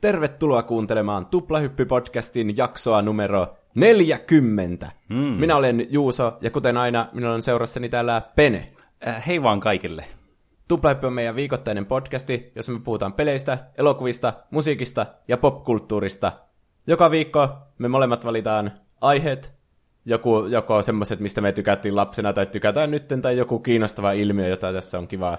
Tervetuloa kuuntelemaan Tuplahyppy-podcastin jaksoa numero 40. Mm. Minä olen Juuso, ja kuten aina, minulla on seurassani täällä Pene. Äh, hei vaan kaikille. Tuplahyppy on meidän viikoittainen podcasti, jossa me puhutaan peleistä, elokuvista, musiikista ja popkulttuurista. Joka viikko me molemmat valitaan aiheet, joku, joko semmoiset, mistä me tykättiin lapsena tai tykätään nytten, tai joku kiinnostava ilmiö, jota tässä on kiva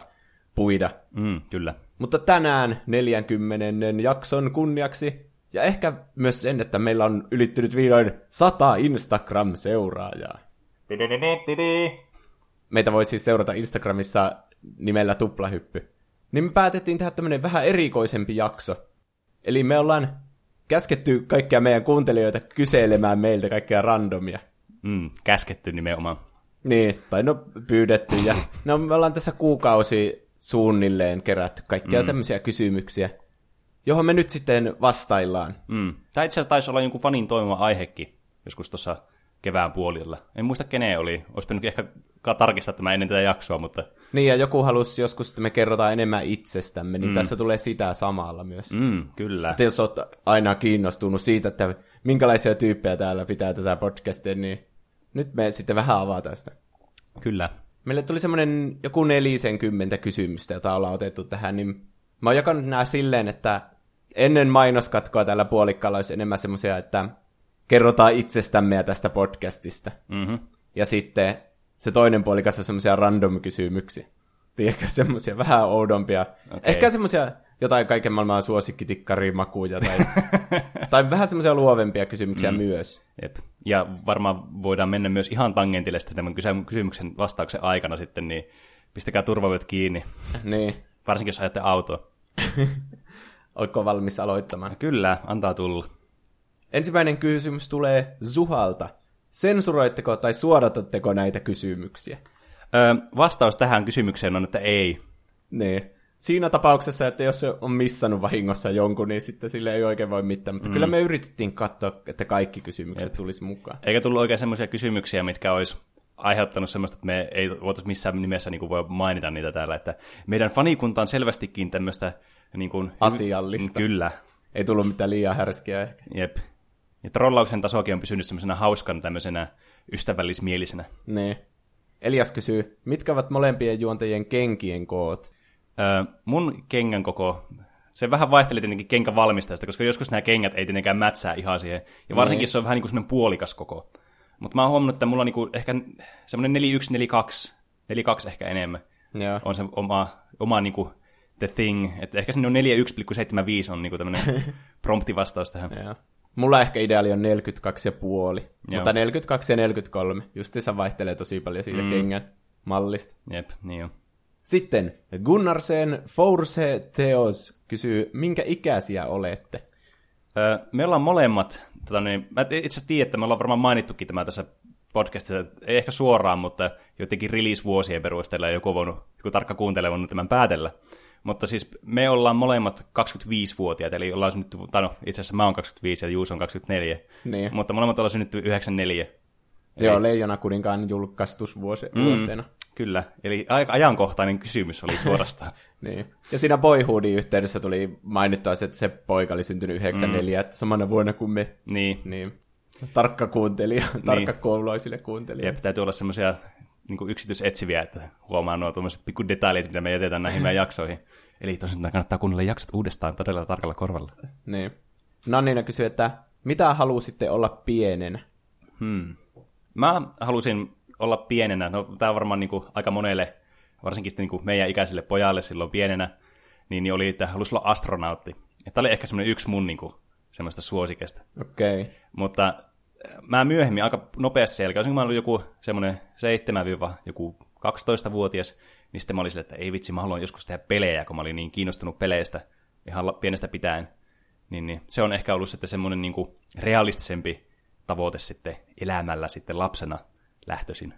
puida. Mm, kyllä. Mutta tänään 40. jakson kunniaksi, ja ehkä myös sen, että meillä on ylittynyt vihdoin 100 Instagram-seuraajaa. Meitä voi siis seurata Instagramissa nimellä Tuplahyppy. Niin me päätettiin tehdä tämmönen vähän erikoisempi jakso. Eli me ollaan käsketty kaikkia meidän kuuntelijoita kyselemään meiltä kaikkea randomia. Mm, käsketty nimenomaan. Niin, tai no pyydetty. Ja no me ollaan tässä kuukausi suunnilleen kerätty kaikkia mm. tämmöisiä kysymyksiä, johon me nyt sitten vastaillaan. Mm. Tämä itse asiassa taisi olla jonkun fanin toivoma aihekin joskus tuossa kevään puolilla. En muista keneen oli. Olisi pitänyt ehkä tarkistaa tämä ennen tätä jaksoa, mutta... Niin, ja joku halusi joskus, että me kerrotaan enemmän itsestämme, niin mm. tässä tulee sitä samalla myös. Mm, kyllä. Että jos olet aina kiinnostunut siitä, että minkälaisia tyyppejä täällä pitää tätä podcastia, niin nyt me sitten vähän avaa tästä. Kyllä. Meille tuli semmoinen joku 40 kysymystä, jota ollaan otettu tähän, niin mä oon jakanut nämä silleen, että ennen mainoskatkoa tällä puolikkaalla olisi enemmän semmoisia, että kerrotaan itsestämme ja tästä podcastista. Mm-hmm. Ja sitten se toinen puolikas on semmoisia random-kysymyksiä. Tiedätkö, semmoisia vähän oudompia. Okay. Ehkä semmoisia jotain kaiken maailman suosikkitikkarimakuja tai, tai vähän semmoisia luovempia kysymyksiä mm. myös. Jep. Ja varmaan voidaan mennä myös ihan tangentille sitten tämän kysymyksen vastauksen aikana sitten, niin pistäkää turvavyöt kiinni. niin. Varsinkin jos ajatte autoa. Oletko valmis aloittamaan? Kyllä, antaa tulla. Ensimmäinen kysymys tulee Zuhalta. Sensuroitteko tai suodatatteko näitä kysymyksiä? Öö, vastaus tähän kysymykseen on, että ei. Niin. Siinä tapauksessa, että jos se on missannut vahingossa jonkun, niin sitten sille ei oikein voi mitään. Mutta mm. kyllä me yritettiin katsoa, että kaikki kysymykset Jep. tulisi mukaan. Eikä tullut oikein semmoisia kysymyksiä, mitkä olisi aiheuttanut semmoista, että me ei voitaisiin missään nimessä niin kuin voi mainita niitä täällä. Että meidän fanikunta on selvästikin tämmöistä... Niin kuin, Asiallista. Kyllä. Ei tullut mitään liian härskiä ehkä. Jep. Ja trollauksen tasokin on pysynyt semmoisena hauskan tämmöisenä ystävällismielisenä. Niin. Elias kysyy, mitkä ovat molempien juontajien kenkien koot? Öö, mun kengän koko, se vähän vaihteli tietenkin kenkän valmistajasta, koska joskus nämä kengät ei tietenkään mätsää ihan siihen. Ja varsinkin niin. se on vähän niin kuin semmoinen puolikas koko. Mutta mä oon huomannut, että mulla on niinku ehkä semmoinen 41, 42, 42 ehkä enemmän. Joo. On se oma, oma niinku the thing. Että ehkä sinne on 41,75 on niinku tämmöinen promptivastaus tähän. Joo. Mulla ehkä ideaali on 42,5, mutta 42 ja 43. Justiinsa vaihtelee tosi paljon siitä mm. kengän mallista. Jep, niin on. Sitten Gunnarsen Forse Teos kysyy, minkä ikäisiä olette? Öö, me ollaan molemmat, tota niin, mä itse asiassa tiedän, että me ollaan varmaan mainittukin tämä tässä podcastissa, ei ehkä suoraan, mutta jotenkin release-vuosien perusteella joku voinut, joku tarkka kuuntelija voinut tämän päätellä. Mutta siis me ollaan molemmat 25-vuotiaat, eli ollaan synnytty, tai no itse asiassa mä oon 25 ja Juus on 24. Niin. Mutta molemmat ollaan synnytty 94. Joo, eli... Leijona kuninkaan julkaistusvuosina. Mm, kyllä, eli aika ajankohtainen kysymys oli suorastaan. niin. Ja siinä Boyhoodin yhteydessä tuli mainittua, että se poika oli syntynyt 94, mm. että samana vuonna kuin me. Niin. niin. Tarkka kuuntelija, tarkka niin. koululaisille kuuntelijoille. Jep, täytyy olla semmoisia niin yksityisetsiviä, että huomaa nuo tuommoiset pikku detailit, mitä me jätetään näihin meidän jaksoihin. Eli tosiaan kannattaa kuunnella jaksot uudestaan todella tarkalla korvalla. Niin. Nannina kysyy, että mitä halusitte olla pienenä? Hmm. Mä halusin olla pienenä, no tämä on varmaan niin kuin aika monelle, varsinkin niin kuin meidän ikäiselle pojalle silloin pienenä, niin, niin oli, että halusin olla astronautti. Tämä oli ehkä semmoinen yksi mun niin kuin, semmoista suosikesta. Okei. Okay. Mutta mä myöhemmin aika nopeasti selkeä, kun mä olin joku semmoinen 7-joku 12-vuotias, niin sitten mä olin sille, että ei vitsi, mä haluan joskus tehdä pelejä, kun mä olin niin kiinnostunut peleistä ihan pienestä pitäen. Niin, niin se on ehkä ollut sitten semmoinen niin kuin realistisempi tavoite sitten elämällä sitten lapsena lähtöisin.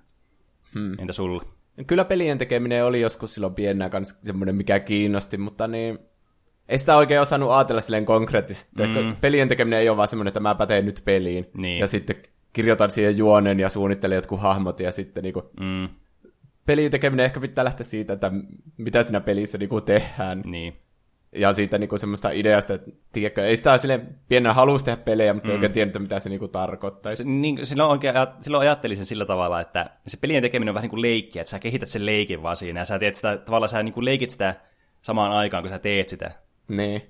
Hmm. Entä sulla? Kyllä pelien tekeminen oli joskus silloin pienenä kanssa semmoinen, mikä kiinnosti, mutta niin ei sitä oikein osannut ajatella silleen konkreettisesti. Mm. Pelien tekeminen ei ole vaan semmoinen, että mä päteen nyt peliin. Niin. Ja sitten kirjoitan siihen juonen ja suunnittelen jotkut hahmot ja sitten niinku... Mm. Pelien tekeminen ehkä pitää lähteä siitä, että mitä siinä pelissä niinku tehdään. Niin. Ja siitä niinku semmoista ideasta, että tiedätkö, ei sitä sille pienenä halusi tehdä pelejä, mutta mm. ei oikein tiennyt, mitä se niinku tarkoittaisi. Se, niin, silloin, oikein, silloin ajattelin sen sillä tavalla, että se pelien tekeminen on vähän niin kuin leikkiä, että sä kehität sen leikin vaan siinä, ja sä teet sitä, tavallaan sä niin kuin leikit sitä samaan aikaan, kun sä teet sitä. Niin.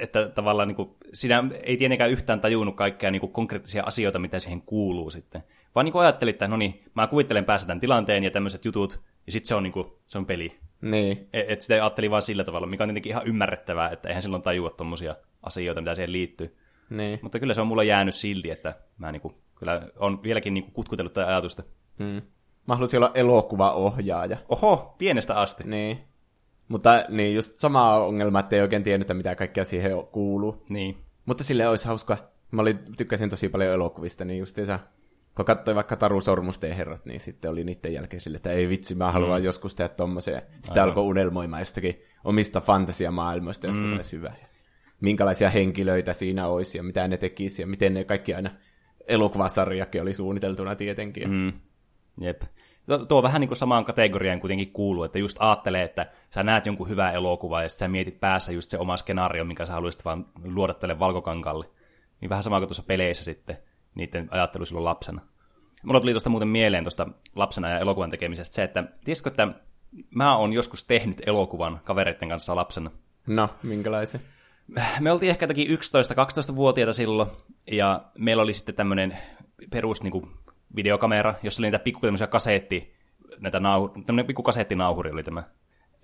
Että tavallaan niin kuin, siinä ei tietenkään yhtään tajunnut kaikkea niin kuin konkreettisia asioita, mitä siihen kuuluu sitten. Vaan niin kuin ajattelin, että no niin, mä kuvittelen päässä tämän tilanteen ja tämmöiset jutut, ja sitten se on, niin kuin, se on peli. Niin. Et, et sitä ajattelin vaan sillä tavalla, mikä on tietenkin ihan ymmärrettävää, että eihän silloin tajua tommosia asioita, mitä siihen liittyy. Niin. Mutta kyllä se on mulla jäänyt silti, että mä niinku, kyllä on vieläkin niinku kutkutellut tätä ajatusta. Hmm. Mä haluaisin olla elokuvaohjaaja. Oho, pienestä asti. Niin. Mutta niin, just sama ongelma, että ei oikein tiennyt, mitä kaikkea siihen kuuluu. Niin. Mutta sille olisi hauska. Mä olin, tykkäsin tosi paljon elokuvista, niin justiinsa kun katsoi vaikka Taru Sormusteen herrat, niin sitten oli niiden jälkeen sille, että ei vitsi, mä haluan mm. joskus tehdä tommosia. Sitten Aivan. alkoi unelmoimaan jostakin omista fantasiamaailmoista, josta mm. se olisi hyvä. Minkälaisia henkilöitä siinä olisi ja mitä ne tekisi ja miten ne kaikki aina elokuvasarjakin oli suunniteltuna tietenkin. Mm. Jep. Tuo vähän niin kuin samaan kategoriaan kuitenkin kuuluu, että just ajattelee, että sä näet jonkun hyvää elokuvaa ja sä mietit päässä just se oma skenaario, minkä sä haluaisit vaan luoda tälle valkokankalle. Niin vähän sama kuin tuossa peleissä sitten niiden ajattelu silloin lapsena. Mulla tuli tuosta muuten mieleen tuosta lapsena ja elokuvan tekemisestä se, että tiesitkö, että mä oon joskus tehnyt elokuvan kavereiden kanssa lapsena. No, minkälaisen? Me oltiin ehkä jotakin 11-12-vuotiaita silloin, ja meillä oli sitten tämmöinen perus niin kuin, videokamera, jossa oli niitä pikku kasetti, näitä nauhu, tämmöinen pikku kasettinauhuri oli tämä.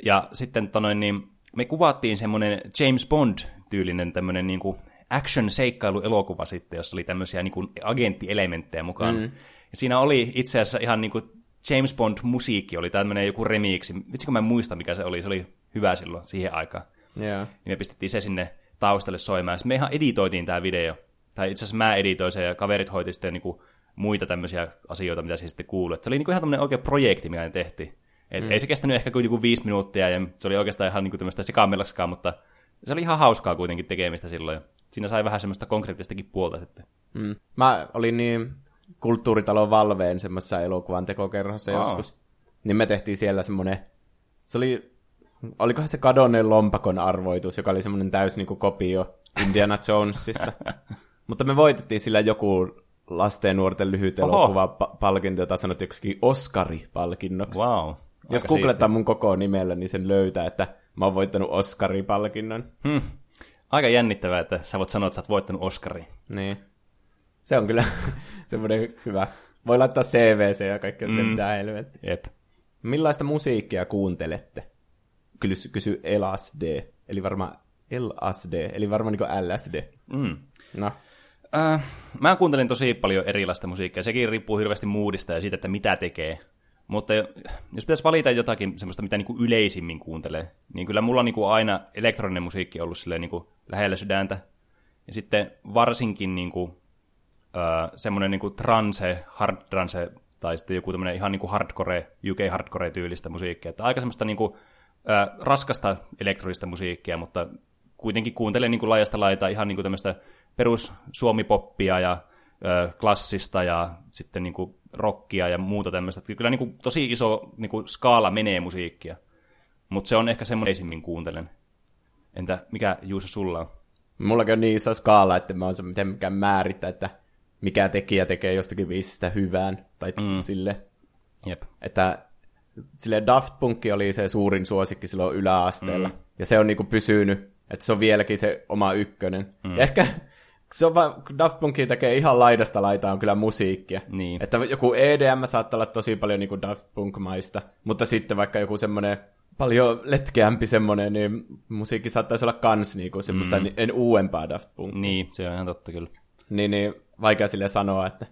Ja sitten tonoin, niin me kuvattiin semmoinen James Bond-tyylinen tämmöinen niin kuin action-seikkailu-elokuva sitten, jossa oli tämmöisiä niin kuin agenttielementtejä mukaan. Mm. Ja siinä oli itse asiassa ihan niin kuin James Bond-musiikki, oli tämmöinen joku remiksi. Vitsi kun mä en muista, mikä se oli. Se oli hyvä silloin siihen aikaan. Yeah. Niin me pistettiin se sinne taustalle soimaan. Sitten me ihan editoitiin tämä video. Tai itse asiassa mä editoin sen ja kaverit hoiti sitten niin kuin muita tämmöisiä asioita, mitä siihen sitten kuului. Et se oli niin kuin ihan tämmöinen oikea projekti, mikä me tehtiin. Et mm. Ei se kestänyt ehkä kuin joku viisi minuuttia, ja se oli oikeastaan ihan niin kuin tämmöistä sekamellaskaa, mutta se oli ihan hauskaa kuitenkin tekemistä silloin siinä sai vähän semmoista konkreettistakin puolta sitten. Mm. Mä olin niin kulttuuritalon Valveen semmoisessa elokuvan tekokerhossa oh. joskus. Niin me tehtiin siellä semmoinen, se oli, olikohan se kadonneen lompakon arvoitus, joka oli semmoinen täys niin kopio Indiana Jonesista. Mutta me voitettiin sillä joku lasten ja nuorten lyhyt elokuva palkinto, jota sanottiin joksikin Oscari-palkinnoksi. Wow. Jos googlettaa mun koko nimellä, niin sen löytää, että mä oon voittanut Oscari-palkinnon. Hmm. Aika jännittävää, että sä voit sanoa, että sä oot voittanut Oscarin. Niin. Se on kyllä semmoinen hyvä. Voi laittaa CVC ja kaikkea mm. mitä helvettiä. Jep. Millaista musiikkia kuuntelette? Kysy, kysy LSD, eli varmaan LSD, eli varmaan niin LSD. Mm. No. Äh, mä kuuntelen tosi paljon erilaista musiikkia. Sekin riippuu hirveästi moodista ja siitä, että mitä tekee. Mutta jos pitäisi valita jotakin semmoista, mitä niinku yleisimmin kuuntelee, niin kyllä mulla on niinku aina elektroninen musiikki ollut niinku lähellä sydäntä. Ja sitten varsinkin niinku, äh, semmoinen niinku transe, hard trance, tai sitten joku tämmöinen ihan niinku hardcore, UK hardcore-tyylistä musiikkia. Että aika semmoista niinku, äh, raskasta elektronista musiikkia, mutta kuitenkin kuuntelen niinku laajasta laita ihan niinku tämmöistä perus suomipoppia ja äh, klassista ja sitten niinku rockia ja muuta tämmöistä. Kyllä niinku tosi iso niinku skaala menee musiikkia. Mutta se on ehkä semmoinen esimmin kuuntelen. Entä mikä Juuso sulla on? Mullakin on niin iso skaala, että mä oon se mitenkään määrittää, että mikä tekijä tekee jostakin viisistä hyvään. Tai mm. sille. Jep. Että sille Daft Punk oli se suurin suosikki silloin yläasteella. Mm. Ja se on niinku pysynyt, että se on vieläkin se oma ykkönen. Mm. Ja ehkä se on vaan, Daft Punk tekee ihan laidasta laitaan kyllä musiikkia. Niin. Että joku EDM saattaa olla tosi paljon niinku Daft Punk-maista, mutta sitten vaikka joku semmoinen paljon letkeämpi semmoinen, niin musiikki saattaisi olla kans niinku semmoista mm. en uudempaa Daft Punk. Niin, se on ihan totta kyllä. Niin, niin vaikea sille sanoa, että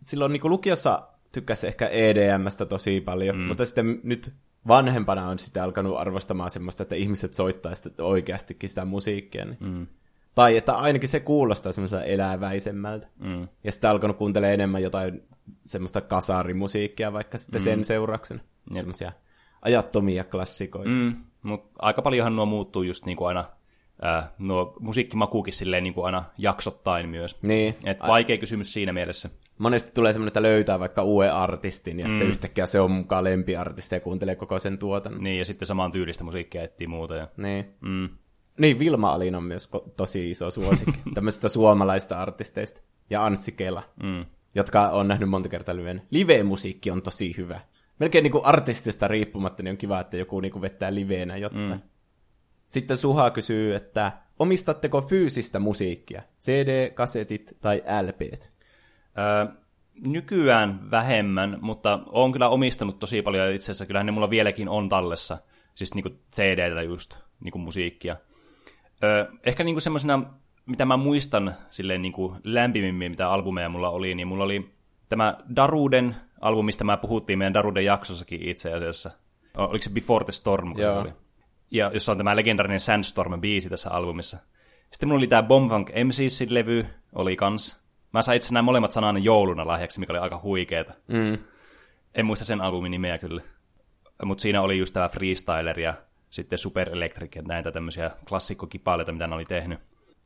silloin niinku lukiossa tykkäsi ehkä EDMstä tosi paljon, mm. mutta sitten nyt vanhempana on sitten alkanut arvostamaan semmoista, että ihmiset soittaa sitten oikeastikin sitä musiikkia. Niin. Mm. Tai että ainakin se kuulostaa semmoiselta eläväisemmältä. Mm. Ja sitten alkanut kuuntelemaan enemmän jotain semmoista kasarimusiikkia vaikka sitten mm. sen seurauksena. Yep. Semmoisia ajattomia klassikoita. Mm. Mutta aika paljonhan nuo muuttuu just niin kuin aina, äh, nuo musiikkimakuukin silleen niin kuin aina jaksottain myös. Niin. Et vaikea kysymys siinä mielessä. Monesti tulee semmoinen, että löytää vaikka uuden artistin ja mm. sitten yhtäkkiä se on mukaan lempiartisti ja kuuntelee koko sen tuotannon. Niin, ja sitten samaan tyylistä musiikkia etsii muuta. Ja... Niin. Mm. Niin, Vilma Alin on myös tosi iso suosikki tämmöisistä suomalaista artisteista. Ja Anssi Kela, mm. jotka on nähnyt monta kertaa liveen. Live-musiikki on tosi hyvä. Melkein niin kuin artistista riippumatta, niin on kiva, että joku niin kuin vettää liveenä jotain. Mm. Sitten Suha kysyy, että omistatteko fyysistä musiikkia? CD, kasetit tai LPt? Öö, nykyään vähemmän, mutta olen kyllä omistanut tosi paljon. Itse asiassa kyllähän ne mulla vieläkin on tallessa. Siis niinku CD-tä just, niinku musiikkia. Öö, ehkä niinku semmoisena, mitä mä muistan silleen niinku lämpimimmin, mitä albumeja mulla oli, niin mulla oli tämä Daruden albumista mä puhuttiin meidän Daruden jaksossakin itse asiassa. Oliko se Before the Storm, kun se oli? Ja jossa on tämä legendarinen Sandstorm-biisi tässä albumissa. Sitten mulla oli tämä Bombfunk MCsin levy, oli kans. Mä sain itse nämä molemmat sanan jouluna lahjaksi, mikä oli aika huikeeta. Mm. En muista sen albumin nimeä kyllä. Mutta siinä oli just tämä Freestyler ja sitten Super Electric ja näitä tämmöisiä klassikkokipaaleita, mitä ne oli tehnyt.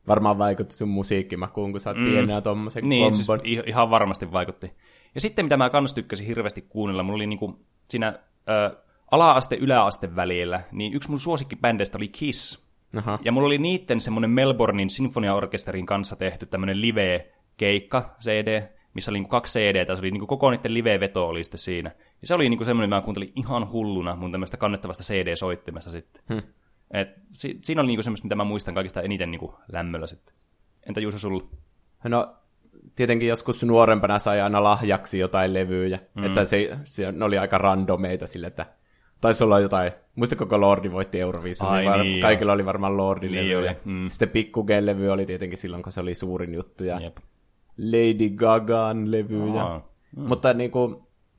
Varmaan vaikutti sun musiikkimakuun, kun sä oot mm. pienenä tommosen Niin, siis ihan varmasti vaikutti. Ja sitten mitä mä kans tykkäsin hirveästi kuunnella, mulla oli niinku siinä ö, ala-aste, yläaste välillä, niin yksi mun suosikkibändeistä oli Kiss. Aha. Ja mulla oli niitten semmonen Melbournein sinfoniaorkesterin kanssa tehty tämmönen live-keikka CD, missä oli niinku kaksi CD, se oli niinku koko niiden live-veto oli sitten siinä. Ja se oli niinku semmoinen, mä kuuntelin ihan hulluna mun tämmöistä kannettavasta CD-soittimesta sitten. Hmm. Et, si- siinä oli niinku semmoista, mitä mä muistan kaikista eniten niinku lämmöllä sitten. Entä Juuso sulla? No, tietenkin joskus nuorempana sai aina lahjaksi jotain levyjä. Mm. Että se, se, ne oli aika randomeita sille, että taisi olla jotain, muistatko kun Lordi voitti Euroviisun, niin, var, niin kaikilla oli varmaan Lordin niin levyjä. Mm. Sitten Pikkugen levy oli tietenkin silloin, kun se oli suurin juttu, ja Jep. Lady Gagan levyjä. Mm. Mutta niin kuin,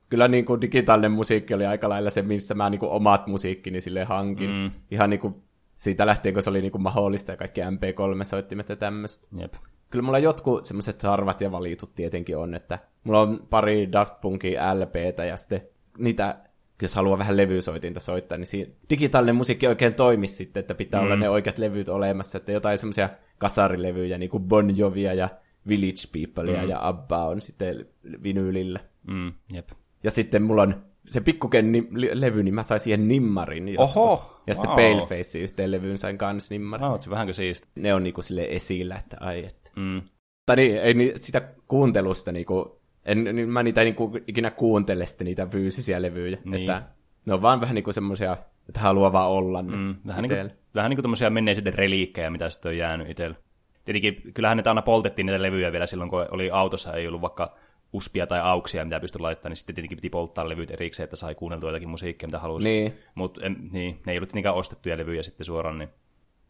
kyllä niin kuin digitaalinen musiikki oli aika lailla se, missä mä niin kuin omat musiikkini sille hankin. Mm. Ihan niin kuin siitä lähtien, kun se oli niin kuin mahdollista ja kaikki MP3-soittimet ja tämmöistä. Jep kyllä mulla jotkut semmoiset harvat ja valitut tietenkin on, että mulla on pari Daft Punkin LPtä ja sitten niitä, jos haluaa vähän levysoitinta soittaa, niin siinä digitaalinen musiikki oikein toimisi sitten, että pitää mm. olla ne oikeat levyt olemassa, että jotain semmoisia kasarilevyjä, niin kuin Bon Jovia ja Village Peoplea mm. ja Abba on sitten vinyylillä. Mm, jep. Ja sitten mulla on se pikkuken ni- levy, niin mä sain siihen nimmarin joskus. Oho! Ja sitten wow. Paleface yhteen levyyn sain kans nimmarin. No, se vähänkö siisti. Ne on niinku sille esillä, että ai että. Mm. Tai niin, ei niin, sitä kuuntelusta niinku, en, niin mä niitä niinku ikinä kuuntele sitten niitä fyysisiä levyjä. Niin. Että ne on vaan vähän niinku semmoisia, että haluaa vaan olla mm, Vähän niin kuin, vähän niin kuin tommosia menneisyyden reliikkejä, mitä sitten on jäänyt itsellä. Tietenkin kyllähän ne aina poltettiin niitä levyjä vielä silloin, kun oli autossa, ei ollut vaikka uspia tai auksia, mitä pystyi laittamaan, niin sitten tietenkin piti polttaa levyt erikseen, että sai kuunneltua jotakin musiikkia, mitä halusi. Niin. Mutta niin, ne ei ollut niinkään ostettuja levyjä sitten suoraan, niin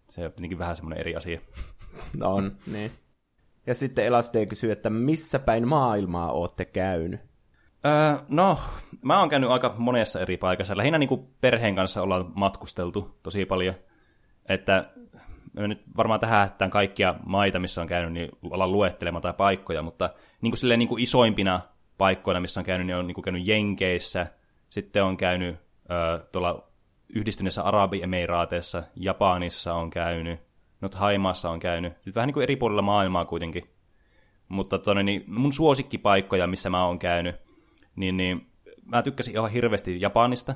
se on tietenkin vähän semmoinen eri asia. No on, niin. Ja sitten LSD kysyy, että missä päin maailmaa olette käynyt? Öö, no, mä oon käynyt aika monessa eri paikassa. Lähinnä niin kuin perheen kanssa ollaan matkusteltu tosi paljon. Että me nyt varmaan tähän tämän kaikkia maita, missä on käynyt, niin ollaan luettelemaan tai paikkoja, mutta niin kuin silleen niin kuin isoimpina paikkoina, missä on käynyt, niin on niin kuin käynyt Jenkeissä, sitten on käynyt ö, tuolla yhdistyneessä Arabiemiraateissa, Japanissa on käynyt, nyt Haimaassa on käynyt, nyt vähän niin kuin eri puolilla maailmaa kuitenkin. Mutta tonne, niin mun suosikkipaikkoja, missä mä oon käynyt, niin, niin mä tykkäsin ihan hirveästi Japanista,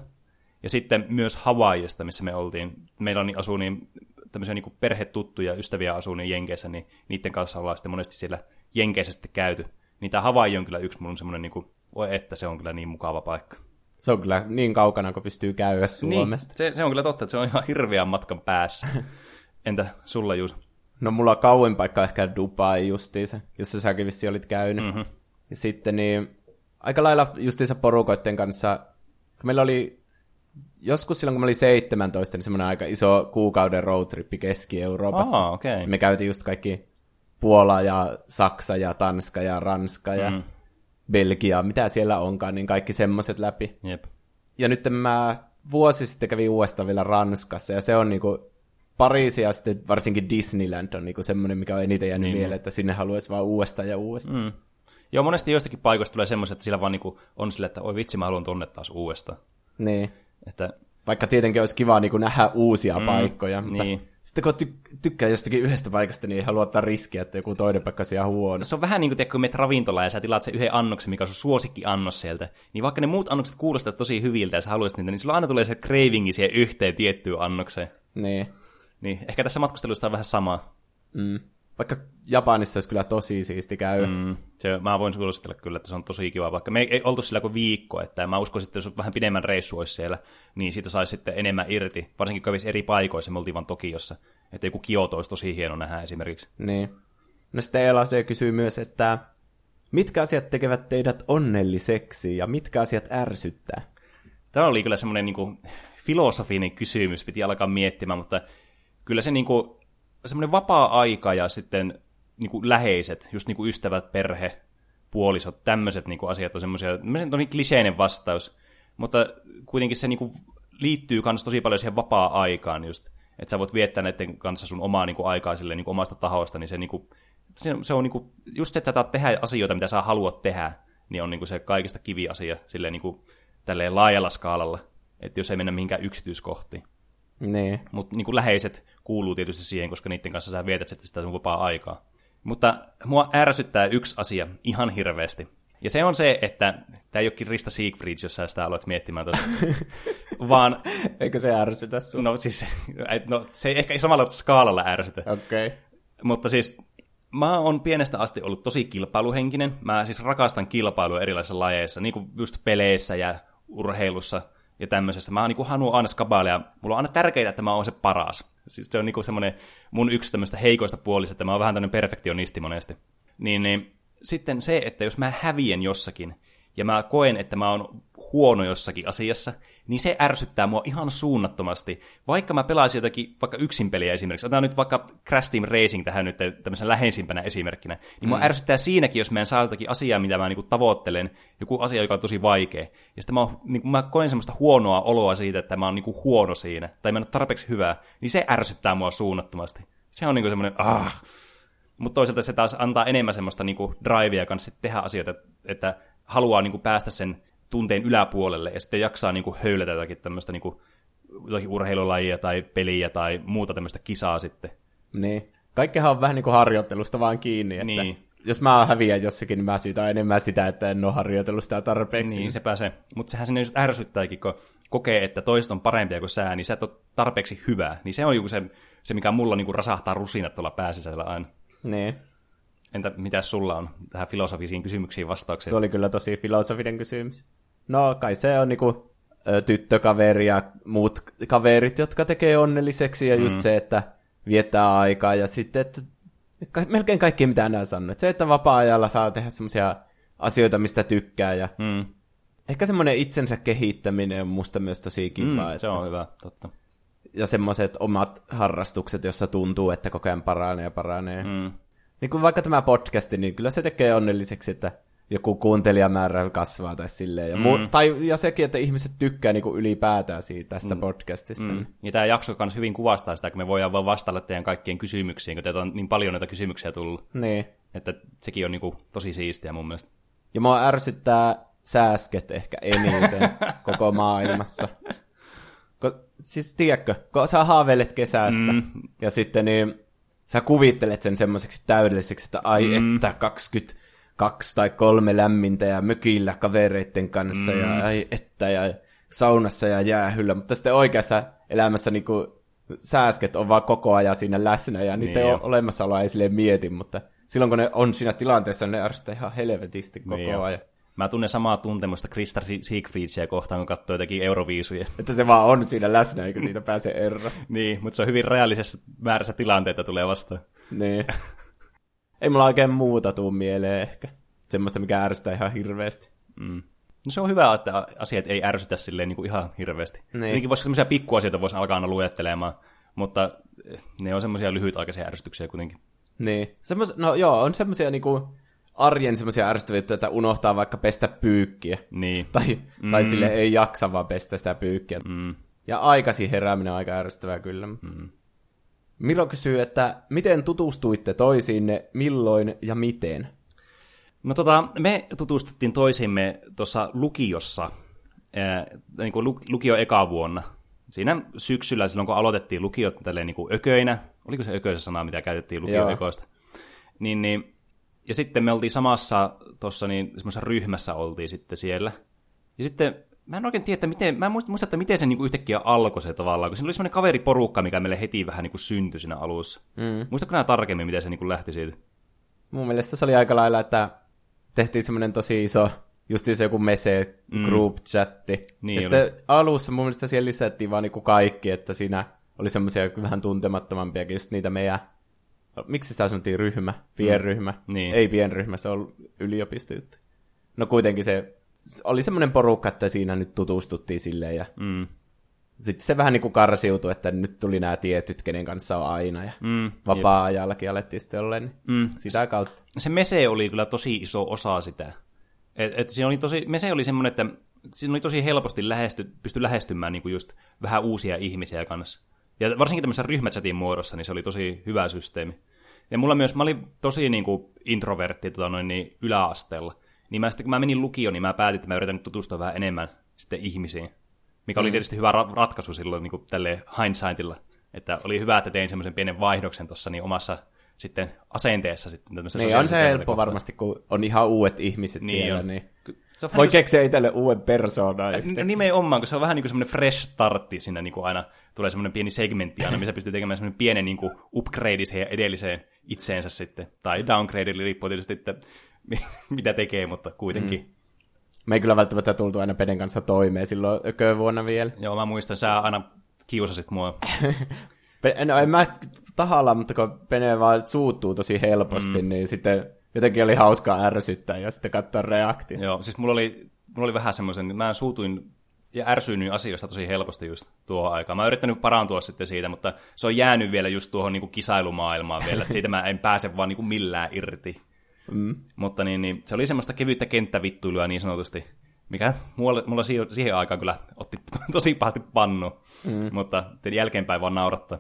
ja sitten myös Havaijista, missä me oltiin. Meillä on, niin asuu niin tämmöisiä niin perhetuttuja ystäviä asuu niin Jenkeissä, niin niiden kanssa ollaan sitten monesti siellä Jenkeissä sitten käyty. Niin tämä Hawaii on kyllä yksi mun semmoinen, niin kuin, voi että se on kyllä niin mukava paikka. Se on kyllä niin kaukana, kun pystyy käydä Suomesta. Niin, se, se on kyllä totta, että se on ihan hirveän matkan päässä. Entä sulla, Juus? No mulla on kauin paikka ehkä Dubai justiinsa, jossa säkin vissi olit käynyt. Mm-hmm. Ja sitten niin, aika lailla justiinsa porukoiden kanssa, kun meillä oli joskus silloin, kun mä olin 17, niin semmoinen aika iso kuukauden roadtrippi Keski-Euroopassa. Oh, okay. Me käytiin just kaikki Puola ja Saksa ja Tanska ja Ranska ja mm. Belgia, mitä siellä onkaan, niin kaikki semmoiset läpi. Jep. Ja nyt mä vuosi sitten kävin uudestaan vielä Ranskassa, ja se on niinku Pariisi ja sitten varsinkin Disneyland on niinku semmoinen, mikä on eniten jäänyt niin. mieleen, että sinne haluaisi vaan uudestaan ja uudestaan. Mm. Joo, monesti joistakin paikoista tulee semmoiset, että sillä vaan niinku on sille, että oi vitsi, mä haluan tonne taas uudestaan. Niin. Että... Vaikka tietenkin olisi kiva niin kuin nähdä uusia mm, paikkoja, mutta niin. sitten kun ty- tykkää jostakin yhdestä paikasta, niin ei halua ottaa riskiä, että joku toinen paikka on huono. Se on vähän niin kuin, kun menet ravintolaan ja sä tilaat sen yhden annoksen, mikä on sun suosikki annos sieltä, niin vaikka ne muut annokset kuulostavat tosi hyviltä ja sä haluaisit niitä, niin sulla aina tulee se cravingi siihen yhteen tiettyyn annokseen. Niin. Niin, ehkä tässä matkustelussa on vähän sama. Mm. Vaikka Japanissa olisi kyllä tosi siisti käy. Mm, se, mä voin suositella kyllä, että se on tosi kiva, vaikka me ei, ei oltu sillä kuin viikko, että mä uskoisin, että jos vähän pidemmän reissu olisi siellä, niin siitä saisi sitten enemmän irti, varsinkin kun kävisi eri paikoissa, me oltiin vaan Tokiossa, että joku Kioto olisi tosi hieno nähdä esimerkiksi. Niin. No sitten Elasde kysyy myös, että mitkä asiat tekevät teidät onnelliseksi ja mitkä asiat ärsyttää? Tämä oli kyllä semmoinen niin filosofinen kysymys, piti alkaa miettimään, mutta kyllä se niin kuin, semmoinen vapaa-aika ja sitten niin kuin läheiset, just niin kuin ystävät, perhe, puolisot, tämmöiset niin kuin asiat on semmoisia, on niin kliseinen vastaus, mutta kuitenkin se niin kuin liittyy myös tosi paljon siihen vapaa-aikaan just, että sä voit viettää näiden kanssa sun omaa niin kuin aikaa silleen, niin kuin omasta tahosta, niin se, niin kuin, se, se on niin kuin, just se, että sä tehdä asioita, mitä sä haluat tehdä, niin on niin kuin se kaikista kiviasia silleen niin kuin, laajalla skaalalla, että jos ei mennä mihinkään yksityiskohtiin. Niin. Mutta niin läheiset kuuluu tietysti siihen, koska niiden kanssa sä vietät sitten sitä sun vapaa-aikaa. Mutta mua ärsyttää yksi asia ihan hirveästi. Ja se on se, että tämä ei olekin Rista Siegfried, jos sä sitä aloit miettimään tuossa. vaan... Eikö se ärsytä sun? No siis, no, se ei ehkä samalla skaalalla ärsytä. Okei. Okay. Mutta siis mä oon pienestä asti ollut tosi kilpailuhenkinen. Mä siis rakastan kilpailua erilaisissa lajeissa, niin kuin just peleissä ja urheilussa ja tämmöisessä. Mä niin haluan aina skabailla ja mulla on aina tärkeää, että mä oon se paras. Siis se on niin semmoinen mun yksi tämmöistä heikoista puolista, että mä oon vähän tämmöinen perfektionisti monesti. Niin, niin sitten se, että jos mä hävien jossakin, ja mä koen, että mä oon huono jossakin asiassa, niin se ärsyttää mua ihan suunnattomasti. Vaikka mä pelaisin jotakin vaikka yksin peliä esimerkiksi, otetaan nyt vaikka Crash Team Racing tähän nyt tämmöisen läheisimpänä esimerkkinä, niin mm. mua ärsyttää siinäkin, jos mä en saa jotakin asiaa, mitä mä niinku tavoittelen, joku asia, joka on tosi vaikea. Ja sitten mä, niinku, mä koen semmoista huonoa oloa siitä, että mä oon niinku huono siinä, tai mä en ole tarpeeksi hyvää, niin se ärsyttää mua suunnattomasti. Se on niinku semmoinen, ah. Mutta toisaalta se taas antaa enemmän semmoista niinku drivea kanssa tehdä asioita, että haluaa niinku päästä sen tunteen yläpuolelle ja sitten jaksaa niin kuin höylätä jotakin tämmöistä niin kuin, jotakin urheilulajia tai peliä tai muuta tämmöistä kisaa sitten. Niin. Kaikkehan on vähän niin kuin harjoittelusta vaan kiinni, että niin. jos mä häviän jossakin, niin mä syytän enemmän sitä, että en ole harjoitellut sitä tarpeeksi. Niin, sepä se. Mutta sehän sinne just ärsyttääkin, kun kokee, että toiset on parempia kuin sä, niin sä et ole tarpeeksi hyvää. Niin se on joku se, se mikä mulla niin kuin rasahtaa rusinat tuolla pääsisällä aina. Niin. Entä mitä sulla on tähän filosofisiin kysymyksiin vastauksia? Se oli kyllä tosi filosofinen kysymys. No kai se on niinku tyttökaveri ja muut kaverit, jotka tekee onnelliseksi ja just mm. se, että viettää aikaa ja sitten, että ka- melkein kaikki mitä nämä sanoo. Se, että vapaa-ajalla saa tehdä semmoisia asioita, mistä tykkää ja mm. ehkä semmoinen itsensä kehittäminen on musta myös tosi kiva. Mm, että... Se on hyvä, totta. Ja semmoiset omat harrastukset, jossa tuntuu, että koko ajan paranee ja paranee. Mm. Niin kuin vaikka tämä podcasti, niin kyllä se tekee onnelliseksi, että joku kuuntelijamäärä kasvaa tai silleen. Ja, mm. muu, tai, ja sekin, että ihmiset tykkää niin ylipäätään siitä tästä mm. podcastista. Mm. Ja tämä jakso myös hyvin kuvastaa sitä, kun me voidaan vaan vastailla teidän kaikkien kysymyksiin, kun teitä on niin paljon näitä kysymyksiä tullut. Niin. Että sekin on niin kuin tosi siistiä mun mielestä. Ja mua ärsyttää sääsket ehkä eniten koko maailmassa. Ko, siis tiedätkö, kun sä haaveilet kesästä mm. ja sitten niin sä kuvittelet sen semmoiseksi täydelliseksi, että ai mm. että 20 kaksi tai kolme lämmintä ja mökillä kavereiden kanssa mm. ja ai että ja saunassa ja jäähyllä, mutta sitten oikeassa elämässä niin kuin, sääsket on vaan koko ajan siinä läsnä ja niitä niin olemassaoloa ei silleen mieti, mutta silloin kun ne on siinä tilanteessa, ne ärsyttää ihan helvetisti koko niin ajan. Jo. Mä tunnen samaa tuntemusta Krista Siegfriedsia kohtaan, kun katsoo jotakin euroviisuja. Että se vaan on siinä läsnä, eikä siitä pääse eroon. niin, mutta se on hyvin reaalisessa määrässä tilanteita tulee vastaan. niin. Ei mulla oikein muuta tuu mieleen ehkä. Semmoista, mikä ärsyttää ihan hirveästi. Mm. No se on hyvä, että asiat ei ärsytä silleen niin kuin ihan hirveästi. Niin. voisi semmoisia pikkuasioita voisi alkaa aina luettelemaan, mutta eh, ne on semmoisia lyhytaikaisia ärsytyksiä kuitenkin. Niin. Semmos, no joo, on semmoisia niinku arjen semmoisia ärsyttäviä, että unohtaa vaikka pestä pyykkiä. Niin. Tai, mm. tai sille ei jaksa vaan pestä sitä pyykkiä. Mm. Ja aikaisin herääminen on aika ärsyttävää kyllä. Mm. Miro kysyy, että miten tutustuitte toisiinne, milloin ja miten? No tota, me tutustuttiin toisimme tuossa lukiossa, ää, niin kuin lukio eka vuonna. Siinä syksyllä, silloin kun aloitettiin lukio tälleen niin kuin ököinä, oliko se ököisä sana, mitä käytettiin lukio ekoista, niin, niin, ja sitten me oltiin samassa tuossa niin semmoisessa ryhmässä oltiin sitten siellä. Ja sitten mä en oikein tiedä, että miten, mä en muista, muista että miten se niinku yhtäkkiä alkoi se tavallaan, kun siinä oli semmoinen kaveriporukka, mikä meille heti vähän niinku syntyi siinä alussa. Mm. Muistatko nämä tarkemmin, miten se niinku lähti siitä? Mun mielestä se oli aika lailla, että tehtiin semmoinen tosi iso, just se joku mese group chatti. Niin ja sitten alussa mun mielestä siellä lisättiin vaan niinku kaikki, että siinä oli semmoisia vähän tuntemattomampiakin, just niitä meidän, miksi sitä sanottiin ryhmä, pienryhmä. Niin. Ei pienryhmä, se on yliopistojuttu. No kuitenkin se oli semmoinen porukka, että siinä nyt tutustuttiin silleen ja Mm. sitten se vähän niin kuin karsiutui, että nyt tuli nämä tietyt, kenen kanssa on aina ja Mm. vapaa-ajallakin alettiin sitten olla, niin Mm. sitä kautta. se mese oli kyllä tosi iso osa sitä. Et, et siinä oli tosi, mese oli semmoinen, että siinä oli tosi helposti lähesty, pysty lähestymään niin kuin just vähän uusia ihmisiä kanssa. Ja varsinkin tämmöisessä ryhmächatin muodossa, niin se oli tosi hyvä systeemi. Ja mulla myös, mä olin tosi niin kuin introvertti tota noin, niin yläasteella. Niin mä sitten, kun mä menin lukioon, niin mä päätin, että mä yritän nyt tutustua vähän enemmän sitten ihmisiin. Mikä oli tietysti hyvä ra- ratkaisu silloin niin kuin tälleen hindsightilla. Että oli hyvä, että tein semmoisen pienen vaihdoksen tuossa niin omassa sitten asenteessa. Sitten, Niin on se helppo kohtaan. varmasti, kun on ihan uudet ihmiset Niin siellä, on. niin Se on voi niin keksiä itselle uuden persoonan. Nimenomaan, kun se on vähän niin kuin semmoinen fresh startti siinä niin kuin aina tulee semmoinen pieni segmentti aina, missä pystyy tekemään semmoinen pienen niin kuin upgrade siihen edelliseen itseensä sitten. Tai downgrade, eli riippuu tietysti, että mitä tekee, mutta kuitenkin. Mm. Me ei kyllä välttämättä tultu aina Peden kanssa toimeen silloin vuonna vielä. Joo, mä muistan, sä aina kiusasit mua. No en mä tahalla, mutta kun Pene vaan suuttuu tosi helposti, mm. niin sitten jotenkin oli hauskaa ärsyttää ja sitten katsoa reaktio. Joo, siis mulla oli, mulla oli vähän semmoisen, mä suutuin ja ärsyynnyin asioista tosi helposti just tuo aikaan. Mä oon yrittänyt parantua sitten siitä, mutta se on jäänyt vielä just tuohon niin kuin kisailumaailmaan vielä, että siitä mä en pääse vaan niin kuin millään irti. Mm. Mutta niin, niin, se oli semmoista kevyttä kenttävittuilua niin sanotusti, mikä mulla, mulla siihen, aikaan kyllä otti tosi pahasti pannu, mm. mutta jälkeenpäin vaan naurattaa.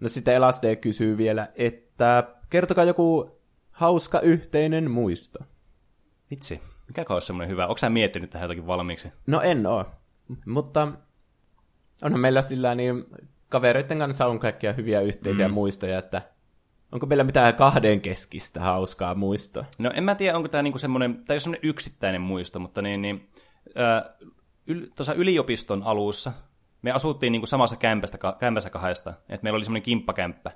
No sitten LSD kysyy vielä, että kertokaa joku hauska yhteinen muisto. Vitsi, mikä olisi semmoinen hyvä? Onko sä miettinyt tähän jotakin valmiiksi? No en oo, mutta onhan meillä sillä niin kavereiden kanssa on kaikkia hyviä yhteisiä mm. muistoja, että onko meillä mitään kahden keskistä hauskaa muistoa? No en mä tiedä, onko tämä niinku semmoinen, tai semmoinen yksittäinen muisto, mutta niin, niin äh, yl, tuossa yliopiston alussa me asuttiin niinku samassa kämpästä, kämpässä kahdesta, että meillä oli semmoinen kimppakämppä.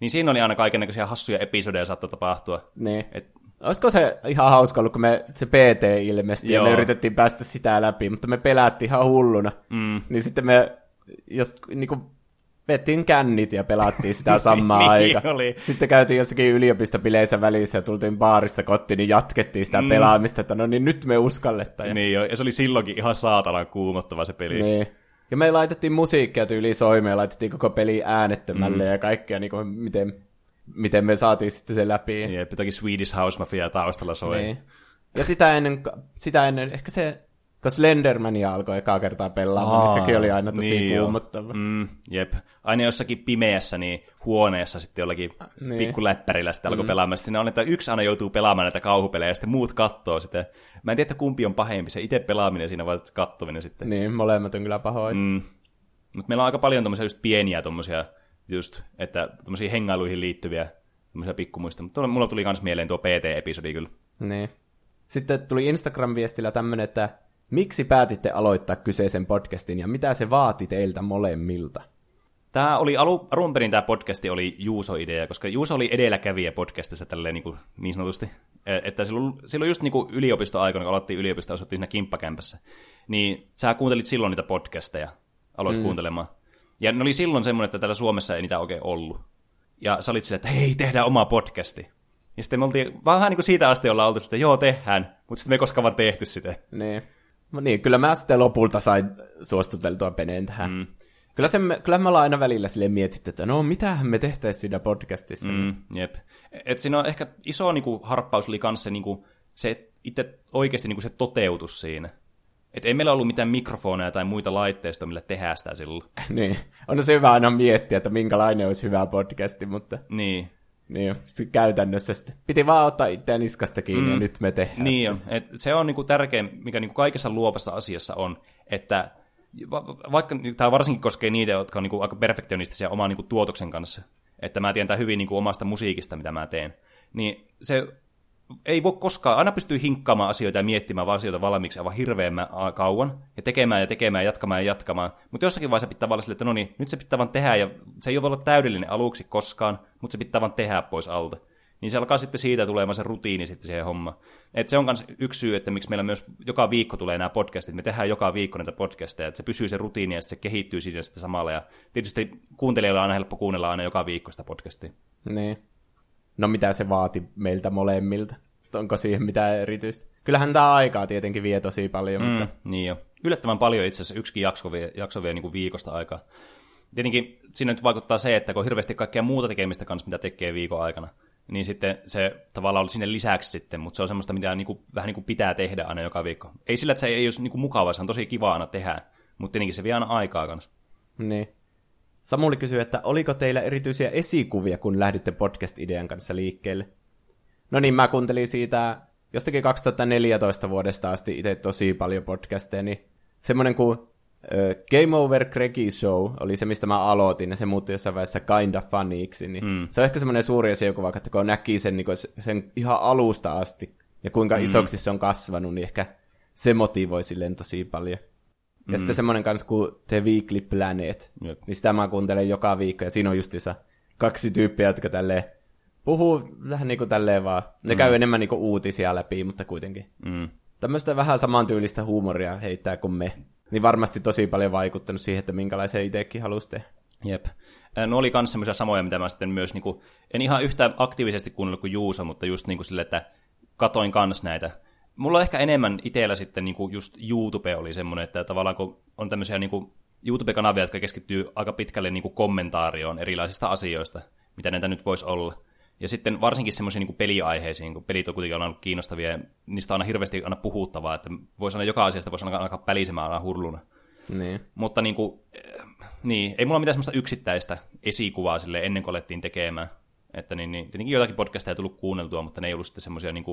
Niin siinä oli aina kaikenlaisia hassuja episodeja saattoi tapahtua. Niin. Et, Olisiko se ihan hauska ollut, kun me se PT ilmestyi ja Joo. me yritettiin päästä sitä läpi, mutta me pelättiin ihan hulluna. mm, Niin sitten me jos niinku vettiin kännit ja pelattiin sitä samaa Niin aikaa. oli. Sitten käytiin jossakin yliopistopileissä välissä ja tultiin baarista kotiin, niin jatkettiin sitä mm. pelaamista, että no niin nyt me uskalletaan. Ja, niin jo, ja se oli silloinkin ihan saatanan kuumottava se peli. niin. ja me laitettiin musiikkia tyyliin soimeen, laitettiin koko peli äänettömälle mm. ja kaikkea, niin kuin, miten, miten me saatiin sitten se läpi. Jep, jotakin Swedish House Mafia taustalla soi. Niin. Ja sitä ennen, sitä ennen, ehkä se, kun Slendermania alkoi ekaa kertaa pelaamaan, niin sekin oli aina tosi niin kuumottava. Mm, jep. Aina jossakin pimeässä niin huoneessa sitten jollakin Niin. niin. pikkuläppärillä sitten alkoi mm. pelaamaan. Sitten siinä on, että yksi aina joutuu pelaamaan näitä kauhupelejä ja sitten muut kattoo sitä. Mä en tiedä, että kumpi on pahempi, se itse pelaaminen siinä vai kattominen sitten. Niin, molemmat on kyllä pahoin. Mm. Mutta meillä on aika paljon tommosia just pieniä tommosia just, että tommosia hengailuihin liittyviä tommosia pikkumuista. Mutta mulla tuli kans mieleen tuo PT-episodi kyllä. Niin. Sitten tuli Instagram-viestillä tämmönen, että miksi päätitte aloittaa kyseisen podcastin ja mitä se vaati teiltä molemmilta? Tämä oli alu, alun perin tämä podcasti oli Juuso-idea, koska Juuso oli edelläkävijä podcastissa tälleen niin, kuin, niin sanotusti. Että silloin, silloin just niin kuin yliopistoaikoina, kun aloittiin yliopisto, asuttiin siinä kimppakämpässä, niin sä kuuntelit silloin niitä podcasteja, aloit mm. kuuntelemaan. Ja ne oli silloin semmoinen, että täällä Suomessa ei niitä oikein ollut. Ja sä olit silleen, että hei, tehdään oma podcasti. Ja sitten me oltiin vähän niin kuin siitä asti ollaan oltu, että joo, tehdään, mutta sitten me ei koskaan vaan tehty sitä. Niin. No niin, kyllä mä sitten lopulta sain suostuteltua Peneen tähän. Mm. Kyllä, se, kyllä me ollaan aina välillä silleen mietitty, että no mitähän me tehtäisiin siinä podcastissa. Mm. Mm, jep. Et siinä on ehkä iso niinku, harppaus oli kanssa se, niinku, se itse oikeasti niinku, se toteutus siinä. Et ei meillä ollut mitään mikrofoneja tai muita laitteistoja, millä tehdään sitä silloin. niin. On se hyvä aina miettiä, että minkälainen olisi hyvä podcasti, mutta Niin, niin, käytännössä sitten. Piti vaan ottaa itseään niskasta kiinni mm. ja nyt me tehdään niin sitä. Et se on niinku tärkein, mikä niinku kaikessa luovassa asiassa on, että va- va- vaikka tämä varsinkin koskee niitä, jotka on niinku aika perfektionistisia oman niinku tuotoksen kanssa, että mä tiedän hyvin niinku omasta musiikista, mitä mä teen, niin se ei voi koskaan, aina pystyy hinkkaamaan asioita ja miettimään vaan asioita valmiiksi aivan hirveän kauan, ja tekemään ja tekemään, ja jatkamaan ja jatkamaan. Mutta jossakin vaiheessa pitää vaan sille, että no niin, nyt se pitää vaan tehdä, ja se ei voi olla täydellinen aluksi koskaan, mutta se pitää vaan tehdä pois alta. Niin se alkaa sitten siitä tulemaan se rutiini sitten siihen homma. Et se on myös yksi syy, että miksi meillä myös joka viikko tulee nämä podcastit. Me tehdään joka viikko näitä podcasteja, että se pysyy se rutiini ja se kehittyy siinä sitten samalla. Ja tietysti kuuntelijoilla on aina helppo kuunnella aina joka viikko sitä podcastia. Niin. No mitä se vaati meiltä molemmilta? Onko siihen mitään erityistä? Kyllähän tämä aikaa tietenkin vie tosi paljon, mm, mutta... Niin jo. Yllättävän paljon itse asiassa yksikin jakso vie, jakso vie niin kuin viikosta aikaa. Tietenkin siinä nyt vaikuttaa se, että kun on hirveästi kaikkea muuta tekemistä kanssa, mitä tekee viikon aikana, niin sitten se tavallaan oli sinne lisäksi sitten, mutta se on semmoista, mitä niin kuin, vähän niin kuin pitää tehdä aina joka viikko. Ei sillä, että se ei olisi niin kuin mukavaa, se on tosi kiva aina tehdä, mutta tietenkin se vie aina aikaa kanssa. Niin. Samuli kysyy, että oliko teillä erityisiä esikuvia, kun lähditte podcast-idean kanssa liikkeelle? No niin, mä kuuntelin siitä jostakin 2014 vuodesta asti itse tosi paljon podcasteja, niin semmoinen kuin Game Over Craigie Show oli se, mistä mä aloitin, ja se muuttui jossain vaiheessa kinda funnyiksi, niin mm. se on ehkä semmoinen suuri asia, kun vaikka kun näki sen, niin sen ihan alusta asti, ja kuinka mm. isoksi se on kasvanut, niin ehkä se motivoi silleen tosi paljon. Ja mm. sitten semmoinen kanssa kuin The Weekly Planet, Jep. niin sitä mä kuuntelen joka viikko, ja siinä on justiinsa kaksi tyyppiä, jotka tälleen puhuu vähän niin kuin tälleen vaan. Ne mm. käy enemmän niin kuin uutisia läpi, mutta kuitenkin. Mm. Tämmöistä vähän samantyylistä huumoria heittää kuin me. Niin varmasti tosi paljon vaikuttanut siihen, että minkälaisia itsekin halusi tehdä. Jep. No oli myös semmoisia samoja, mitä mä sitten myös, niin kuin, en ihan yhtä aktiivisesti kuunnellut kuin Juuso, mutta just niin kuin sille, että katoin kans näitä. Mulla on ehkä enemmän itsellä sitten niin kuin just YouTube oli semmoinen, että tavallaan kun on tämmöisiä niin kuin YouTube-kanavia, jotka keskittyy aika pitkälle niin kuin kommentaarioon erilaisista asioista, mitä näitä nyt voisi olla. Ja sitten varsinkin semmoisiin niin peliaiheisiin, kun pelit on kuitenkin ollut kiinnostavia, ja niistä on aina hirveästi aina puhuttavaa, että voisi aina joka asiasta voisi aina alkaa pälisemään aina hurluna. Niin. Mutta niin kuin, eh, niin, ei mulla mitään semmoista yksittäistä esikuvaa sille ennen kuin alettiin tekemään. Että niin, niin, tietenkin joitakin podcasteja ei tullut kuunneltua, mutta ne ei ollut sitten semmoisia, niin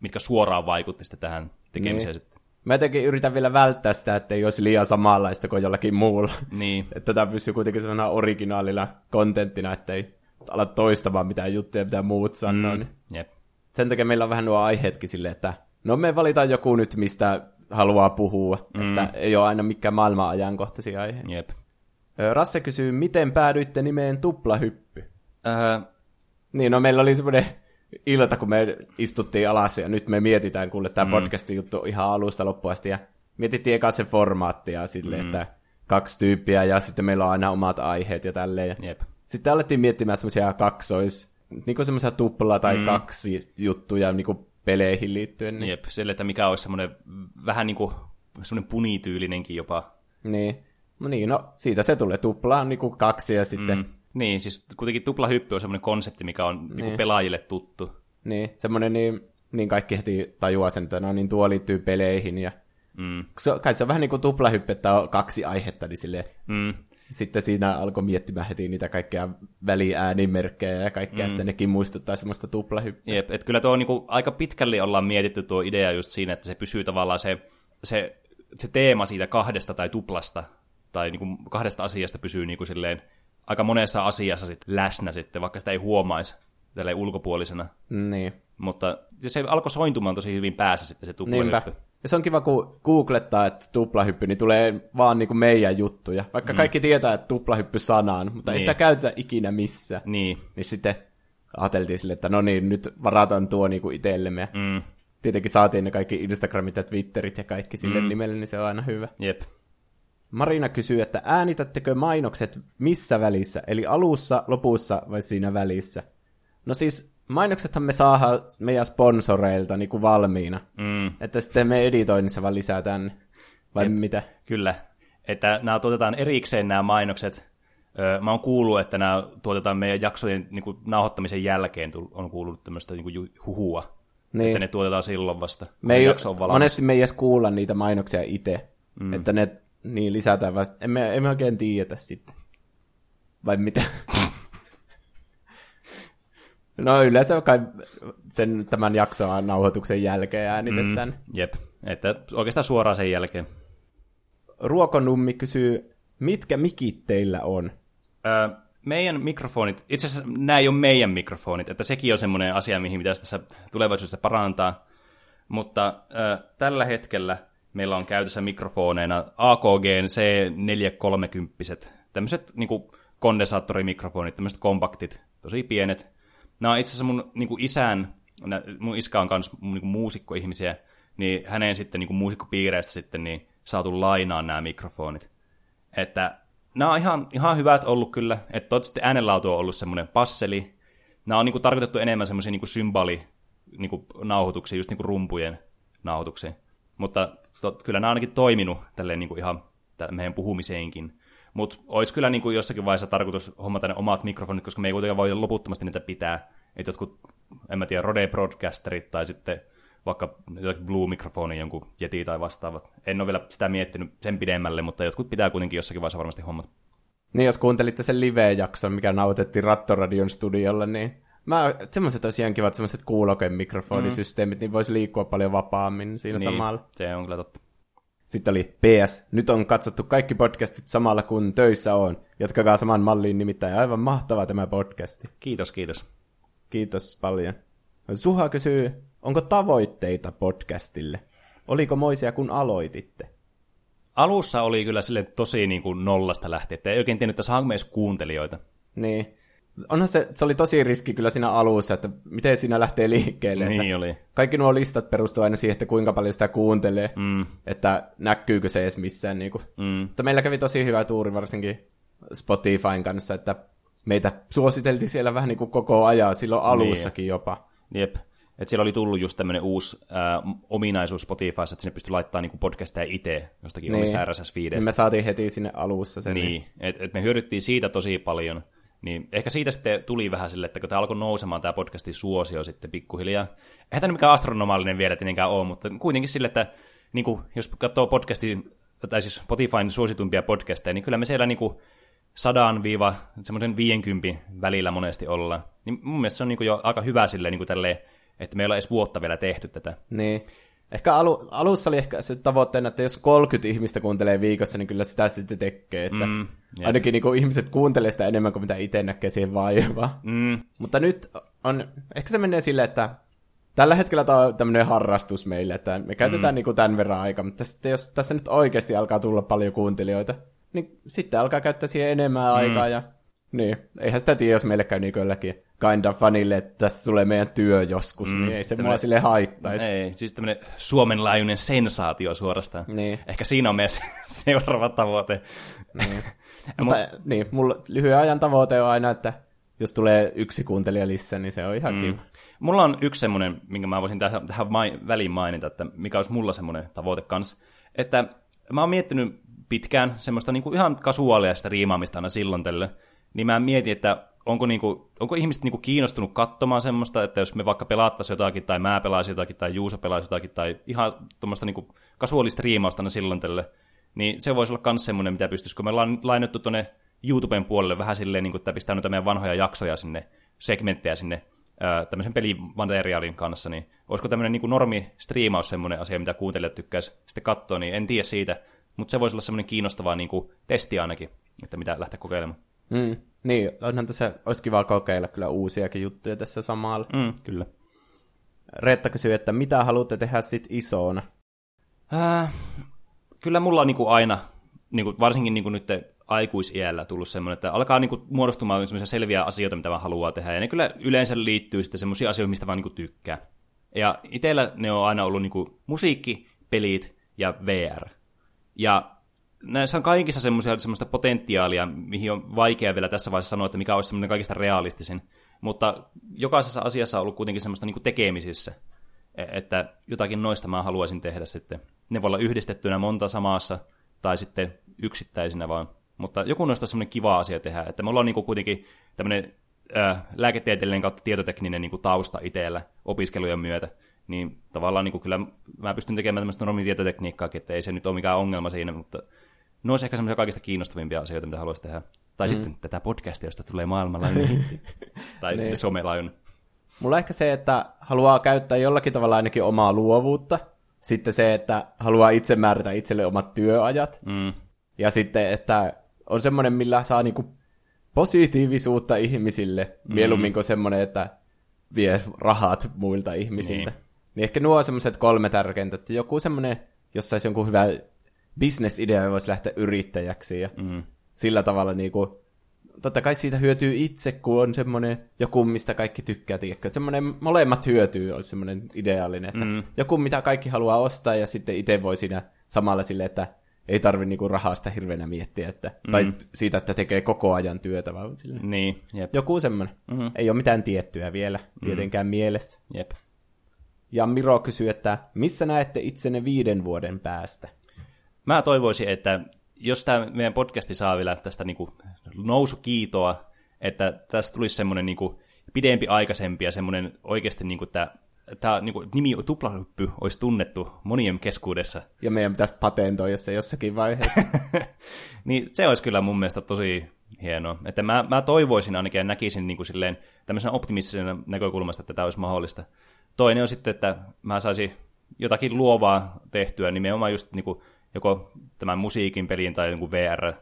mitkä suoraan vaikutti sitten tähän tekemiseen niin. sitten. Mä jotenkin yritän vielä välttää sitä, että ei olisi liian samanlaista kuin jollakin muulla. Niin. että tämä pysyy kuitenkin sellaisena originaalina kontenttina, että ei ala toistamaan mitään juttuja, mitä muut sanoo. Mm, niin. Jep. Sen takia meillä on vähän nuo aiheetkin silleen, että no me valitaan joku nyt, mistä haluaa puhua. Mm. Että ei ole aina mikään maailman ajankohtaisia aiheita. Jep. Rasse kysyy, miten päädyitte nimeen tuplahyppy? Öö. Niin, no meillä oli semmoinen ilta, kun me istuttiin alas ja nyt me mietitään, kuule tämä mm. podcastin juttu ihan alusta loppuun asti ja mietittiin eka se formaattia silleen, mm. että kaksi tyyppiä ja sitten meillä on aina omat aiheet ja tälleen. Jep. Sitten alettiin miettimään semmoisia kaksois, niin kuin semmoisia tupla tai mm. kaksi juttuja niin kuin peleihin liittyen. Niin. Jep, sille, että mikä olisi semmoinen vähän niin kuin semmoinen punityylinenkin jopa. Niin. No niin, no siitä se tulee. Tupla on niin kuin kaksi ja sitten... Mm. Niin, siis kuitenkin tuplahyppy on semmoinen konsepti, mikä on niin. Niin pelaajille tuttu. Niin, semmoinen niin, niin kaikki heti tajuaa sen, että no niin tuo liittyy peleihin ja Mm. Se, kai se on vähän niin kuin tuplahyppy, että on kaksi aihetta, niin silleen, mm sitten siinä alkoi miettimään heti niitä kaikkea väliäänimerkkejä ja kaikkea, mm. että nekin muistuttaa semmoista tuplahyppyä. Jep, että kyllä tuo niinku, aika pitkälle ollaan mietitty tuo idea just siinä, että se pysyy tavallaan se, se, se teema siitä kahdesta tai tuplasta, tai niinku kahdesta asiasta pysyy niinku silleen aika monessa asiassa sit läsnä sitten, vaikka sitä ei huomaisi tälleen ulkopuolisena. Niin. Mutta se alkoi sointumaan tosi hyvin päässä sitten se tuplahyppy. Niinpä. Ja se on kiva, kun googlettaa, että tuplahyppy, niin tulee vaan niin kuin meidän juttuja. Vaikka mm. kaikki tietää, että tuplahyppy sanaan, mutta niin. ei sitä käytetä ikinä missään. Niin. Niin sitten ajateltiin sille, että no niin, nyt varataan tuo niin kuin itsellemme. Mm. Tietenkin saatiin ne kaikki Instagramit ja Twitterit ja kaikki sille mm. nimelle, niin se on aina hyvä. Jep. Marina kysyy, että äänitättekö mainokset missä välissä? Eli alussa, lopussa vai siinä välissä? No siis mainoksethan me saadaan meidän sponsoreilta niin kuin valmiina. Mm. Että sitten me editoinnissa vaan lisätään, vai Jep, mitä? Kyllä, että nämä tuotetaan erikseen nämä mainokset. Mä oon kuullut, että nämä tuotetaan meidän jaksojen niin kuin, nauhoittamisen jälkeen, on kuullut tämmöistä niin kuin, huhua. Niin. Että ne tuotetaan silloin vasta, kun me ei, jakso on valmis. Monesti me ei edes kuulla niitä mainoksia itse, mm. että ne niin lisätään vasta. Emme, emme oikein tiedä sitten. Vai mitä? No yleensä kai sen tämän jakson nauhoituksen jälkeen äänitetään. Mm, jep, että oikeastaan suoraan sen jälkeen. Ruokonummi kysyy, mitkä mikit teillä on? Öö, meidän mikrofonit, itse asiassa nämä ei ole meidän mikrofonit, että sekin on semmoinen asia, mihin pitäisi tässä tulevaisuudessa parantaa. Mutta äh, tällä hetkellä meillä on käytössä mikrofoneina AKG C430, tämmöiset niin kondensaattorimikrofonit, tämmöiset kompaktit, tosi pienet. Nämä on itse asiassa mun niin kuin isän, mun iska on myös niin muusikkoihmisiä, niin hänen sitten niin kuin muusikkopiireistä sitten niin saatu lainaa nämä mikrofonit. Että nämä on ihan, ihan hyvät ollut kyllä, että toivottavasti äänenlaatu on ollut semmoinen passeli. Nämä on niin kuin, tarkoitettu enemmän semmoisia niin symboli niin kuin, nauhoituksia, just niin kuin rumpujen nauhoituksia. Mutta kyllä nämä ainakin toiminut tälleen niin kuin ihan meidän puhumiseenkin. Mutta olisi kyllä niin kuin jossakin vaiheessa tarkoitus hommata ne omat mikrofonit, koska me ei kuitenkaan voi loputtomasti niitä pitää. Että jotkut, en mä tiedä, Rode Broadcasterit tai sitten vaikka jotakin Blue-mikrofoni, jonkun Yeti tai vastaavat. En ole vielä sitä miettinyt sen pidemmälle, mutta jotkut pitää kuitenkin jossakin vaiheessa varmasti hommat. Niin, jos kuuntelitte sen live-jakson, mikä nautettiin Rattoradion studiolla, niin mä, semmoiset olisi ihan kivat, semmoiset kuuloken mikrofonisysteemit, mm. niin voisi liikkua paljon vapaammin siinä niin, samalla. se on kyllä totta. Sitten oli PS. Nyt on katsottu kaikki podcastit samalla kun töissä on. Jatkakaa saman malliin, nimittäin aivan mahtava tämä podcasti. Kiitos, kiitos. Kiitos paljon. Suha kysyy, onko tavoitteita podcastille? Oliko moisia, kun aloititte? Alussa oli kyllä sille tosi niin kuin nollasta lähtien, että ei oikein tiennyt, että saanko edes kuuntelijoita. Niin onhan se, se oli tosi riski kyllä siinä alussa, että miten siinä lähtee liikkeelle. Niin että oli. Kaikki nuo listat perustuu aina siihen, että kuinka paljon sitä kuuntelee, mm. että näkyykö se edes missään. Niin kuin. Mm. Mutta meillä kävi tosi hyvä tuuri varsinkin Spotifyn kanssa, että meitä suositeltiin siellä vähän niin kuin koko ajan, silloin alussakin niin. jopa. Jep. Että siellä oli tullut just tämmöinen uusi äh, ominaisuus Spotifyssa, että sinne pystyi laittamaan niin podcasteja itse jostakin niin. omista RSS-fiideistä. Niin me saatiin heti sinne alussa sen. Niin, niin. että et me hyödyttiin siitä tosi paljon. Niin ehkä siitä sitten tuli vähän sille, että kun tämä alkoi nousemaan tämä podcastin suosio sitten pikkuhiljaa. Eihän tämä mikään astronomaalinen vielä tietenkään ole, mutta kuitenkin sille, että niin kuin, jos katsoo podcastin, tai siis Spotifyn suositumpia podcasteja, niin kyllä me siellä niin sadan viiva semmoisen 50 välillä monesti ollaan. Niin mun mielestä se on niin jo aika hyvä silleen, niin kuin tälleen, että meillä on edes vuotta vielä tehty tätä. Niin. Ehkä alu, alussa oli ehkä se tavoitteena, että jos 30 ihmistä kuuntelee viikossa, niin kyllä sitä sitten tekee. Että mm, ainakin niin kuin, ihmiset kuuntelee sitä enemmän kuin mitä itse näkee siihen vaivaa. Mm. Mutta nyt on, ehkä se menee silleen, että tällä hetkellä tämä on tämmöinen harrastus meille, että me käytetään mm. niin kuin tämän verran aikaa, mutta sitten jos tässä nyt oikeasti alkaa tulla paljon kuuntelijoita, niin sitten alkaa käyttää siihen enemmän mm. aikaa ja niin, eihän sitä tiedä, jos meille käy niin kylläkin kind of funille, että tästä tulee meidän työ joskus, mm, niin ei se tämmönen, mua sille haittaisi. Ei, siis tämmöinen Suomen laajuinen sensaatio suorastaan. Niin. Ehkä siinä on meidän seuraava tavoite. Niin. Mutta niin, mulla lyhyen ajan tavoite on aina, että jos tulee yksi kuuntelija lisää, niin se on ihan mm. kiva. Mulla on yksi semmoinen, minkä mä voisin tähän, tähän mai, väliin mainita, että mikä olisi mulla semmoinen tavoite kanssa, että mä oon miettinyt pitkään semmoista niin kuin ihan kasuaalia sitä riimaamista aina silloin tälle, niin mä mietin, että onko, niinku, onko ihmiset niinku kiinnostunut katsomaan semmoista, että jos me vaikka pelaattaisiin jotakin, tai mä pelaisin jotakin, tai Juuso pelaisi jotakin, tai ihan tuommoista niinku kasuaalista riimausta silloin tälle, niin se voisi olla myös semmoinen, mitä pystyisi, kun me ollaan lainattu tuonne YouTuben puolelle vähän silleen, niin kuin, että pistää noita meidän vanhoja jaksoja sinne, segmenttejä sinne tämmöisen pelimateriaalin kanssa, niin olisiko tämmöinen niin normi striimaus semmoinen asia, mitä kuuntelijat tykkäisi sitten katsoa, niin en tiedä siitä, mutta se voisi olla semmoinen kiinnostava niin kuin testi ainakin, että mitä lähteä kokeilemaan. Mm. Niin, onhan tässä, olisi kiva kokeilla kyllä uusiakin juttuja tässä samalla. Mm, kyllä. Reetta kysyy, että mitä haluatte tehdä sit isona? Äh, kyllä mulla on niinku aina, niinku, varsinkin niinku nyt aikuisiällä tullut semmoinen, että alkaa niinku muodostumaan semmoisia selviä asioita, mitä mä haluan tehdä. Ja ne kyllä yleensä liittyy sitten semmoisia asioita, mistä vaan niinku tykkää. Ja itsellä ne on aina ollut niinku musiikki, pelit ja VR. Ja näissä on kaikissa semmoisia, semmoista potentiaalia, mihin on vaikea vielä tässä vaiheessa sanoa, että mikä olisi semmoinen kaikista realistisin. Mutta jokaisessa asiassa on ollut kuitenkin semmoista niin tekemisissä, e- että jotakin noista mä haluaisin tehdä sitten. Ne voi olla yhdistettynä monta samassa, tai sitten yksittäisinä vaan. Mutta joku noista on semmoinen kiva asia tehdä, että me ollaan niin kuitenkin tämmöinen äh, lääketieteellinen kautta tietotekninen niin tausta itsellä opiskelujen myötä, niin tavallaan niin kuin kyllä mä pystyn tekemään tämmöistä normitietotekniikkaa, että ei se nyt ole mikään ongelma siinä, mutta ne olisi ehkä semmoisia kaikista kiinnostavimpia asioita, mitä haluaisi tehdä. Tai mm. sitten tätä podcastia, josta tulee maailmanlainen hitti. tai niin. somelainen. Mulla ehkä se, että haluaa käyttää jollakin tavalla ainakin omaa luovuutta. Sitten se, että haluaa itse määrätä itselle omat työajat. Mm. Ja sitten, että on semmoinen, millä saa niinku positiivisuutta ihmisille, mm. mieluummin kuin semmoinen, että vie rahat muilta ihmisiltä. Niin, niin ehkä nuo on semmoiset kolme tärkeintä, että joku semmoinen, jos saisi jonkun hyvä bisnesidea voisi lähteä yrittäjäksi ja mm. sillä tavalla niin kuin, totta kai siitä hyötyy itse, kun on semmoinen joku, mistä kaikki tykkää, tiedätkö? Semmoinen molemmat hyötyy, olisi semmoinen ideaalinen, että mm. joku, mitä kaikki haluaa ostaa, ja sitten itse voi siinä samalla sille, että ei tarvi niinku rahasta hirveänä miettiä, että, mm. tai siitä, että tekee koko ajan työtä, vaan sille. Niin, jep. Joku semmoinen. Mm-hmm. Ei ole mitään tiettyä vielä tietenkään mm. mielessä. Jep. Ja Miro kysyy, että missä näette itsenne viiden vuoden päästä? Mä toivoisin, että jos tämä meidän podcasti saa vielä tästä niinku nousukiitoa, että tästä tulisi semmoinen niinku pidempi aikaisempi ja semmoinen oikeasti niinku tämä tämä niin kuin, nimi tuplahyppy olisi tunnettu monien keskuudessa. Ja meidän pitäisi patentoida se jossakin vaiheessa. niin se olisi kyllä mun mielestä tosi hienoa. Että mä, mä toivoisin ainakin ja näkisin niin kuin silleen, tämmöisen optimistisen näkökulmasta, että tämä olisi mahdollista. Toinen on sitten, että mä saisin jotakin luovaa tehtyä, nimenomaan just niin kuin, joko tämän musiikin pelin tai jonkun VR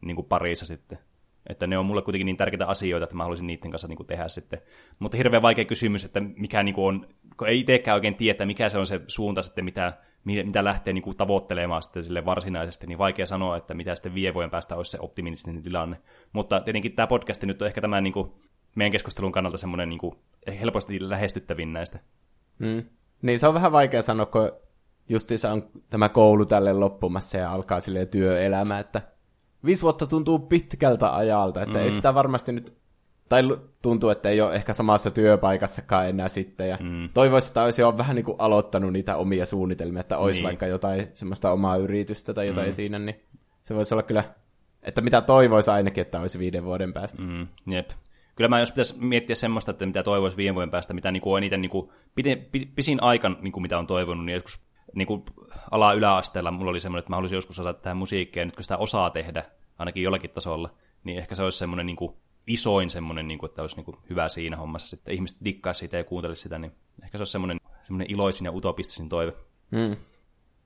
niin kuin parissa sitten. Että ne on mulle kuitenkin niin tärkeitä asioita, että mä haluaisin niiden kanssa niin kuin tehdä sitten. Mutta hirveän vaikea kysymys, että mikä niin kuin on, kun ei itsekään oikein tiedä, mikä se on se suunta sitten, mitä, mitä lähtee niin kuin tavoittelemaan sitten sille varsinaisesti, niin vaikea sanoa, että mitä sitten vie vuoden päästä olisi se optimistinen tilanne. Mutta tietenkin tämä podcast nyt on ehkä tämä niin kuin, meidän keskustelun kannalta semmoinen niin kuin, helposti lähestyttävin näistä. Mm. Niin, se on vähän vaikea sanoa, kun justiinsa on tämä koulu tälle loppumassa ja alkaa sille työelämä, että viisi vuotta tuntuu pitkältä ajalta, että mm. ei sitä varmasti nyt, tai tuntuu, että ei ole ehkä samassa työpaikassakaan enää sitten, ja mm. toivoisi, että olisi jo vähän niin kuin aloittanut niitä omia suunnitelmia, että olisi niin. vaikka jotain semmoista omaa yritystä tai jotain mm. siinä, niin se voisi olla kyllä, että mitä toivoisi ainakin, että olisi viiden vuoden päästä. Mm. Jep. Kyllä mä jos pitäisi miettiä semmoista, että mitä toivoisi viiden vuoden päästä, mitä niin kuin on eniten niin kuin pisin aikan, niin kuin mitä on toivonut, niin joskus niin kuin ala-yläasteella mulla oli semmoinen, että mä haluaisin joskus osata tähän musiikkia, ja nyt kun sitä osaa tehdä, ainakin jollakin tasolla, niin ehkä se olisi semmoinen niin kuin isoin semmoinen, niin kuin, että olisi niin kuin hyvä siinä hommassa, että ihmiset dikkaa siitä ja kuuntelisi sitä, niin ehkä se olisi semmoinen, semmoinen iloisin ja utopistisin toive. Mm.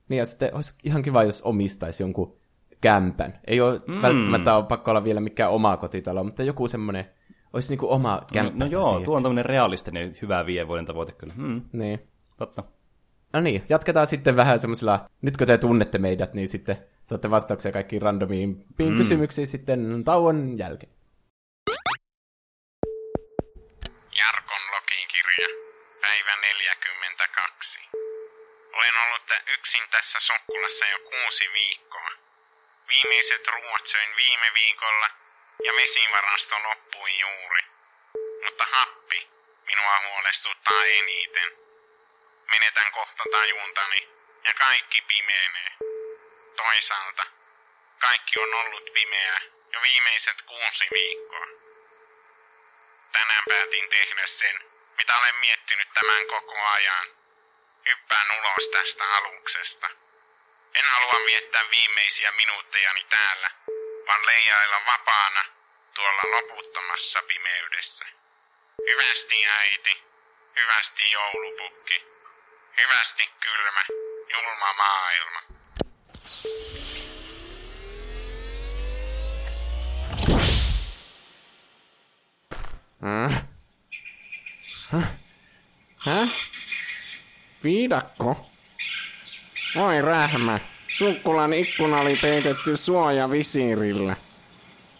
Niin ja sitten olisi ihan kiva, jos omistaisi jonkun kämpän. Ei ole mm. välttämättä ole pakko olla vielä mikään oma kotitalo, mutta joku semmoinen, olisi niin kuin oma kämppä. No, no joo, tuo on tämmöinen realistinen hyvä viiden vuoden tavoite kyllä. Mm. Niin. Totta. No niin, jatketaan sitten vähän semmoisella, nyt kun te tunnette meidät, niin sitten saatte vastauksia kaikkiin randomiin mm. kysymyksiin sitten tauon jälkeen. Jarkon login kirja, päivä 42. Olen ollut yksin tässä sokkulassa jo kuusi viikkoa. Viimeiset ruuat söin viime viikolla ja vesivarasto loppui juuri. Mutta happi minua huolestuttaa eniten. Menetän kohta tajuntani ja kaikki pimeenee. Toisaalta kaikki on ollut pimeää jo viimeiset kuusi viikkoa. Tänään päätin tehdä sen, mitä olen miettinyt tämän koko ajan. Hyppään ulos tästä aluksesta. En halua viettää viimeisiä minuuttejani täällä, vaan leijailla vapaana tuolla loputtomassa pimeydessä. Hyvästi äiti, hyvästi joulupukki. Hyvästi kylmä, julma maailma. Häh? Häh? Häh? Viidakko? Oi rähmä, sukkulan ikkuna oli peitetty suojavisiirillä.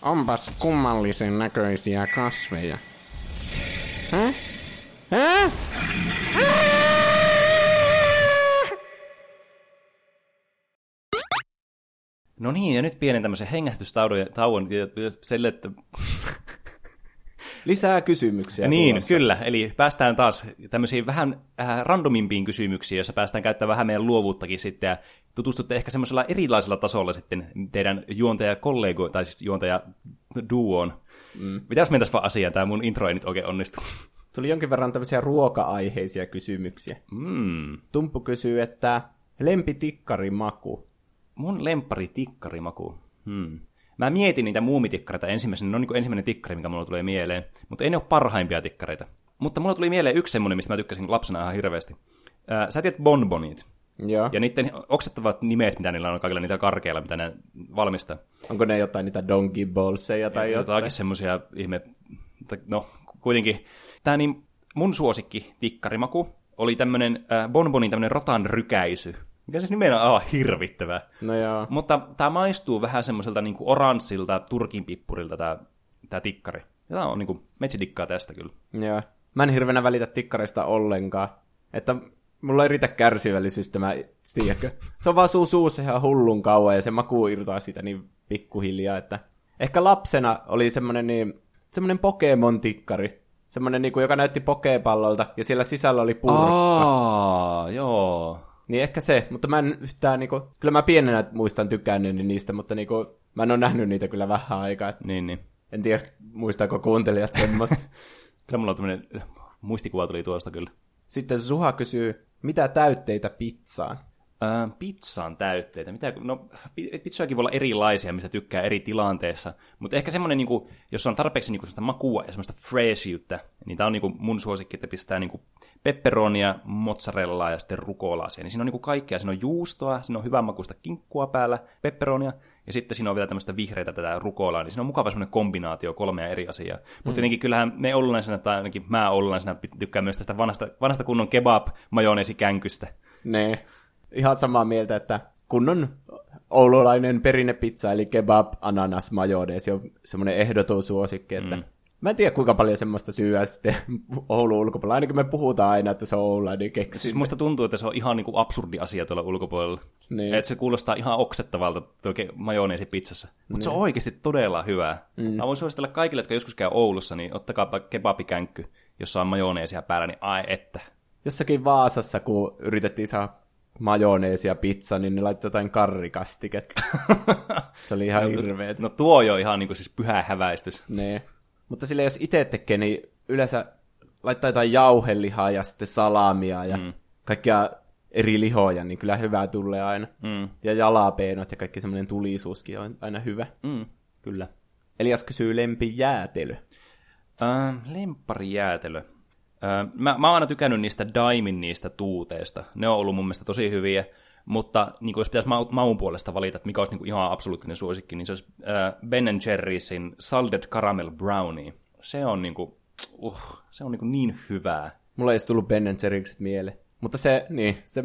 Onpas kummallisen näköisiä kasveja. Häh? Häh? Häh? No niin, ja nyt pienen tämmöisen hengähtystauon sille, että... Lisää kysymyksiä Niin, tulossa. kyllä. Eli päästään taas tämmöisiin vähän äh, randomimpiin kysymyksiin, joissa päästään käyttämään vähän meidän luovuuttakin sitten, ja tutustutte ehkä semmoisella erilaisella tasolla sitten teidän juontaja-kollego, tai siis juontaja-duoon. Mm. Mitäs mentäs vaan asiaan? Tämä mun intro ei nyt oikein onnistu. Tuli jonkin verran tämmöisiä ruoka-aiheisia kysymyksiä. Mm. Tumppu kysyy, että lempitikkari maku mun lempari tikkarimaku. Hmm. Mä mietin niitä muumitikkareita ensimmäisenä, ne on niin ensimmäinen tikkari, mikä mulla tulee mieleen, mutta ei ne ole parhaimpia tikkareita. Mutta mulla tuli mieleen yksi semmoinen, mistä mä tykkäsin lapsena ihan hirveästi. Ää, sä tiedät bonbonit. Joo. Ja niiden oksettavat nimet, mitä niillä on kaikilla niitä karkeilla, mitä ne valmistaa. Onko ne jotain niitä donkey ballseja tai jotain? Jotakin semmoisia ihme... No, kuitenkin. Tämä niin mun suosikki tikkarimaku oli tämmönen äh, bonbonin tämmönen rotan rykäisy. Mikä siis nimenomaan on aivan hirvittävää. No joo. Mutta tämä maistuu vähän semmoiselta niinku oranssilta turkinpippurilta tämä tää tikkari. Ja tää on niinku, metsi dikkaa tästä kyllä. Joo. Mä en hirveänä välitä tikkareista ollenkaan. Että mulla ei riitä kärsivällisyys tämä, tiedätkö? Se on vaan suu suussa ihan hullun kauan ja se maku irtoaa siitä niin pikkuhiljaa, että... Ehkä lapsena oli semmonen niin, semmonen Pokemon-tikkari. Semmonen niinku, joka näytti pokepallolta ja siellä sisällä oli purkka. Aa, joo. Niin ehkä se, mutta mä en yhtään niinku, kyllä mä pienenä muistan tykänneeni niistä, mutta niinku, mä en ole nähnyt niitä kyllä vähän aikaa. Et Niin, niin. en tiedä, muistaako kuuntelijat semmoista. Kyllä mulla on tämmönen muistikuva tuli tuosta kyllä. Sitten Suha kysyy, mitä täytteitä pizzaan? Ää, pizzan täytteitä. Mitä, no, pi- pizzojakin voi olla erilaisia, mistä tykkää eri tilanteessa. Mutta ehkä semmoinen, niinku, jos on tarpeeksi niinku, semmoista makua ja semmoista freshiyttä, niin tämä on niinku, mun suosikki, että pistää niinku, pepperonia, mozzarellaa ja sitten rukolaa. Niin siinä on niinku kaikkea. Siinä on juustoa, siinä on hyvän makuista kinkkua päällä, pepperonia, ja sitten siinä on vielä tämmöistä vihreitä tätä rukolaa, niin siinä on mukava semmoinen kombinaatio kolmea eri asiaa. Mm. Mutta tietenkin kyllähän me oululaisena, tai ainakin mä oululaisena tykkään myös tästä vanhasta, vanhasta kunnon kebab majoneesikänkystä. Ne, ihan samaa mieltä, että kunnon oululainen perinnepizza, eli kebab, ananas, majoneesi on semmoinen ehdoton suosikki, että mm. Mä en tiedä, kuinka paljon semmoista syyä sitten Oulun ulkopuolella. Ainakin me puhutaan aina, että se on oululainen keksi. Siis musta tuntuu, että se on ihan niinku absurdi asia tuolla ulkopuolella. Niin. Että se kuulostaa ihan oksettavalta tuo majoneesi pizzassa. Mutta se on oikeasti todella hyvää. Mm. Mä voin suositella kaikille, jotka joskus käy Oulussa, niin ottakaa kebabikänkky, jossa on majoneesia päällä, niin ai että. Jossakin Vaasassa, kun yritettiin saada majoneesia pizza, niin ne laittoi jotain karrikastiketta. se oli ihan hirveet. No tuo jo ihan niinku siis pyhä häväistys. Ne. Mutta sille jos itse tekee, niin yleensä laittaa jotain jauhelihaa ja sitten salamia ja mm. kaikkia eri lihoja, niin kyllä hyvää tulee aina. Mm. Ja jalapeenot ja kaikki semmoinen tulisuuskin on aina hyvä. Mm, kyllä. Elias kysyy lempijäätely. Äh, lempparijäätelö. Äh, mä, mä oon aina tykännyt niistä Daimin niistä tuuteista. Ne on ollut mun mielestä tosi hyviä. Mutta niin jos pitäisi ma- maun puolesta valita, että mikä olisi niin ihan absoluuttinen suosikki, niin se olisi äh, Ben Jerry'sin Salted Caramel Brownie. Se on niin kuin, uh, se on niin, niin hyvää. Mulla ei tullut Ben Jerry'kset mieleen. Mutta se, niin, se,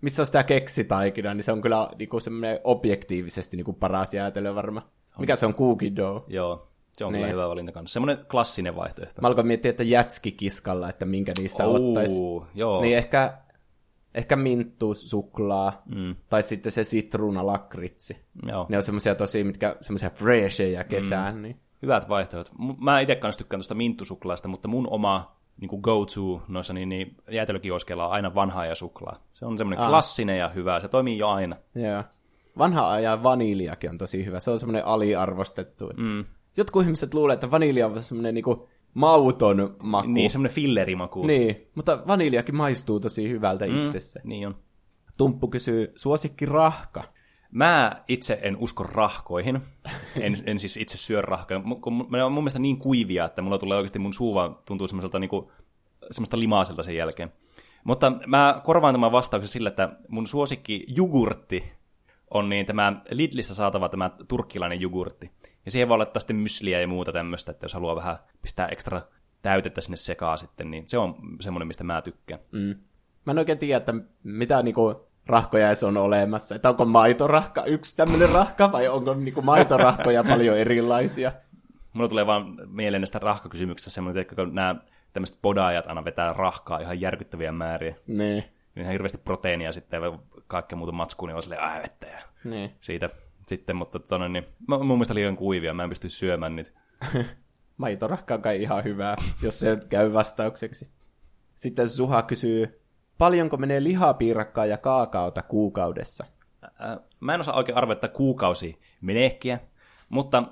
missä on sitä keksitaikina, niin se on kyllä niinku semmoinen objektiivisesti niinku paras jäätelö varma. Mikä se on, cookie dough? Joo, se on Niin. kyllä hyvä valinta kanssa. Semmoinen klassinen vaihtoehto. Mä alkoin miettiä, että jätski kiskalla, että minkä niistä Uu, ottaisi. joo. Niin ehkä, ehkä minttu suklaa, mm. tai sitten se sitruuna lakritsi. Joo. Ne on semmoisia tosi, mitkä semmoisia freshejä kesään. Mm. Niin. Hyvät vaihtoehdot. Mä itse kanssa tykkään tuosta minttusuklaasta, mutta mun oma niin go-to noissa niin, niin jäätelökioskeilla on aina vanhaa ja suklaa. Se on semmoinen Ah. klassinen ja hyvä. Se toimii jo aina. Joo. Vanha ajan vaniljakin on tosi hyvä. Se on semmoinen aliarvostettu. Mm. Jotkut ihmiset luulee, että vanilja on semmoinen niinku mauton maku. Niin, semmoinen fillerimaku. niin, mutta vaniljakin maistuu tosi hyvältä mm. itsessä. Niin on. Tumppu kysyy, suosikki rahka. Mä itse en usko rahkoihin. En, en siis itse syö kun Ne on mun mielestä niin kuivia, että mulla tulee oikeasti mun suu vaan tuntuu semmoiselta niinku, semmoista limaaselta sen jälkeen. Mutta mä korvaan tämän vastauksen sillä, että mun suosikki jogurtti on niin tämä Lidlissä saatava tämä turkkilainen jogurtti. Ja siihen voi laittaa sitten mysliä ja muuta tämmöistä, että jos haluaa vähän pistää ekstra täytettä sinne sekaan sitten, niin se on semmoinen, mistä mä tykkään. Mm. Mä en oikein tiedä, että mitä niinku rahkoja edes on olemassa. Että onko maitorahka yksi tämmöinen rahka vai onko niinku maitorahkoja paljon erilaisia? Mulla tulee vaan mieleen näistä rahkakysymyksistä semmoinen, että kun nämä tämmöiset podaajat aina vetää rahkaa ihan järkyttäviä määriä. Niin, ihan hirveästi proteiinia sitten ja kaikkea muuta matskua, niin on silleen, ja niin. siitä sitten, mutta tonne, niin, mä, mun mielestä liian kuivia, mä en pysty syömään niitä. Maitorahka on kai ihan hyvää, jos se käy vastaukseksi. Sitten Suha kysyy, paljonko menee lihapiirakkaa ja kaakaota kuukaudessa? Ää, mä en osaa oikein arvetta kuukausi menehkiä, mutta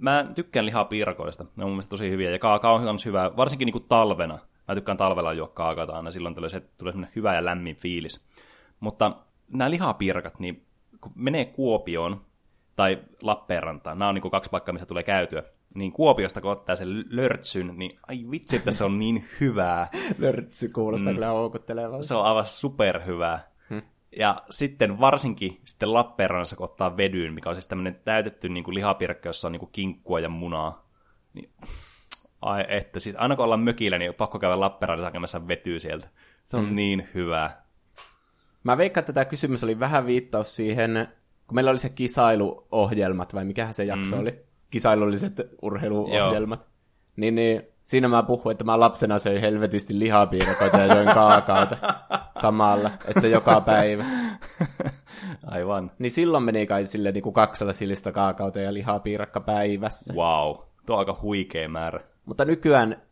mä tykkään lihapiirakoista. Ne on mun mielestä tosi hyviä ja kaakao on myös hyvä, varsinkin niin talvena. Mä tykkään talvella juo kaakaota aina, silloin tulee, se, tulee semmoinen hyvä ja lämmin fiilis. Mutta nämä lihapiirakat, niin kun menee Kuopioon tai Lappeenrantaan, nämä on niin kaksi paikkaa, missä tulee käytyä, niin Kuopiosta kun ottaa sen lörtsyn, niin ai vitsi, että se on niin hyvää. Lörtsy kuulostaa mm. kyllä houkuttelevalta. Se on aivan superhyvää. Hmm. Ja sitten varsinkin sitten Lappeenrannassa, kun ottaa vedyyn, mikä on siis tämmöinen täytetty niin kuin lihapirkka, jossa on niin kuin kinkkua ja munaa. Niin, ai että, siis aina kun ollaan mökillä, niin on pakko käydä Lappeenrannassa hakemassa vetyä sieltä. Se on mm. niin hyvää. Mä veikkaan, että tämä kysymys oli vähän viittaus siihen, kun meillä oli se kisailuohjelmat, vai mikähän se jakso mm. oli? Kisailulliset urheiluohjelmat. Joo. Niin, niin siinä mä puhuin, että mä lapsena söin helvetisti lihapiirakoita ja join kaakaota samalla, että joka päivä. Aivan. Niin silloin meni kai sille niin kuin kaksella sillistä kaakaota ja lihapiirakka päivässä. Wow, tuo on aika huikea määrä. Mutta nykyään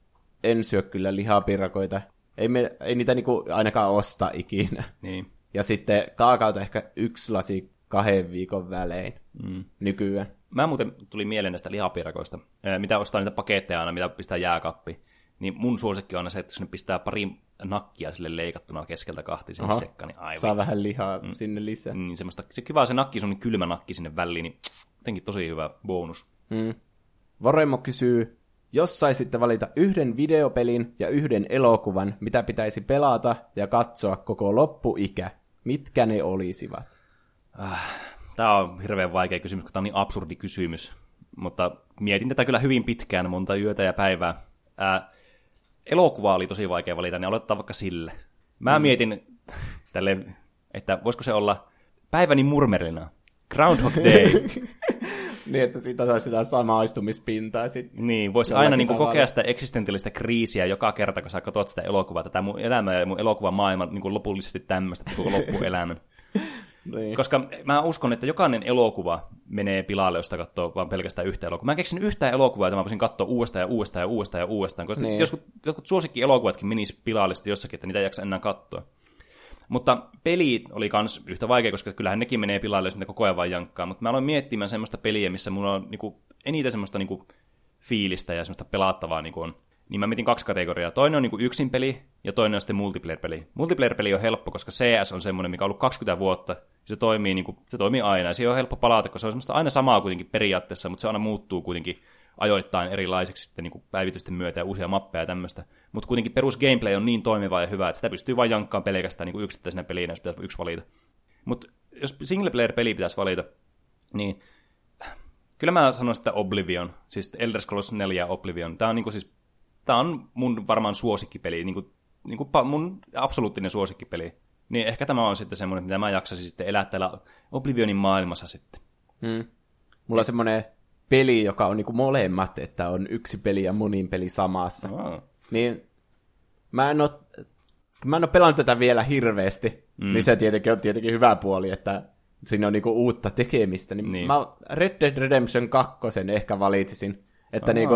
en syö kyllä lihapiirakoita. Ei, me, ei niitä niin kuin ainakaan osta ikinä. Niin. Ja sitten kaakaota ehkä yksi lasi kahden viikon välein mm. nykyään. Mä muuten tuli mieleen näistä lihapiirakoista, mitä ostaa niitä paketteja aina, mitä pistää jääkappi. Niin mun suosikki on aina se, että sinne pistää pari nakkia sille leikattuna keskeltä kahti sinne sekka, niin aivan. Saa vähän lihaa mm. sinne lisää. Niin semmoista, se kiva se nakki, sun kylmä nakki sinne väliin, niin jotenkin tosi hyvä bonus. Mm. Voremo kysyy, jos saisitte valita yhden videopelin ja yhden elokuvan, mitä pitäisi pelata ja katsoa koko loppuikä, mitkä ne olisivat? Äh, Tämä on hirveän vaikea kysymys, koska tämä on niin absurdi kysymys. Mutta mietin tätä kyllä hyvin pitkään, monta yötä ja päivää. Ää, elokuva oli tosi vaikea valita, niin aloittaa vaikka sille. Mä mm. mietin tälle, että voisiko se olla päiväni murmerina. Groundhog Day. niin, että siitä saa sitä samaistumispintaa sitten. Niin, voisi aina niin kuin kokea sitä eksistentiaalista kriisiä joka kerta, kun sä katsot sitä elokuvaa. Tätä mun elämää ja mun elokuvan maailma niin kuin lopullisesti tämmöistä koko loppuelämän. Niin. Koska mä uskon, että jokainen elokuva menee pilalle, jos katsoo vaan pelkästään yhtä elokuvaa. Mä keksin yhtä elokuvaa, että mä voisin katsoa uudestaan ja uudestaan ja uudestaan ja uudestaan. Koska niin. joskus, jotkut suosikki-elokuvatkin menis pilalle jossakin, että niitä ei jaksa enää katsoa. Mutta peli oli kans yhtä vaikea, koska kyllähän nekin menee pilalle, jos ne koko ajan vaan jankkaa. Mutta mä aloin miettimään semmoista peliä, missä mulla on niinku, eniten semmoista niinku, fiilistä ja semmoista pelattavaa niinku on niin mä mietin kaksi kategoriaa. Toinen on niin yksi peli ja toinen on sitten multiplayer-peli. Multiplayer-peli on helppo, koska CS on semmoinen, mikä on ollut 20 vuotta. Se toimii, niin kuin, se toimii aina. Ja se on helppo palata, koska se on semmoista aina samaa kuitenkin periaatteessa, mutta se aina muuttuu kuitenkin ajoittain erilaiseksi sitten niin kuin päivitysten myötä ja uusia mappeja ja tämmöistä. Mutta kuitenkin perus gameplay on niin toimiva ja hyvä, että sitä pystyy vain jankkaan pelkästään niin yksittäisenä pelinä, jos pitäisi yksi valita. Mutta jos single player peli pitäisi valita, niin kyllä mä sanoisin, että Oblivion, siis Elder Scrolls 4 Oblivion. Tämä on niin kuin siis tämä on mun varmaan suosikkipeli, niin kuin, niin kuin mun absoluuttinen suosikkipeli. Niin ehkä tämä on sitten semmoinen, mitä mä jaksaisin sitten elää täällä Oblivionin maailmassa sitten. Hmm. Mulla on semmoinen peli, joka on niin kuin molemmat, että on yksi peli ja monin peli samassa. Oh. Niin mä en ole, mä en ole pelannut tätä vielä hirveästi, mm. niin se tietenkin on tietenkin hyvä puoli, että siinä on niinku uutta tekemistä. Niin, niin. Mä Red Dead Redemption 2 ehkä valitsisin. Että oh. niinku,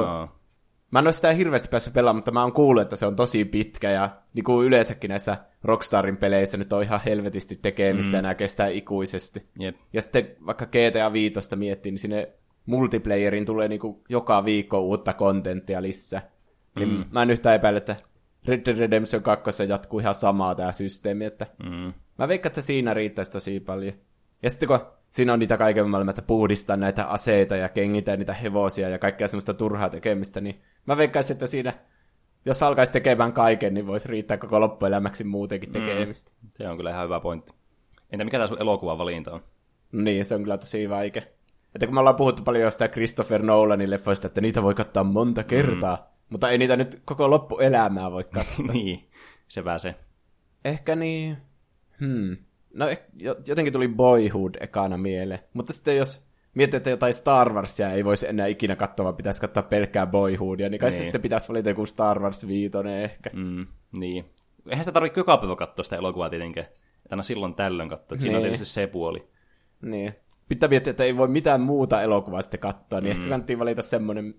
Mä en ole sitä hirveästi päässyt pelaamaan, mutta mä oon kuullut, että se on tosi pitkä ja niin kuin yleensäkin näissä Rockstarin peleissä nyt on ihan helvetisti tekemistä mm. ja nämä kestää ikuisesti. Yep. Ja sitten vaikka GTA 5 miettii, niin sinne multiplayerin tulee niin kuin joka viikko uutta kontenttia lisää. Niin mm. mä en yhtään epäile, että Red Dead Redemption 2 jatkuu ihan samaa tämä systeemi, että mm. mä veikkaan, että siinä riittäisi tosi paljon. Ja sitten kun siinä on niitä kaiken maailman, että puhdistaa näitä aseita ja kengitä niitä hevosia ja kaikkea semmoista turhaa tekemistä, niin mä veikkaisin, että siinä, jos alkaisi tekemään kaiken, niin voisi riittää koko loppuelämäksi muutenkin mm. tekemistä. Mm, se on kyllä ihan hyvä pointti. Entä mikä tämä sun elokuvan valinta on? No niin, se on kyllä tosi vaikea. Että kun me ollaan puhuttu paljon jostain Christopher Nolanin leffoista, että niitä voi katsoa monta kertaa, mm. mutta ei niitä nyt koko loppuelämää voi katsoa. niin, se pääsee. Ehkä niin, hmm. No jotenkin tuli Boyhood ekana mieleen. Mutta sitten jos miettii, että jotain Star Warsia ei voisi enää ikinä katsoa, vaan pitäisi katsoa pelkkää Boyhoodia, niin kai niin. sitten pitäisi valita joku Star Wars 5 ehkä. Mm, niin. Eihän sitä tarvitse joka päivä katsoa sitä elokuvaa tietenkään. Aina silloin tällöin katsoa. Siinä niin. on tietysti se puoli. Niin. Pitää miettiä, että ei voi mitään muuta elokuvaa sitten katsoa, niin mm. ehkä kannattaa valita semmoinen,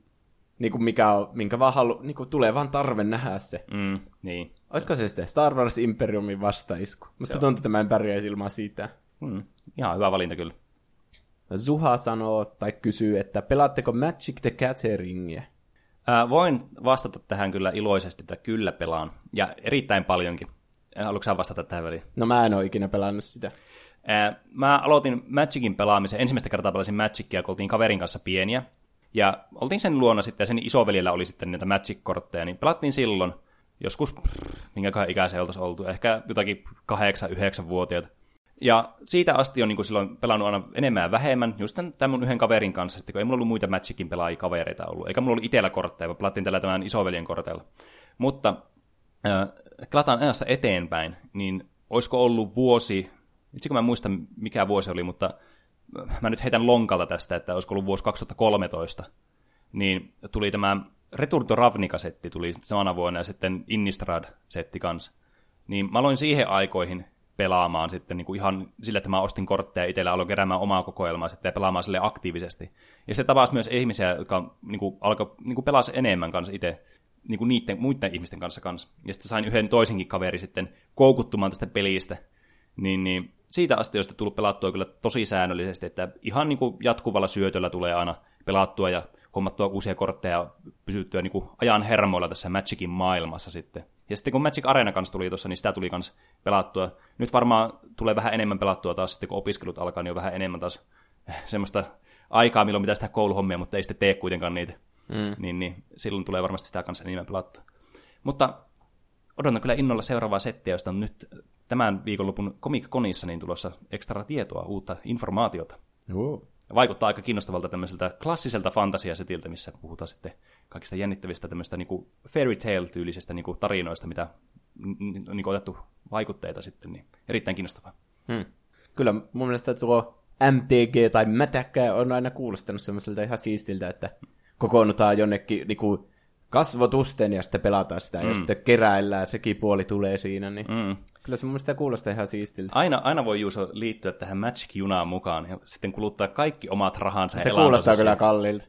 niin kuin mikä on, minkä vaan halu, niin kuin tulee vaan tarve nähdä se. Mm, niin. Olisiko se sitten Star Wars Imperiumin vastaisku? Musta se tuntuu, että mä en pärjäisi ilman siitä. Hmm. Ihan hyvä valinta kyllä. Zuha sanoo tai kysyy, että pelaatteko Magic the Gatheringia? Ää, voin vastata tähän kyllä iloisesti, että kyllä pelaan. Ja erittäin paljonkin. Haluatko vastata tähän väliin? No mä en ole ikinä pelannut sitä. Ää, mä aloitin Magicin pelaamisen. Ensimmäistä kertaa pelasin Magicia, kun oltiin kaverin kanssa pieniä. Ja oltiin sen luona sitten, ja sen isoveljellä oli sitten niitä Magic-kortteja, niin pelattiin silloin – joskus, minkäköhän ikäisiä oltaisiin oltu, ehkä jotakin 8-9-vuotiaat. Ja siitä asti on niin kuin silloin pelannut aina enemmän ja vähemmän, just tämän, tämän mun yhden kaverin kanssa, että kun ei mulla ollut muita Magicin pelaajia kavereita ollut, eikä mulla ollut itsellä kortteja, vaan pelattiin tällä tämän isoveljen korteilla. Mutta äh, pelataan ajassa eteenpäin, niin olisiko ollut vuosi, itse kun mä en muista mikä vuosi oli, mutta mä nyt heitän lonkalta tästä, että olisiko ollut vuosi 2013, niin tuli tämä Return to Ravnica-setti tuli samana vuonna ja sitten Innistrad-setti kanssa. Niin mä aloin siihen aikoihin pelaamaan sitten niin kuin ihan sillä, että mä ostin kortteja itsellä, aloin keräämään omaa kokoelmaa sitten ja pelaamaan sille aktiivisesti. Ja se tapasi myös ihmisiä, jotka niin kuin, alkoi niin kuin pelasi enemmän kanssa itse niin kuin niiden, muiden ihmisten kanssa kanssa. Ja sitten sain yhden toisenkin kaveri sitten koukuttumaan tästä pelistä. Niin, niin siitä asti on tullut pelattua kyllä tosi säännöllisesti, että ihan niin kuin jatkuvalla syötöllä tulee aina pelattua ja hommattua uusia kortteja ja pysyttyä niin kuin ajan hermoilla tässä Magicin maailmassa sitten. Ja sitten kun Magic Arena kanssa tuli tuossa, niin sitä tuli myös pelattua. Nyt varmaan tulee vähän enemmän pelattua taas sitten, kun opiskelut alkaa, niin on vähän enemmän taas semmoista aikaa, milloin pitää sitä kouluhommia, mutta ei sitten tee kuitenkaan niitä. Mm. Niin, niin silloin tulee varmasti sitä kanssa enemmän pelattua. Mutta odotan kyllä innolla seuraavaa settiä, josta on nyt tämän viikonlopun Comic Conissa niin tulossa ekstra tietoa, uutta informaatiota. Uh. Vaikuttaa aika kiinnostavalta tämmöiseltä klassiselta fantasiasetiltä, missä puhutaan sitten kaikista jännittävistä tämmöistä niin fairy tale-tyylisestä niin tarinoista, mitä on niin otettu vaikutteita sitten, niin erittäin kiinnostavaa. Hmm. Kyllä mun mielestä tuo MTG tai Mätäkkä on aina kuulostanut semmoiselta ihan siistiltä, että kokoonnutaan jonnekin niin kuin kasvotusten ja sitten pelataan sitä mm. ja sitten keräillään, sekin puoli tulee siinä, niin mm. kyllä se mun mielestä kuulostaa ihan siistiltä. Aina, aina voi Juuso liittyä tähän Magic-junaan mukaan ja sitten kuluttaa kaikki omat rahansa Se kuulostaa kyllä kalliilta.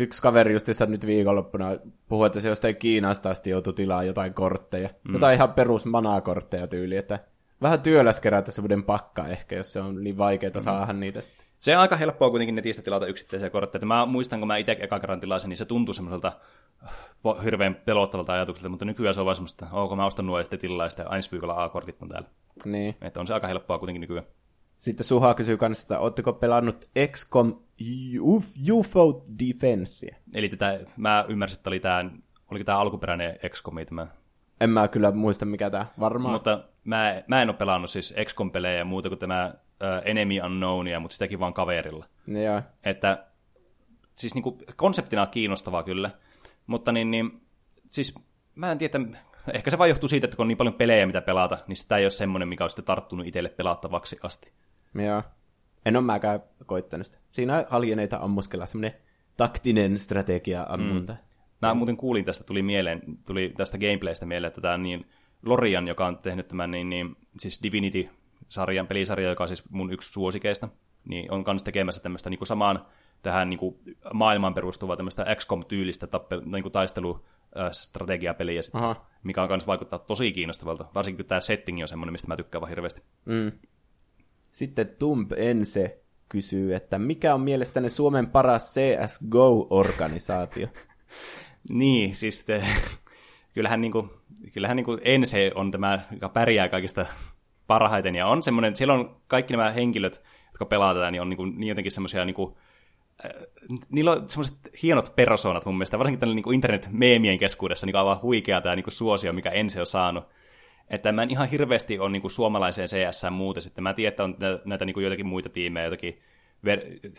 Yksi kaveri justissa nyt viikonloppuna puhui, että se jostain Kiinasta asti joutui tilaa jotain kortteja. Mm. Jotain ihan perus manakortteja tyyli, että vähän työläs kerätä semmoinen pakka ehkä, jos se on niin vaikeaa mm. saada niitä sitten. Se on aika helppoa kuitenkin netistä tilata yksittäisiä kortteja. Mä muistan, kun mä itse eka kerran tilasin, niin se tuntui semmoiselta äh, hirveän pelottavalta ajatukselta, mutta nykyään se on vaan semmoista, onko mä ostan nuo ja sitten tilaa ja sitten ensi viikolla A-kortit on täällä. Niin. Että on se aika helppoa kuitenkin nykyään. Sitten Suha kysyy kanssa, että ootteko pelannut XCOM UFO Defense? Eli tätä, mä ymmärsin, että oli tämä, oliko tämä alkuperäinen XCOM, tämä en mä kyllä muista, mikä tämä varmaan. Mutta mä, mä en ole pelannut siis XCOM-pelejä muuta kuin tämä uh, Enemy Unknownia, mutta sitäkin vaan kaverilla. Joo. Että siis niinku, konseptina kiinnostavaa kyllä, mutta niin, niin siis mä en tiedä, ehkä se vain johtuu siitä, että kun on niin paljon pelejä, mitä pelata, niin sitä ei ole semmoinen, mikä on sitten tarttunut itselle pelattavaksi asti. Joo. En ole mäkään koittanut sitä. Siinä haljeneita ammuskella semmoinen taktinen strategia ammunta. Mm. Mä muuten kuulin tästä, tuli mieleen, tuli tästä gameplaystä mieleen, että tämä niin Lorian, joka on tehnyt tämän niin, niin siis Divinity-sarjan, pelisarja, joka on siis mun yksi suosikeista, niin on kanssa tekemässä tämmöistä niin kuin samaan tähän niin kuin maailmaan perustuvaa tämmöistä XCOM-tyylistä tappel, niin kuin taistelustrategiapeliä, Aha. mikä on kanssa vaikuttaa tosi kiinnostavalta, varsinkin kun tämä setting on semmoinen, mistä mä tykkään vaan hirveästi. Mm. Sitten Tump Ense kysyy, että mikä on mielestäni Suomen paras CSGO-organisaatio? niin, siis te, kyllähän, niin kuin, kyllähän niin kuin Ense on tämä, joka pärjää kaikista parhaiten, ja on semmoinen, siellä on kaikki nämä henkilöt, jotka pelaa tätä, niin on niin, kuin, niin jotenkin semmoisia niin kuin, äh, niillä on semmoiset hienot persoonat mun mielestä, varsinkin tällä niin internet-meemien keskuudessa niin aivan huikea tämä niin suosio, mikä Ense on saanut. Että mä en ihan hirveästi ole niin suomalaiseen CS muuta sitten. Mä tiedän, että on näitä, niin joitakin muita tiimejä, jotakin,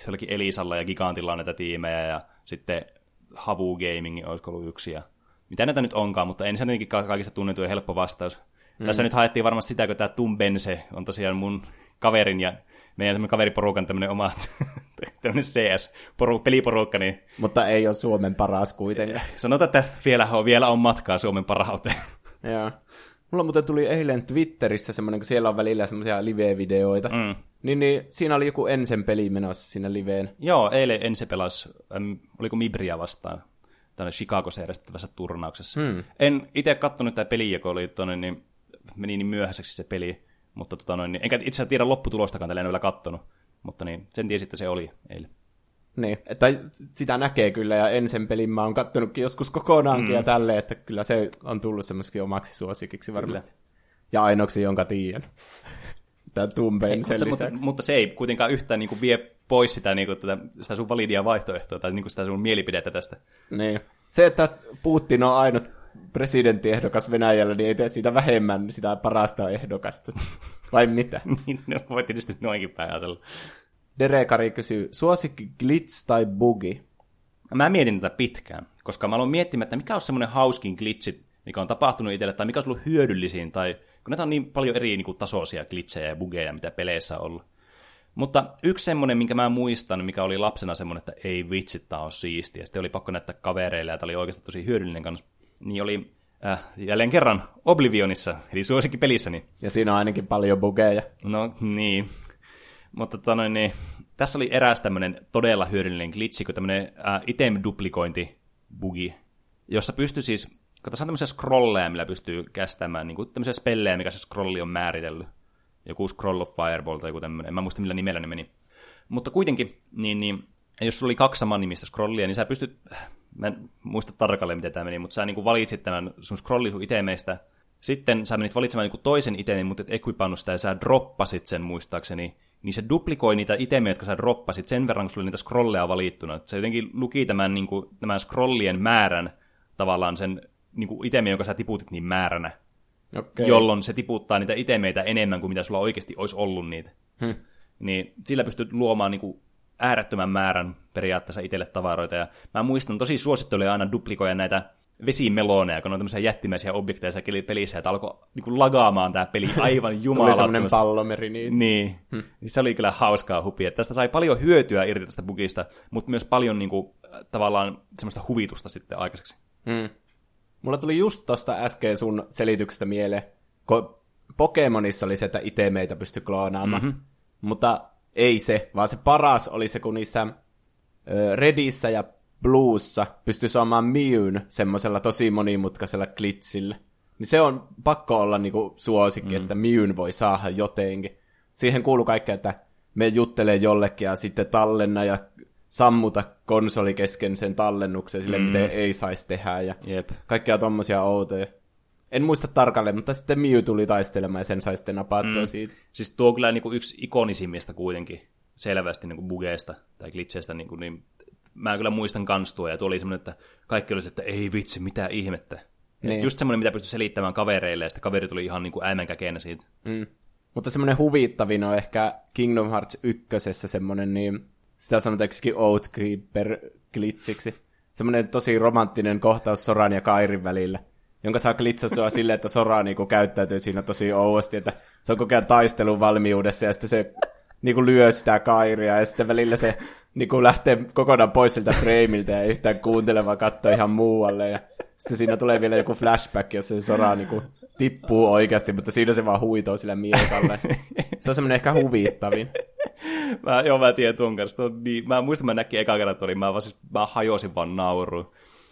jollakin Elisalla ja Gigantilla on näitä tiimejä, ja sitten Havu Gaming olisiko ollut yksi. Ja mitä näitä nyt onkaan, mutta ensin jotenkin kaikista tunnetu ja helppo vastaus. Mm. Tässä nyt haettiin varmasti sitä, kun tämä Tumbense on tosiaan mun kaverin ja meidän kaveriporukan tämmöinen oma tämmöinen CS-peliporukka. Niin... Mutta ei ole Suomen paras kuitenkaan. Sanotaan, että vielä on, vielä on matkaa Suomen parhauteen. Joo. Mulla muuten tuli eilen Twitterissä semmoinen, kun siellä on välillä semmoisia live-videoita. Mm. Niin, niin siinä oli joku Ensen peli menossa siinä liveen. Joo, eilen Ense pelasi, äm, oliko Mibria vastaan, tänne Chicagossa järjestettävässä turnauksessa. Mm. En itse katsonut tämä peli, joka oli tonne, niin meni niin myöhäiseksi se peli. Mutta tota noin, niin, enkä itse asiassa tiedä lopputulostakaan, tällä en vielä kattonut. Mutta niin, sen tiesi, että se oli eilen. Niin, että sitä näkee kyllä, ja ensin pelin mä oon kattonutkin joskus kokonaankin mm. ja tälleen, että kyllä se on tullut semmoisikin omaksi suosikiksi varmasti. Kyllä. Ja ainoaksi, jonka tiedän. Tämä Tumben sen mutta, mutta, mutta, se ei kuitenkaan yhtään niin kuin vie pois sitä, niin kuin, tätä, sitä sun validia vaihtoehtoa tai niin kuin sitä sun mielipidettä tästä. Niin. Se, että Putin on ainut presidenttiehdokas Venäjällä, niin ei tee siitä vähemmän sitä parasta ehdokasta. Vai mitä? niin, no, voi tietysti noinkin päin ajatella. Derekari kysyy, suosikki glitch tai bugi? Mä mietin tätä pitkään, koska mä aloin miettimään, että mikä on semmoinen hauskin glitchi, mikä on tapahtunut itselle, tai mikä on ollut hyödyllisin, tai kun näitä on niin paljon eri niin kuin, tasoisia glitchejä ja bugeja, mitä peleissä on ollut. Mutta yksi semmoinen, minkä mä muistan, mikä oli lapsena semmoinen, että ei vitsi, tää on siistiä. Sitten oli pakko näyttää kavereille, ja tämä oli oikeasti tosi hyödyllinen kanssa. Niin oli äh, jälleen kerran Oblivionissa, eli suosikki pelissäni. Ja siinä on ainakin paljon bugeja. No niin. Mutta tota noin, niin, tässä oli eräs tämmöinen todella hyödyllinen glitchi, kun tämmöinen äh, item-duplikointi bugi, jossa pystyy siis, kun tässä on tämmöisiä scrolleja, millä pystyy kästämään, niin kuin tämmöisiä spellejä, mikä se scrolli on määritellyt. Joku Scroll of Fireball tai joku tämmöinen, en mä muista millä nimellä ne meni. Mutta kuitenkin, niin, niin jos sulla oli kaksi saman nimistä scrollia, niin sä pystyt, mä en muista tarkalleen miten tämä meni, mutta sä niin kuin valitsit tämän sun scrolli sun itemeistä, sitten sä menit valitsemaan niin toisen itemin, mutta et equipannut sitä ja sä droppasit sen muistaakseni, niin se duplikoi niitä itemejä, jotka sä droppasit sen verran, kun sulla oli niitä scrolleja valittuna. Se jotenkin luki tämän, niin kuin, tämän scrollien määrän tavallaan sen niin kuin itemien, jonka sä tiputit niin määränä. Okay. Jolloin se tiputtaa niitä itemeitä enemmän kuin mitä sulla oikeasti olisi ollut niitä. Hmm. Niin sillä pystyt luomaan niin kuin, äärettömän määrän periaatteessa itselle tavaroita. Ja mä muistan, tosi suosittelen aina duplikoja näitä vesimeloneja, kun on tämmöisiä jättimäisiä objekteja pelissä, että alkoi niin lagaamaan tämä peli aivan jumalattomasti. Tuli semmoinen pallomeri. Niin. niin. Hmm. Se oli kyllä hauskaa hupia. Tästä sai paljon hyötyä irti tästä bugista, mutta myös paljon niin kuin, tavallaan semmoista huvitusta sitten aikaiseksi. Hmm. Mulla tuli just tosta äsken sun selityksestä mieleen, kun Pokemonissa oli se, että itemeitä pystyi kloonaamaan. Mm-hmm. Mutta ei se, vaan se paras oli se, kun niissä Redissä ja Bluessa pystyy saamaan Mewn semmoisella tosi monimutkaisella glitchillä. Niin se on pakko olla niinku suosikki, mm. että Mewn voi saada jotenkin. Siihen kuuluu kaikkea, että me juttelee jollekin ja sitten tallenna ja sammuta konsoli kesken sen tallennuksen sille, mm. miten ei saisi tehdä. Ja Jep. kaikkea tommosia outoja. En muista tarkalleen, mutta sitten Mew tuli taistelemaan ja sen sai sitten napattua mm. siitä. Siis tuo on kyllä niinku yksi ikonisimmista kuitenkin selvästi niinku bugeista tai glitcheistä, niinku, niin mä kyllä muistan kans tuo, ja tuo oli semmoinen, että kaikki oli että ei vitsi, mitä ihmettä. Niin. Just semmoinen, mitä pystyi selittämään kavereille, ja sitten kaveri tuli ihan niin kuin äimänkäkeenä siitä. Mm. Mutta semmoinen huvittavin on ehkä Kingdom Hearts 1 semmoinen, niin sitä sanotaan Oat Creeper glitsiksi. Semmoinen tosi romanttinen kohtaus Soran ja Kairin välillä, jonka saa glitsattua silleen, että Sora niinku käyttäytyy siinä tosi ouosti, että se on koko ajan taistelun valmiudessa, ja sitten se niinku lyö sitä Kairia, ja sitten välillä se niinku lähtee kokonaan pois siltä freimiltä ja yhtään kuuntelemaan katsoa ihan muualle. Ja sitten siinä tulee vielä joku flashback, jossa se Sora niinku tippuu oikeasti, mutta siinä se vaan huitoo sillä miekalle. Se on semmoinen ehkä huvittavin. mä, joo, mä tiedän tuon kanssa. Tuo, niin, mä muistan, mä näkin eka kerran, että mä, vaan, siis, mä hajosin vaan nauruun.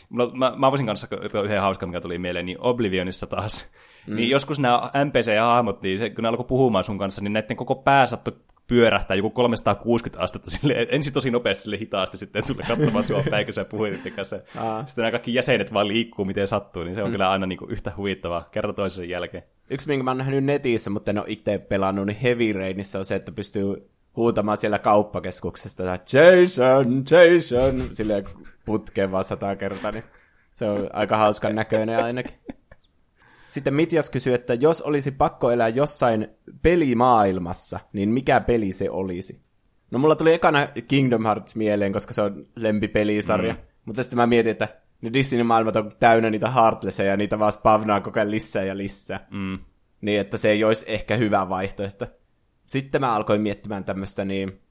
Mä, mä, mä voisin kanssa yhden hauska, mikä tuli mieleen, niin Oblivionissa taas. Mm. Niin joskus nämä NPC-hahmot, niin se, kun ne alkoi puhumaan sun kanssa, niin näiden koko pää saattoi pyörähtää joku 360 astetta sille, ensin tosi nopeasti sille hitaasti, sitten tulee katsomaan sua päin, kun sä puhuit kanssa. Sitten nämä kaikki jäsenet vaan liikkuu, miten sattuu, niin se on mm. kyllä aina niin kuin yhtä huvittavaa kerta toisensa jälkeen. Yksi, minkä mä oon nähnyt netissä, mutta en ole itse pelannut, niin Heavy Rainissa on se, että pystyy huutamaan siellä kauppakeskuksesta, Jason, Jason, silleen putkeen vaan sata kertaa, niin se on aika hauskan näköinen ainakin. Sitten Mitjas kysyy, että jos olisi pakko elää jossain pelimaailmassa, niin mikä peli se olisi? No mulla tuli ekana Kingdom Hearts mieleen, koska se on lempipelisarja. Mm. Mutta sitten mä mietin, että ne Disney-maailmat on täynnä niitä Heartlesseja ja niitä vaan spavnaa koko ajan lisää ja lisää. Mm. Niin, että se ei olisi ehkä hyvä vaihtoehto. Sitten mä alkoin miettimään tämmöistä niin,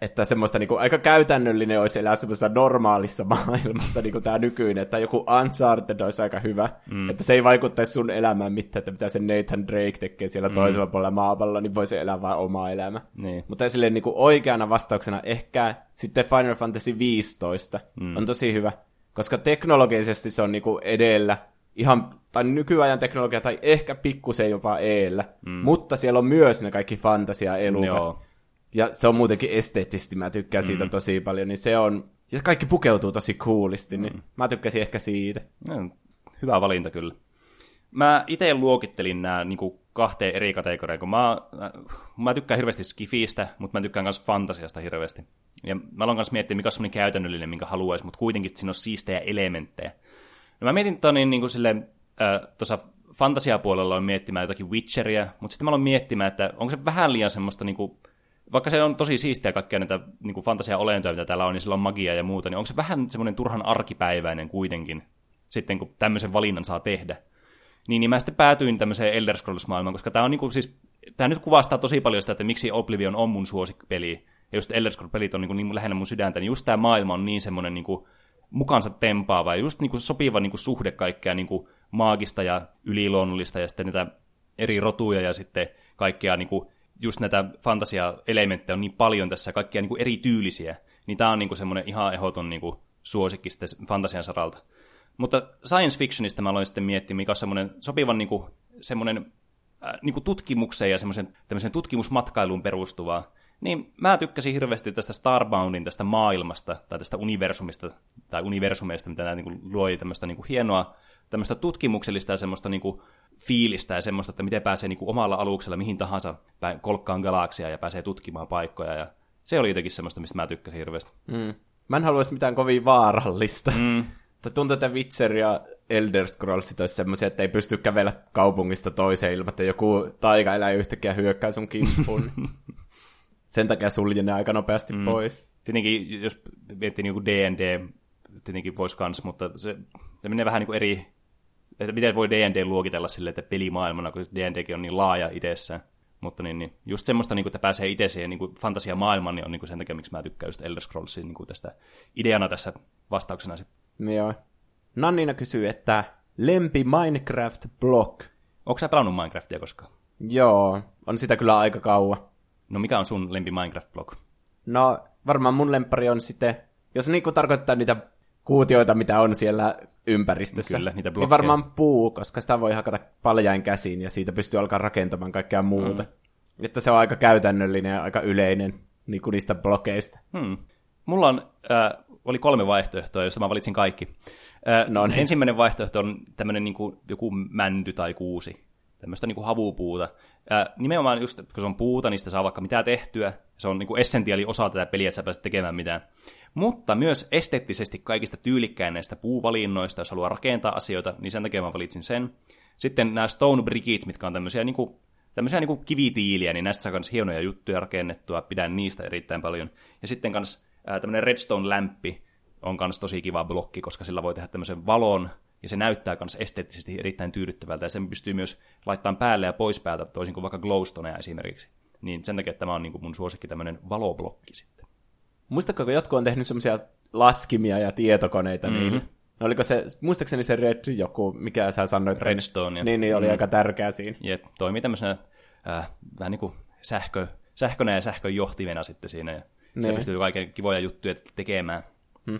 että semmoista niin kuin, aika käytännöllinen olisi elää semmoista normaalissa maailmassa, niin kuin tämä nykyinen, että joku Uncharted olisi aika hyvä, mm. että se ei vaikuttaisi sun elämään mitään, että mitä se Nathan Drake tekee siellä mm. toisella puolella maapallolla, niin voisi elää vain omaa elämää. Niin. Mutta silleen niin kuin oikeana vastauksena ehkä sitten Final Fantasy 15 mm. on tosi hyvä, koska teknologisesti se on niin kuin edellä, ihan, tai nykyajan teknologia, tai ehkä pikkusen jopa eellä, mm. mutta siellä on myös ne kaikki fantasia-elukat. Joo ja se on muutenkin esteettisesti, mä tykkään mm. siitä tosi paljon, niin se on, ja kaikki pukeutuu tosi coolisti, niin mm. mä tykkäsin ehkä siitä. No, hyvä valinta kyllä. Mä itse luokittelin nämä niin kahteen eri kategoriaan, kun mä, mä tykkään hirveästi skifistä, mutta mä tykkään myös fantasiasta hirveästi. Ja mä aloin myös miettiä, mikä on semmoinen käytännöllinen, minkä haluaisi, mutta kuitenkin siinä on siistejä elementtejä. No mä mietin tota niin, niin kuin silleen, äh, tuossa fantasiapuolella on miettimään jotakin Witcheria, mutta sitten mä aloin miettimään, että onko se vähän liian semmoista, niin kuin, vaikka se on tosi siistiä kaikkia näitä niin kuin fantasia-olentoja, mitä täällä on, niin sillä on magia ja muuta, niin onko se vähän semmoinen turhan arkipäiväinen kuitenkin, sitten kun tämmöisen valinnan saa tehdä. Niin, niin mä sitten päätyin tämmöiseen Elder Scrolls-maailmaan, koska tämä on niinku siis, tämä nyt kuvastaa tosi paljon sitä, että miksi Oblivion on mun suosikkipeli, ja just Elder Scrolls-pelit on niinku niin lähellä mun sydäntä, niin just tämä maailma on niin semmoinen niinku mukansa tempaava, ja just niinku sopiva niinku suhde kaikkea niinku maagista ja yliluonnollista, ja sitten niitä eri rotuja, ja sitten kaikkea niinku, just näitä fantasia-elementtejä on niin paljon tässä, kaikkia niinku eri tyylisiä, niin tämä on niinku semmoinen ihan ehdoton niinku suosikki sitten fantasian saralta. Mutta science fictionista mä aloin sitten miettiä, mikä on semmoinen sopivan niin kuin, semmoinen, äh, niin kuin tutkimukseen ja semmoisen tutkimusmatkailuun perustuvaa. Niin mä tykkäsin hirveästi tästä Starboundin tästä maailmasta, tai tästä universumista, tai universumeista, mitä nämä niin kuin, tämmöistä niin kuin, hienoa, tämmöistä tutkimuksellista ja semmoista niin kuin, fiilistä ja semmoista, että miten pääsee niin kuin, omalla aluksella mihin tahansa päin kolkkaan galaksia ja pääsee tutkimaan paikkoja. Ja se oli jotenkin semmoista, mistä mä tykkäsin hirveästi. Mm. Mä en haluaisi mitään kovin vaarallista. Mm. Tuntuu, että Witcher ja Elder Scrolls olisi semmoisia, että ei pysty kävellä kaupungista toiseen ilman, että joku taikaeläin yhtäkkiä hyökkää sun kimppuun. Sen takia suljen ne aika nopeasti mm. pois. Tietenkin, jos miettii niin D&D, tietenkin voisi kans, mutta se, se menee vähän niin kuin eri, että miten voi D&D luokitella sille, että pelimaailmana, kun D&Dkin on niin laaja itsessään. Mutta niin, niin, just semmoista, niin kuin, että pääsee itse siihen niin fantasiamaailmaan, niin on niin kuin sen takia, miksi mä tykkään just Elder Scrollsin niin kuin tästä ideana tässä vastauksena sitten. Joo. Nannina kysyy, että lempi Minecraft-blog. Onko sä pelannut Minecraftia koskaan? Joo, on sitä kyllä aika kauan. No mikä on sun lempi Minecraft-blog? No varmaan mun lempari on sitten, jos niinku tarkoittaa niitä kuutioita, mitä on siellä ympäristössä. Kyllä, niitä blokkeja. Niin varmaan puu, koska sitä voi hakata paljain käsiin ja siitä pystyy alkaa rakentamaan kaikkea muuta. Mm. Että se on aika käytännöllinen ja aika yleinen niin kuin niistä blokeista. Hmm. Mulla on, äh, oli kolme vaihtoehtoa, joista mä valitsin kaikki. Äh, no niin. Ensimmäinen vaihtoehto on tämmöinen niin kuin joku mänty tai kuusi, tämmöistä niin kuin havupuuta. Äh, nimenomaan just, että kun se on puuta, niin sitä saa vaikka mitä tehtyä. Se on niin essentiaali osa tätä peliä, että sä pääset tekemään mitään. Mutta myös esteettisesti kaikista tyylikkäin näistä puuvalinnoista, jos haluaa rakentaa asioita, niin sen takia mä valitsin sen. Sitten nämä stone brickit, mitkä on tämmöisiä, niin kuin, tämmöisiä niin kuin kivitiiliä, niin näistä saa myös hienoja juttuja rakennettua, pidän niistä erittäin paljon. Ja sitten myös tämmöinen redstone-lämpi, on myös tosi kiva blokki, koska sillä voi tehdä tämmöisen valon, ja se näyttää myös esteettisesti erittäin tyydyttävältä, ja sen pystyy myös laittamaan päälle ja pois päältä, toisin kuin vaikka glowstoneja esimerkiksi. Niin sen takia tämä on niin kuin mun suosikki tämmöinen valoblokki sitten. Muistatko, kun jotkut on tehnyt semmoisia laskimia ja tietokoneita, mm-hmm. niin No oliko se, muistaakseni se Red joku, mikä sä sanoit? Redstone. Niin, niin oli mm. aika tärkeä siinä. Jep, toimii tämmöisenä äh, vähän niin kuin sähkö, sähkönä ja sähkön johtimena sitten siinä. Ja se niin. pystyy kaiken kivoja juttuja tekemään. Hmm.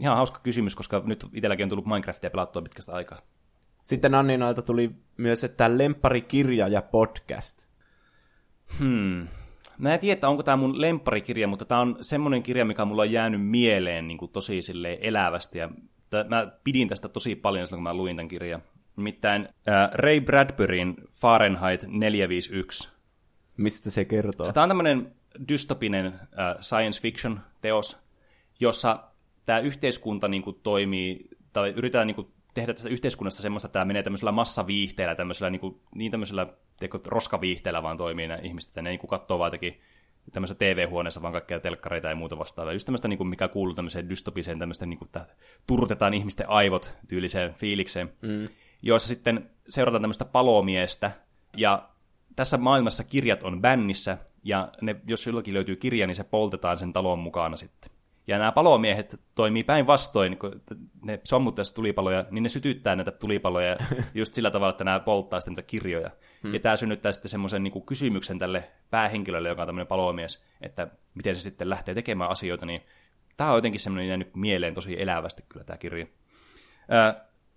Ihan hauska kysymys, koska nyt itselläkin on tullut Minecraftia pelattua pitkästä aikaa. Sitten Anninoilta tuli myös, että lempparikirja ja podcast. Hmm. Mä en tiedä, onko tämä mun lempparikirja, mutta tämä on semmoinen kirja, mikä mulla on jäänyt mieleen niin kuin tosi elävästi. Ja mä pidin tästä tosi paljon silloin, kun mä luin tämän kirjan. Nimittäin äh, Ray Bradburyn Fahrenheit 451. Mistä se kertoo? Tämä on tämmöinen dystopinen äh, science fiction teos, jossa tämä yhteiskunta niin kuin, toimii, tai yritetään niin kuin, tehdä tästä yhteiskunnasta semmoista, että tämä menee tämmöisellä massaviihteellä, tämmöisellä, niin, kuin, niin tämmöisellä teikö, roskaviihteellä vaan toimii nämä ihmiset, että ne niin kuin, katsoo vaan jotenkin tämmöisessä TV-huoneessa vaan kaikkea telkkareita ja muuta vastaavaa. Just tämmöistä, niin kuin, mikä kuuluu tämmöiseen dystopiseen, tämmöistä, niin kuin, että turtetaan ihmisten aivot tyyliseen fiilikseen, mm. joissa sitten seurataan tämmöistä palomiestä, ja tässä maailmassa kirjat on bännissä, ja ne, jos jollakin löytyy kirja, niin se poltetaan sen talon mukana sitten. Ja nämä palomiehet toimii päinvastoin, kun ne sammuttaa tulipaloja, niin ne sytyttää näitä tulipaloja just sillä tavalla, että nämä polttaa sitten näitä kirjoja. Hmm. Ja tämä synnyttää sitten semmoisen niin kysymyksen tälle päähenkilölle, joka on tämmöinen palomies, että miten se sitten lähtee tekemään asioita, niin tämä on jotenkin semmoinen jäänyt mieleen tosi elävästi kyllä tämä kirja.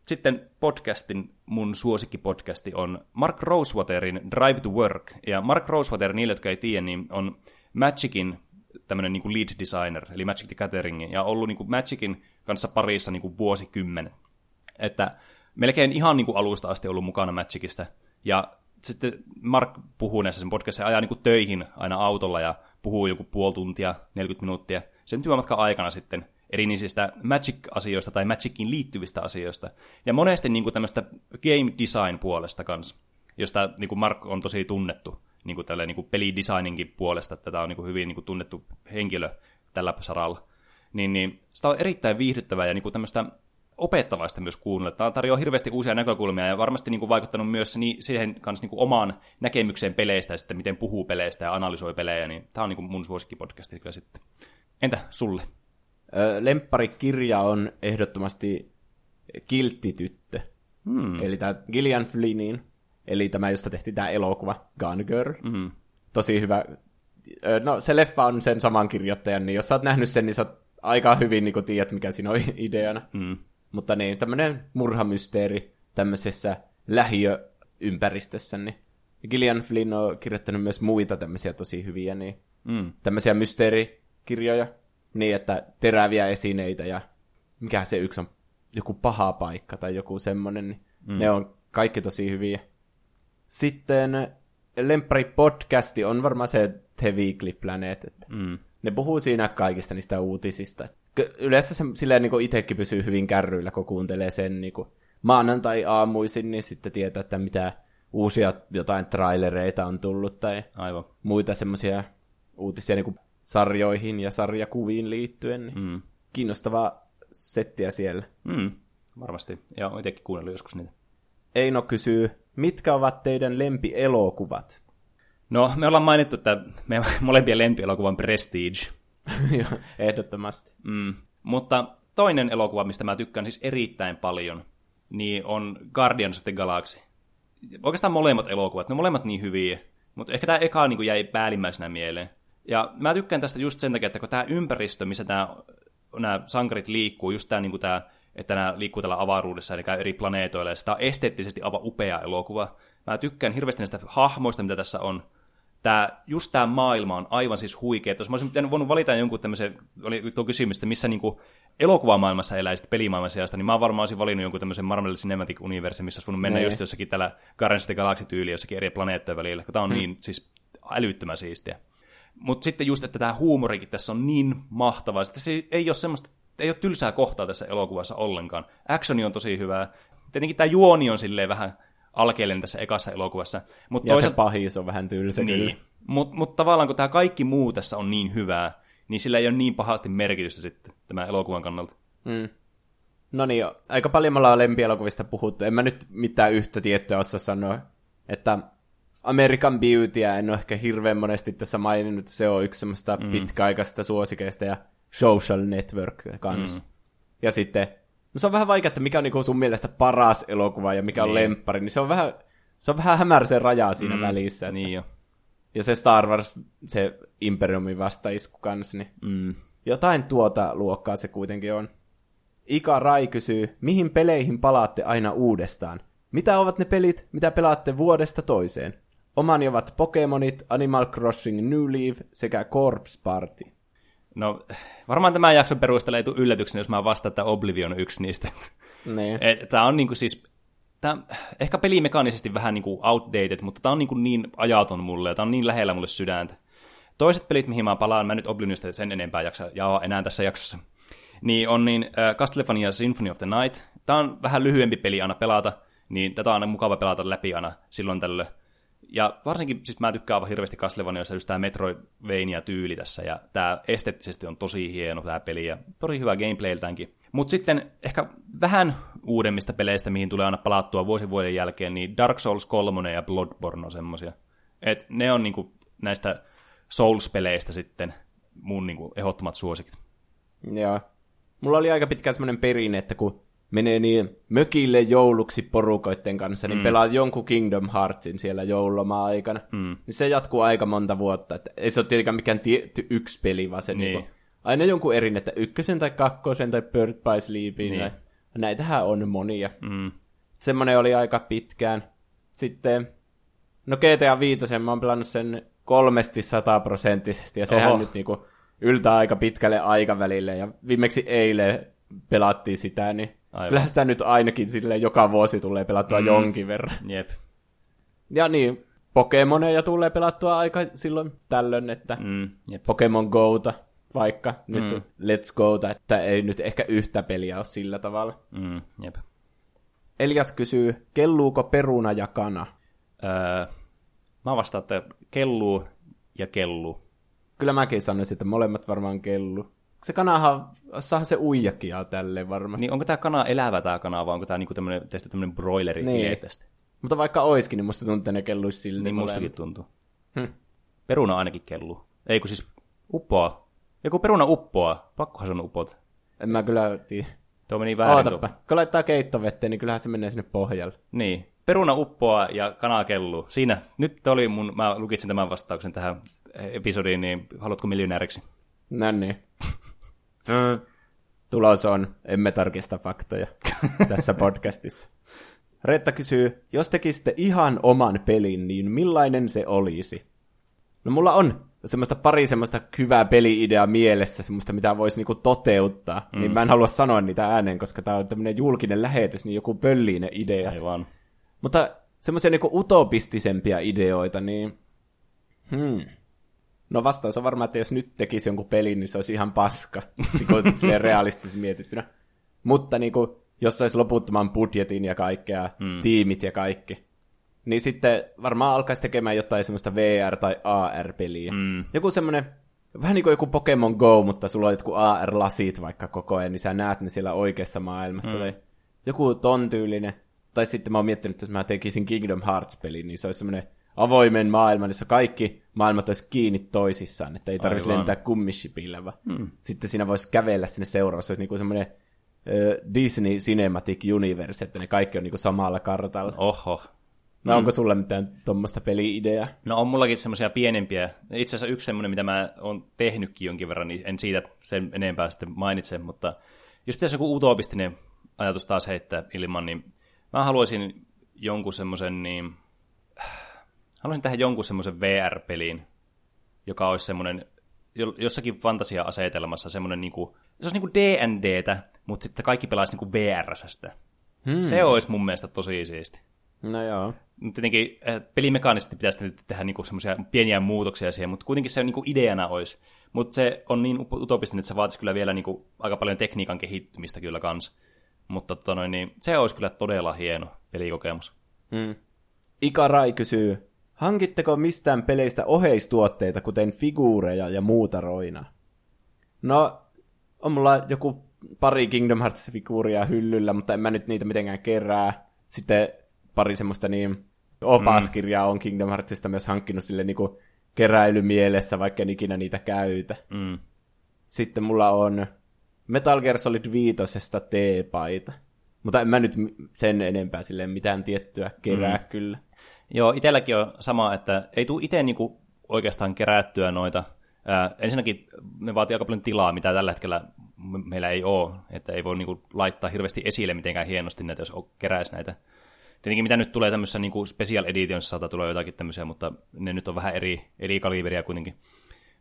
Sitten podcastin, mun suosikkipodcasti on Mark Rosewaterin Drive to Work. Ja Mark Rosewater, niille, jotka ei tiedä, niin on Magicin tämmöinen niin lead designer, eli Magic the Gathering, ja ollut niin kuin Magicin kanssa parissa niin kuin vuosikymmen. Että melkein ihan niin kuin alusta asti ollut mukana Magicista. Ja sitten Mark puhuu näissä sen podcastissa, ajaa niin kuin töihin aina autolla ja puhuu joku puoli tuntia, 40 minuuttia. Sen työmatkan aikana sitten eri niistä Magic-asioista tai Magicin liittyvistä asioista. Ja monesti niin kuin tämmöistä game design puolesta kanssa, josta niin kuin Mark on tosi tunnettu niin kuin tälle, niin kuin pelidesigninkin puolesta, että tämä on niin kuin hyvin niin kuin tunnettu henkilö tällä saralla. Niin, niin sitä on erittäin viihdyttävää ja niin kuin tämmöistä opettavaista myös kuunnella. Tämä tarjoaa hirveästi uusia näkökulmia ja varmasti niin kuin vaikuttanut myös siihen kanssa niin kuin omaan näkemykseen peleistä ja sitten miten puhuu peleistä ja analysoi pelejä, niin tämä on niin kuin mun suosikkipodcasti kyllä sitten. Entä sulle? Lempparikirja on ehdottomasti Kilttityttö. Hmm. Eli tämä Gillian Flynnin, eli tämä, josta tehtiin tämä elokuva, Gone Girl. Hmm. Tosi hyvä. No, se leffa on sen saman kirjoittajan, niin jos sä oot nähnyt sen, niin sä oot aika hyvin niin tiedät, mikä siinä on ideana. Hmm. Mutta niin, tämmöinen murhamysteeri tämmöisessä lähiöympäristössä, niin Gillian Flynn on kirjoittanut myös muita tämmöisiä tosi hyviä, niin mm. tämmöisiä mysteerikirjoja, niin että teräviä esineitä ja mikä se yksi on, joku paha paikka tai joku semmoinen, niin mm. ne on kaikki tosi hyviä. Sitten Lempari podcasti on varmaan se The Weekly Planet, että mm. ne puhuu siinä kaikista niistä uutisista yleensä se silleen niin itsekin pysyy hyvin kärryillä, kun kuuntelee sen niin maanantai-aamuisin, niin sitten tietää, että mitä uusia jotain trailereita on tullut tai Aivan. muita semmoisia uutisia niin sarjoihin ja sarjakuviin liittyen. Niin mm. Kiinnostavaa settiä siellä. Mm. Varmasti. Ja olen itsekin kuunnellut joskus niitä. Eino kysyy, mitkä ovat teidän lempielokuvat? No, me ollaan mainittu, että meidän molempien lempielokuvan Prestige – Ehdottomasti. Mm. Mutta toinen elokuva, mistä mä tykkään siis erittäin paljon, niin on Guardians of the Galaxy. Oikeastaan molemmat elokuvat, ne molemmat niin hyviä, mutta ehkä tämä eka niin jäi päällimmäisenä mieleen. Ja mä tykkään tästä just sen takia, että kun tämä ympäristö, missä nämä sankarit liikkuu, just tämä, niin tämä että nämä liikkuu tällä avaruudessa, eli käy eri planeetoilla, ja sitä on esteettisesti aivan upea elokuva. Mä tykkään hirveästi näistä hahmoista, mitä tässä on, tää, just tämä maailma on aivan siis huikea. Jos mä olisin voinut valita jonkun tämmöisen, oli tuo kysymys, että missä niinku elokuvamaailmassa eläisit pelimaailman sijasta, niin mä varmaan olisin valinnut jonkun tämmöisen Marvel Cinematic Universe, missä olisi voinut mennä ne. Niin. just jossakin tällä Guardians of the Galaxy tyyli jossakin eri planeettojen välillä, kun tämä on hmm. niin siis älyttömän siistiä. Mutta sitten just, että tämä huumorikin tässä on niin mahtavaa, että se ei ole semmoista, ei ole tylsää kohtaa tässä elokuvassa ollenkaan. Actioni on tosi hyvää. Tietenkin tämä juoni on silleen vähän alkeellinen tässä ekassa elokuvassa. Mut ja toisaalta... se pahis on vähän tylsä niin. Mutta mut tavallaan kun tämä kaikki muu tässä on niin hyvää, niin sillä ei ole niin pahasti merkitystä sitten tämän elokuvan kannalta. Mm. No niin, aika paljon me ollaan lempielokuvista puhuttu. En mä nyt mitään yhtä tiettyä osaa sanoa. Että American Beautyä en ole ehkä hirveän monesti tässä maininnut. Se on yksi semmoista mm. pitkäaikaisista suosikeista ja Social Network kanssa. Mm. Ja sitten No se on vähän vaikea, että mikä on niinku sun mielestä paras elokuva ja mikä on niin. lemppari, niin se on vähän, se on vähän hämärä se raja siinä mm, välissä. Että... Niin jo. Ja se Star Wars, se Imperiumin vastaisku kanssa, niin mm. jotain tuota luokkaa se kuitenkin on. Ika Rai kysyy, mihin peleihin palaatte aina uudestaan? Mitä ovat ne pelit, mitä pelaatte vuodesta toiseen? Omani ovat Pokemonit, Animal Crossing New Leaf sekä Corpse Party. No, varmaan tämän jakson perusteella ei tule yllätyksenä, jos mä vastaan, että Oblivion on yksi niistä. Niin. Tämä on niinku siis, tää, ehkä pelimekaanisesti vähän niinku outdated, mutta tämä on niinku niin ajaton mulle, ja tämä on niin lähellä mulle sydäntä. Toiset pelit, mihin mä palaan, mä nyt Oblivionista sen enempää jaksa jaa enää tässä jaksossa, niin on niin äh, Castlevania Symphony of the Night. Tämä on vähän lyhyempi peli aina pelata, niin tätä on aina mukava pelata läpi aina silloin tällöin. Ja varsinkin, siis mä tykkään aivan hirveästi Castlevaniassa just tämä Metroidvania-tyyli tässä, ja tämä esteettisesti on tosi hieno tämä peli, ja tosi hyvä gameplayltäänkin. Mutta sitten ehkä vähän uudemmista peleistä, mihin tulee aina palattua vuosi vuoden jälkeen, niin Dark Souls 3 ja Bloodborne on semmosia. Et ne on niinku näistä Souls-peleistä sitten mun niinku ehdottomat suosikit. Joo. Mulla oli aika pitkään semmoinen perinne, että kun menee niin mökille jouluksi porukoiden kanssa, niin mm. pelaa jonkun Kingdom Heartsin siellä joululomaa aikana. Mm. Niin se jatkuu aika monta vuotta. Että ei se ole tietenkään mikään tietty yksi peli, vaan se niin. niinku, aina jonkun erin, että ykkösen tai kakkosen tai Bird by Sleepin. Niin. näitähän on monia. Mm. Semmoinen oli aika pitkään. Sitten, no GTA 5, mä oon pelannut sen kolmesti sataprosenttisesti, ja sehän Oho. nyt niinku yltää aika pitkälle aikavälille, ja viimeksi eilen pelattiin sitä, niin Aivan. Kyllähän sitä nyt ainakin sille joka vuosi tulee pelattua mm. jonkin verran. Jep. Ja niin, Pokemoneja tulee pelattua aika silloin tällöin, että mm, jep. Pokemon Gota vaikka nyt mm. let's go, että ei nyt ehkä yhtä peliä ole sillä tavalla. Mm, jep. Elias kysyy, kelluuko peruna ja kana? Öö, mä vastaan, että kelluu ja kelluu. Kyllä mäkin sanoisin, että molemmat varmaan kellu. Se kanahan, saa se uijakia tälleen varmasti. Niin onko tämä kana elävä tämä kana, vai onko tämä niinku tämmönen, tehty tämmöinen broileri niin. Mutta vaikka oiskin, niin musta tuntuu, että ne kelluisi silti Niin mustakin tuntuu. Hm. Peruna ainakin kelluu. Ei kun siis uppoa. Joku peruna uppoa. Pakkohan se on upot. En mä kyllä tiedä. Tuo meni väärin. Ootapa. Tuo. Kun laittaa keittovetteen, niin kyllähän se menee sinne pohjalle. Niin. Peruna uppoa ja kana kelluu. Siinä. Nyt oli mun, mä lukitsin tämän vastauksen tähän episodiin, niin haluatko miljonääriksi? No niin. Tulos on, emme tarkista faktoja tässä podcastissa. Reetta kysyy, jos tekisitte ihan oman pelin, niin millainen se olisi? No mulla on semmoista pari semmoista hyvää peli-idea mielessä, semmoista mitä voisi niinku toteuttaa, niin mm. niin mä en halua sanoa niitä ääneen, koska tää on tämmöinen julkinen lähetys, niin joku pöllii ne ideat. Aivan. Mutta semmoisia niinku utopistisempia ideoita, niin... Hmm. No vastaus on varmaan, että jos nyt tekisi jonkun pelin, niin se olisi ihan paska, niin silleen realistisesti mietittynä. Mutta niin kuin, jos saisi loputtoman budjetin ja kaikkea, hmm. tiimit ja kaikki, niin sitten varmaan alkaisi tekemään jotain semmoista VR- tai AR-peliä. Hmm. Joku semmoinen, vähän niin kuin joku Pokemon Go, mutta sulla on jotkut AR-lasit vaikka koko ajan, niin sä näet ne siellä oikeassa maailmassa. Hmm. joku ton tyylinen. Tai sitten mä oon miettinyt, että jos mä tekisin Kingdom Hearts-pelin, niin se olisi semmoinen avoimen maailman, jossa kaikki maailmat olisi kiinni toisissaan, että ei tarvitsisi lentää kummishipillä, vaan hmm. sitten siinä voisi kävellä sinne seuraavassa, se olisi niinku semmoinen Disney Cinematic Universe, että ne kaikki on niinku samalla kartalla. Oho. No mm. onko sulla mitään tuommoista peli-ideaa? No on mullakin semmoisia pienempiä. Itse asiassa yksi semmoinen, mitä mä oon tehnytkin jonkin verran, niin en siitä sen enempää sitten mainitse, mutta jos pitäisi joku utopistinen ajatus taas heittää ilman, niin mä haluaisin jonkun semmoisen niin haluaisin tehdä jonkun semmoisen VR-pelin, joka olisi semmoinen jossakin fantasia-asetelmassa semmoinen niinku, se olisi niinku D&Dtä, mutta sitten kaikki pelaisi niinku VRSstä. Hmm. Se olisi mun mielestä tosi siisti. No joo. Tietenkin eh, pelimekaanisesti pitäisi nyt tehdä niinku semmoisia pieniä muutoksia siihen, mutta kuitenkin se niinku ideana olisi. Mutta se on niin utopistinen, että se vaatisi kyllä vielä niinku aika paljon tekniikan kehittymistä kyllä kans. Mutta tota noin, niin se olisi kyllä todella hieno pelikokemus. Hmm. Ika Rai kysyy, Hankitteko mistään peleistä oheistuotteita, kuten figuureja ja muuta roina? No, on mulla joku pari Kingdom Hearts-figuuria hyllyllä, mutta en mä nyt niitä mitenkään kerää. Sitten pari semmoista niin opaskirjaa mm. on Kingdom Heartsista myös hankkinut sille niinku keräilymielessä, vaikka en ikinä niitä käytä. Mm. Sitten mulla on Metal Gear Solid 5 T-paita. Mutta en mä nyt sen enempää silleen mitään tiettyä kerää mm. kyllä. Joo, itselläkin on sama, että ei tule itse niinku oikeastaan kerättyä noita. Ää, ensinnäkin ne vaatii aika paljon tilaa, mitä tällä hetkellä meillä ei ole, että ei voi niinku laittaa hirveästi esille mitenkään hienosti näitä, jos keräisi näitä. Tietenkin mitä nyt tulee tämmöisessä niinku special editionissa saattaa tulla jotakin tämmöisiä, mutta ne nyt on vähän eri, eri kaliberia kuitenkin.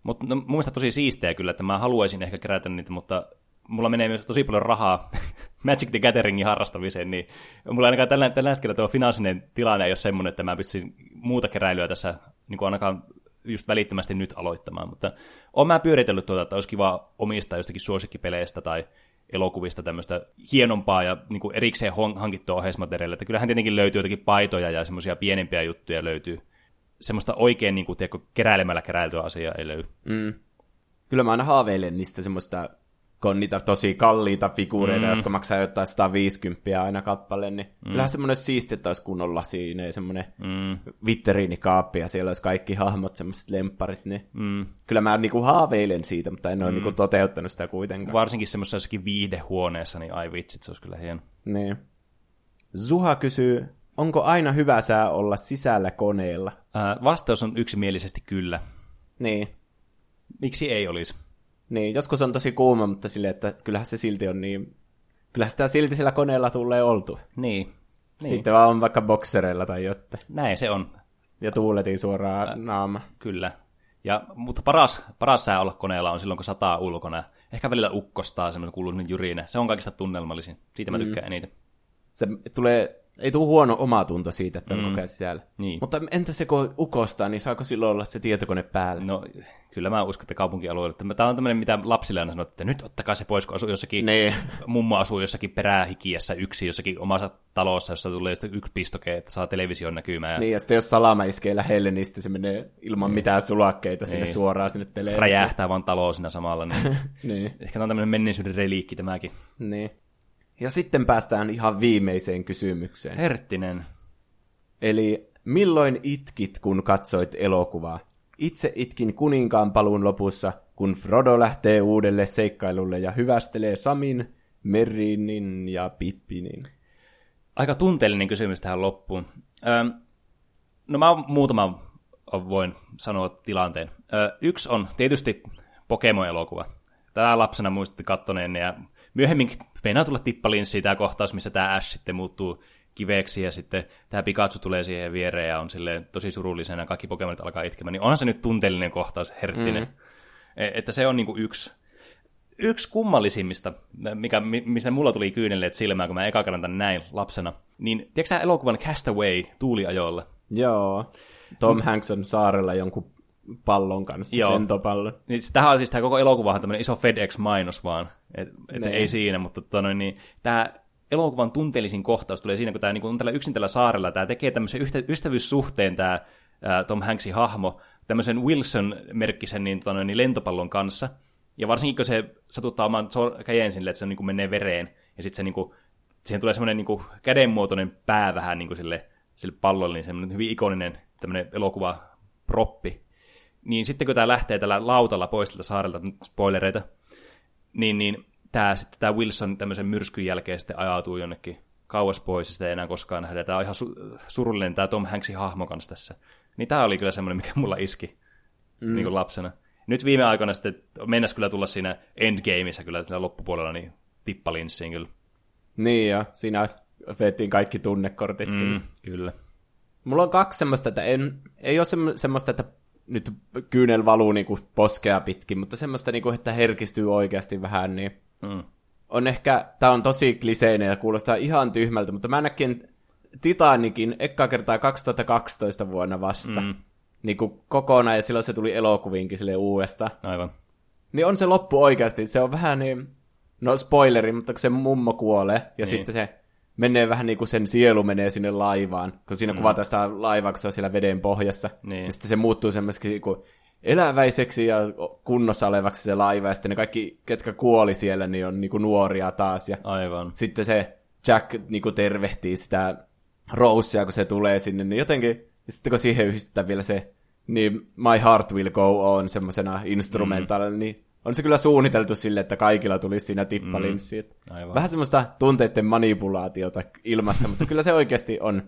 Mutta no, mun mielestä tosi siistejä kyllä, että mä haluaisin ehkä kerätä niitä, mutta mulla menee myös tosi paljon rahaa Magic the Gatheringin harrastamiseen, niin mulla ainakaan tällä, tällä hetkellä tuo finanssinen tilanne ei ole semmoinen, että mä pystyn muuta keräilyä tässä niin kuin ainakaan just välittömästi nyt aloittamaan, mutta olen mä pyöritellyt tuota, että olisi kiva omistaa jostakin suosikkipeleistä tai elokuvista tämmöistä hienompaa ja niin kuin erikseen hankittua ohjeismateriaalia. Että kyllähän tietenkin löytyy jotakin paitoja ja semmoisia pienempiä juttuja löytyy. Semmoista oikein niin kuin, tiedätkö, keräilemällä keräiltyä asiaa ei löydy. Mm. Kyllä mä aina haaveilen niistä semmoista kun on niitä tosi kalliita figuureita, mm. jotka maksaa jotain 150 aina kappale, niin mm. kyllähän semmoinen siisti, että olisi kunnolla siinä semmoinen mm. vitteriinikaappi ja siellä olisi kaikki hahmot, semmoiset lempparit, niin mm. kyllä mä niinku haaveilen siitä, mutta en mm. ole niinku toteuttanut sitä kuitenkaan. Varsinkin semmoisessa jossakin viihdehuoneessa, niin ai vitsit, se olisi kyllä hieno. Niin. Zuha kysyy, onko aina hyvä sää olla sisällä koneella? Ää, vastaus on yksimielisesti kyllä. Niin. Miksi ei olisi? Niin, joskus on tosi kuuma, mutta silleen, että kyllähän se silti on niin... Kyllähän sitä silti sillä koneella tulee oltu. Niin. niin. Sitten vaan on vaikka boksereilla tai jotain. Näin se on. Ja tuuletiin suoraan Ä, naama. Kyllä. Ja, mutta paras, paras sää olla koneella on silloin, kun sataa ulkona. Ehkä välillä ukkostaa semmoinen kuuluinen jyrinä. Se on kaikista tunnelmallisin. Siitä mä mm. tykkään mm. eniten. Se tulee ei tule huono omatunto siitä, että on mm. kokea siellä. Niin. Mutta entä se, kun ukostaa, niin saako silloin olla se tietokone päällä? No, kyllä mä uskon, että kaupunkialueella. Että tämä on tämmöinen, mitä lapsille aina sanoo, että nyt ottakaa se pois, kun asuu jossakin, Niin. mummo asuu jossakin perähikiessä yksi, jossakin omassa talossa, jossa tulee yksi pistoke, että saa television näkymään. Niin, ja sitten jos salama iskee lähelle, niin sitten se menee ilman mitään sulakkeita sinne Niin. suoraan sinne televisioon. Räjähtää vaan talo siinä samalla. Niin. Niin, Ehkä tämä on tämmöinen menneisyyden reliikki tämäkin. niin. Ja sitten päästään ihan viimeiseen kysymykseen. Herttinen. Eli milloin itkit, kun katsoit elokuvaa? Itse itkin kuninkaan paluun lopussa, kun Frodo lähtee uudelle seikkailulle ja hyvästelee Samin, Merinin ja Pippinin. Aika tunteellinen kysymys tähän loppuun. Öm, no mä muutama voin sanoa tilanteen. Ö, yksi on tietysti Pokemon-elokuva. Tätä lapsena muistutti kattoneen ja myöhemmin meinaa tulla tippalinssiin tämä kohtaus, missä tämä Ash sitten muuttuu kiveksi ja sitten tämä Pikachu tulee siihen viereen ja on silleen tosi surullisena ja kaikki Pokemonit alkaa itkemään. Niin onhan se nyt tunteellinen kohtaus, herttinen. Mm. Että se on niinku yksi yksi kummallisimmista, mikä, mi- missä mulla tuli kyynelleet silmään, kun mä eka kerran tän näin lapsena, niin tiedätkö sä elokuvan Castaway tuuliajoilla? Joo. Tom Hanks on saarella jonkun pallon kanssa, Joo. lentopallon. Niin siis tämähän on siis tämä koko elokuvahan tämmöinen iso FedEx-mainos vaan, että et Nee. ei siinä, mutta tota noin, niin, tämä elokuvan tunteellisin kohtaus tulee siinä, kun tämä niin on tällä yksin tällä saarella, tämä tekee tämmöisen yhtä, ystävyyssuhteen tämä ää, Tom Hanksin hahmo, tämmöisen Wilson-merkkisen niin, tota noin, niin lentopallon kanssa, ja varsinkin kun se satuttaa oman käden sille, että se niin kuin menee vereen, ja sitten se niin kuin, siihen tulee semmoinen niin kuin kädenmuotoinen pää vähän niin kuin sille, sille pallolle, niin semmoinen hyvin ikoninen tämmöinen elokuva proppi. Niin sitten kun tämä lähtee tällä lautalla pois tältä saarelta, spoilereita, niin, niin tämä, sitten tämä Wilson tämmöisen myrskyn jälkeen sitten ajautuu jonnekin kauas pois ja sitä ei enää koskaan nähdä. Tämä on ihan su- surullinen tämä Tom Hanksin hahmo kanssa tässä. Niin tämä oli kyllä semmoinen, mikä mulla iski mm. niin kuin lapsena. Nyt viime aikoina sitten mennäs kyllä tulla siinä Endgameissa kyllä siinä loppupuolella niin tippalinssiin kyllä. Niin ja siinä vettiin kaikki tunnekortit. Mm. Kyllä. Mulla on kaksi semmoista, että en, ei ole semmo- semmoista, että nyt kyynel valuu niinku poskea pitkin, mutta semmoista, niinku, että herkistyy oikeasti vähän, niin Mm. on ehkä, tää on tosi kliseinen ja kuulostaa ihan tyhmältä, mutta mä näkin Titanikin ekkaa kertaa 2012 vuonna vasta. Mm. Niin kuin kokonaan, ja silloin se tuli elokuviinkin sille uudesta. Aivan. Niin on se loppu oikeasti, se on vähän niin, no spoileri, mutta kun se mummo kuolee, ja niin. sitten se menee vähän niin kuin sen sielu menee sinne laivaan, kun siinä mm. kuvataan sitä laivaa, kun se on siellä veden pohjassa. Niin. Ja sitten se muuttuu semmoiseksi niin kuin eläväiseksi ja kunnossa olevaksi se laiva, ja sitten ne kaikki, ketkä kuoli siellä, niin on niin kuin nuoria taas. Ja Aivan. sitten se Jack niin kuin tervehtii sitä Rosea, kun se tulee sinne, niin jotenkin, ja sitten kun siihen yhdistetään vielä se, niin My Heart Will Go On semmoisena instrumentaalina, mm. niin on se kyllä suunniteltu sille, että kaikilla tulisi siinä tippalinssi. Mm. Aivan. Vähän semmoista tunteiden manipulaatiota ilmassa, mutta kyllä se oikeasti on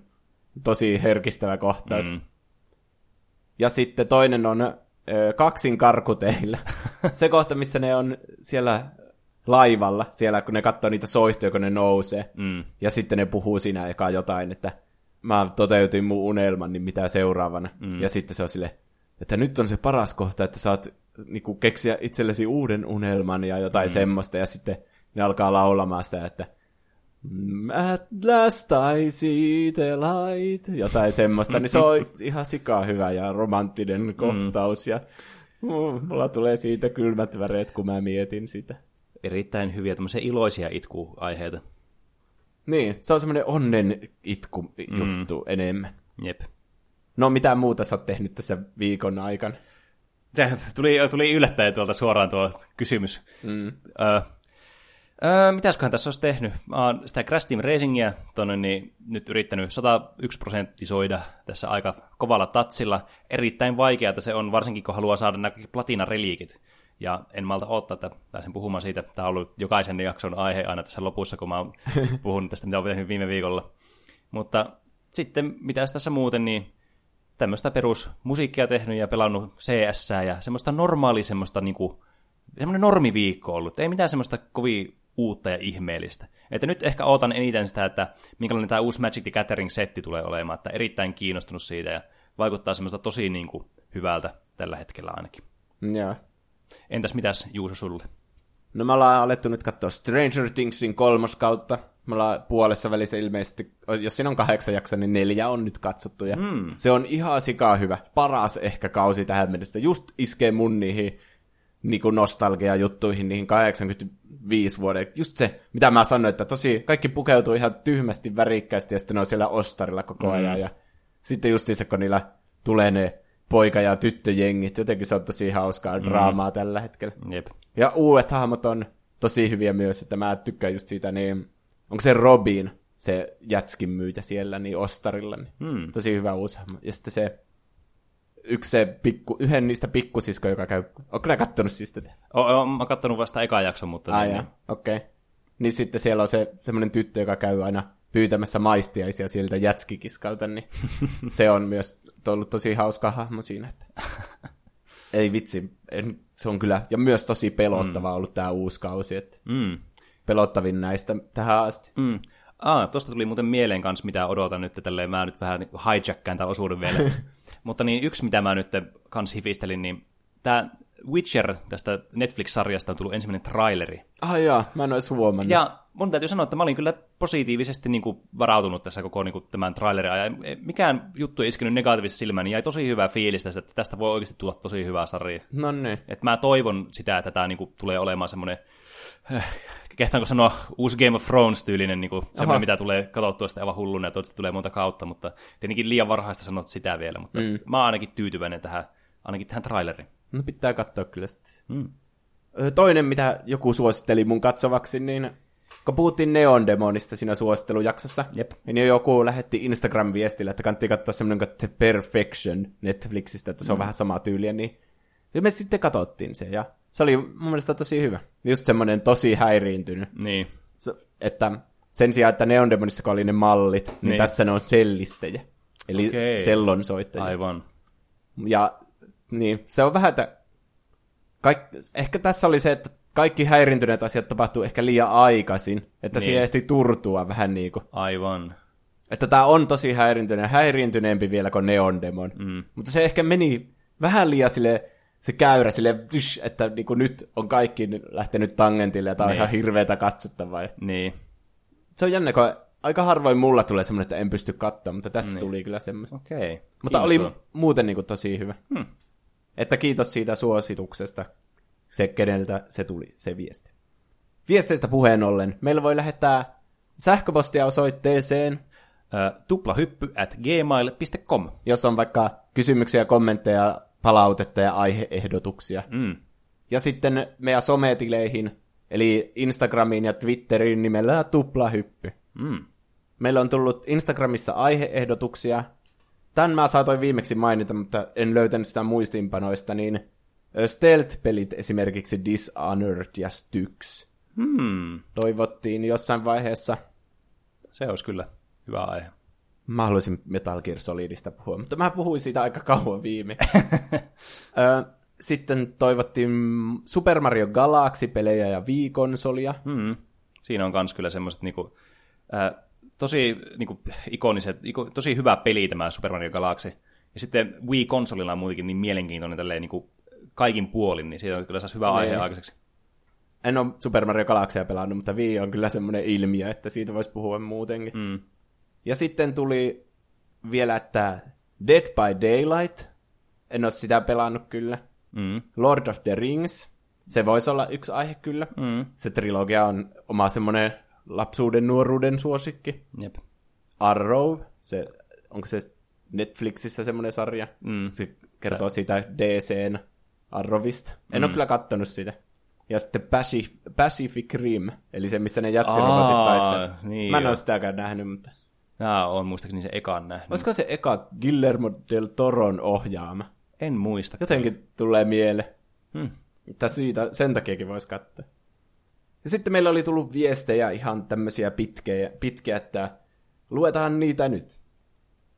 tosi herkistävä kohtaus. Mm. Ja sitten toinen on ö, kaksin karkuteillä. se kohta, missä ne on siellä laivalla, siellä kun ne katsoo niitä soihtuja, kun ne nousee. Mm. Ja sitten ne puhuu siinä eka jotain, että mä toteutin mun unelman, niin mitä seuraavana. Mm. Ja sitten se on sille, että nyt on se paras kohta, että saat niinku, keksiä itsellesi uuden unelman ja jotain mm. semmoista. Ja sitten ne alkaa laulamaan sitä, että "Mm, At last I see the light, jotain semmoista, niin se on ihan sikaa hyvä ja romanttinen kohtaus, ja mm, mulla tulee siitä kylmät väreet, kun mä mietin sitä. Erittäin hyviä tämmöisiä iloisia itkuaiheita. Niin, se on semmoinen onnen itku juttu mm. enemmän. Jep. No, mitä muuta sä oot tehnyt tässä viikon aikana? Se tuli, tuli yllättäen tuolta suoraan tuo kysymys. Mm. Öö, öö, mitäsköhän tässä olisi tehnyt? Mä oon sitä Crash Team Racingia tonne, niin nyt yrittänyt 101 prosenttisoida tässä aika kovalla tatsilla. Erittäin vaikeaa se on, varsinkin kun haluaa saada nämä platina-reliikit. Ja en malta odottaa, että pääsen puhumaan siitä. Tämä on ollut jokaisen jakson aihe aina tässä lopussa, kun mä oon puhunut tästä, mitä olen tehnyt viime viikolla. Mutta sitten, mitä tässä muuten, niin tämmöistä perusmusiikkia tehnyt ja pelannut CS ja semmoista normaali semmoista niinku, semmoinen normiviikko ollut. Ei mitään semmoista kovin uutta ja ihmeellistä. Että nyt ehkä ootan eniten sitä, että minkälainen tämä uusi Magic the Gathering-setti tulee olemaan, että erittäin kiinnostunut siitä ja vaikuttaa semmoista tosi niinku hyvältä tällä hetkellä ainakin. Joo. Entäs mitäs Juuso sulle? No me ollaan alettu nyt katsoa Stranger Thingsin kolmoskautta. Me ollaan puolessa välissä ilmeisesti, jos siinä on kahdeksan jaksoa, niin neljä on nyt katsottu. Ja mm. Se on ihan sikaa hyvä. Paras ehkä kausi tähän mennessä. Just iskee mun niihin niin nostalgia-juttuihin, niihin 85 vuoden. Just se, mitä mä sanoin, että tosi kaikki pukeutuu ihan tyhmästi, värikkäästi, ja sitten ne on siellä ostarilla koko ajan. Mm. Ja sitten just se, kun niillä tulee ne poika- ja tyttöjengit, jotenkin se on tosi hauskaa mm. draamaa tällä hetkellä. Jep. Ja uudet hahmot on tosi hyviä myös, että mä tykkään just siitä, niin onko se Robin, se jätskin myyjä siellä, niin Ostarilla, niin mm. tosi hyvä uusi. Ja sitten se yksi se pikku, yhden niistä pikkusisko, joka käy... Onko nää kattonut siis tätä? O, o, mä oon kattonut vasta eka jakson, mutta... Ai niin, okei. Okay. Niin sitten siellä on se semmoinen tyttö, joka käy aina pyytämässä maistiaisia sieltä jätskikiskalta, niin se on myös ollut tosi hauska hahmo siinä. Että... Ei vitsi, en, se on kyllä, ja myös tosi pelottava mm. ollut tämä uusi kausi, että mm. Pelottavin näistä tähän asti. Mm. Ah, tuosta tuli muuten mieleen kanssa, mitä odotan nyt, tälleen mä nyt vähän hijackään tämän osuuden vielä. Mutta niin yksi, mitä mä nyt kans hifistelin, niin tämä Witcher tästä Netflix-sarjasta on tullut ensimmäinen traileri. Ah jaa, mä en olisi huomannut. Ja mun täytyy sanoa, että mä olin kyllä positiivisesti niin kuin varautunut tässä koko niin kuin tämän trailerin ajan. Mikään juttu ei iskenyt negatiivisesti silmään, niin jäi tosi hyvä fiilis tästä, että tästä voi oikeasti tulla tosi hyvä sarja. No niin. Et mä toivon sitä, että tämä niin kuin, tulee olemaan semmoinen kehtaanko sanoa uusi Game of Thrones-tyylinen, niin kuin semmoinen, mitä tulee katsottua sitten aivan hulluna, ja toivottavasti tulee monta kautta, mutta tietenkin liian varhaista sanoa sitä vielä, mutta mm. mä oon ainakin tyytyväinen tähän, ainakin tähän traileriin. No pitää katsoa kyllä sitten. Mm. Toinen, mitä joku suositteli mun katsovaksi, niin kun puhuttiin Neon Demonista siinä suosittelujaksossa, Jep. niin joku lähetti Instagram-viestillä, että kannattaa katsoa semmoinen kuin The Perfection Netflixistä, että se on mm. vähän sama tyyliä, niin ja me sitten katsottiin se, ja se oli mun mielestä tosi hyvä. Just semmoinen tosi häiriintynyt. Niin. Se, että sen sijaan, että Neon Demonissa oli ne mallit, niin, niin tässä ne on sellistejä. Eli okay. sellonsoittajia. Aivan. Ja niin, se on vähän, että kaik... ehkä tässä oli se, että kaikki häirintyneet asiat tapahtuu ehkä liian aikaisin, että niin. siihen ehti turtua vähän niin kuin. Aivan. Että tämä on tosi häirintyneen, häiriintyneempi vielä kuin Neon Demon. Mm. Mutta se ehkä meni vähän liian sille se käyrä sille, että niin kuin nyt on kaikki lähtenyt tangentille ja tämä on niin. ihan hirveätä katsottavaa. Niin. Se on jännä, kun aika harvoin mulla tulee semmoinen, että en pysty katsomaan, mutta tässä niin. tuli kyllä semmoista. Okei. Okay. Mutta oli muuten niin kuin tosi hyvä. Hmm. Että kiitos siitä suosituksesta, se keneltä se tuli, se viesti. Viesteistä puheen ollen, meillä voi lähettää sähköpostia osoitteeseen uh, tuplahyppy at gmail.com. Jos on vaikka kysymyksiä, kommentteja, palautetta ja aiheehdotuksia. Mm. Ja sitten meidän sometileihin, eli Instagramiin ja Twitteriin nimellä tuplahyppy. Mm. Meillä on tullut Instagramissa aiheehdotuksia. Tämän mä saatoin viimeksi mainita, mutta en löytänyt sitä muistiinpanoista, niin Stealth-pelit esimerkiksi Dishonored ja Styx. Hmm. Toivottiin jossain vaiheessa. Se olisi kyllä hyvä aihe. Mä haluaisin Metal Gear Solidista puhua, mutta mä puhuin siitä aika kauan viime. Sitten toivottiin Super Mario Galaxy-pelejä ja Wii-konsolia. Hmm. Siinä on kans kyllä semmoiset niinku, äh, tosi niinku, ikoniset, iko, tosi hyvä peli tämä Super Mario Galaxy. Ja sitten Wii-konsolilla on muutenkin niin mielenkiintoinen tälleen niinku, kaikin puolin, niin siitä on kyllä saisi hyvä niin. aihe aikaiseksi. En ole Super Mario Galaxia pelannut, mutta Wii on kyllä semmoinen ilmiö, että siitä voisi puhua muutenkin. Mm. Ja sitten tuli vielä, että Dead by Daylight. En ole sitä pelannut kyllä. Mm. Lord of the Rings. Se voisi olla yksi aihe kyllä. Mm. Se trilogia on oma semmoinen lapsuuden, nuoruuden suosikki. Jep. Arrow. Se, onko se Netflixissä semmoinen sarja? Mm. Se kertoo siitä DCn Arrowista. En mm. ole kyllä kattonut sitä. Ja sitten Pacific, Pacific Rim, eli se, missä ne jättirobotit taistelevat. Niin Mä en ole sitäkään nähnyt, mutta... Mä oon muistaakseni se ekan nähnyt. Olisiko se eka Guillermo del Toron ohjaama? En muista. Jotenkin tulee mieleen. Hmm. Että siitä, sen takiakin voisi katsoa. Ja sitten meillä oli tullut viestejä ihan tämmöisiä pitkiä, pitkiä, että luetaan niitä nyt.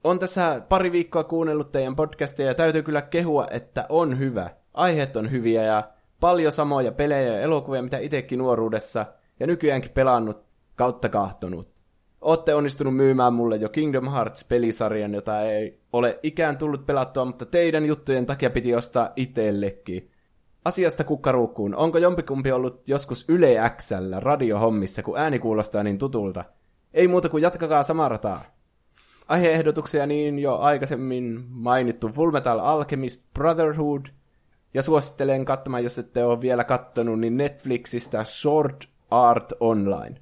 On tässä pari viikkoa kuunnellut teidän podcastia ja täytyy kyllä kehua, että on hyvä. Aiheet on hyviä ja paljon samoja pelejä ja elokuvia, mitä itsekin nuoruudessa ja nykyäänkin pelannut kautta kahtonut. Ootte onnistunut myymään mulle jo Kingdom Hearts-pelisarjan, jota ei ole ikään tullut pelattua, mutta teidän juttujen takia piti ostaa itsellekin. Asiasta kukkaruukkuun. Onko jompikumpi ollut joskus Yle Xllä radiohommissa, kun ääni kuulostaa niin tutulta? Ei muuta kuin jatkakaa samaa rataa. Aiheehdotuksia niin jo aikaisemmin mainittu Full Metal Alchemist Brotherhood, ja suosittelen katsomaan, jos ette ole vielä kattonut, niin Netflixistä Sword Art Online.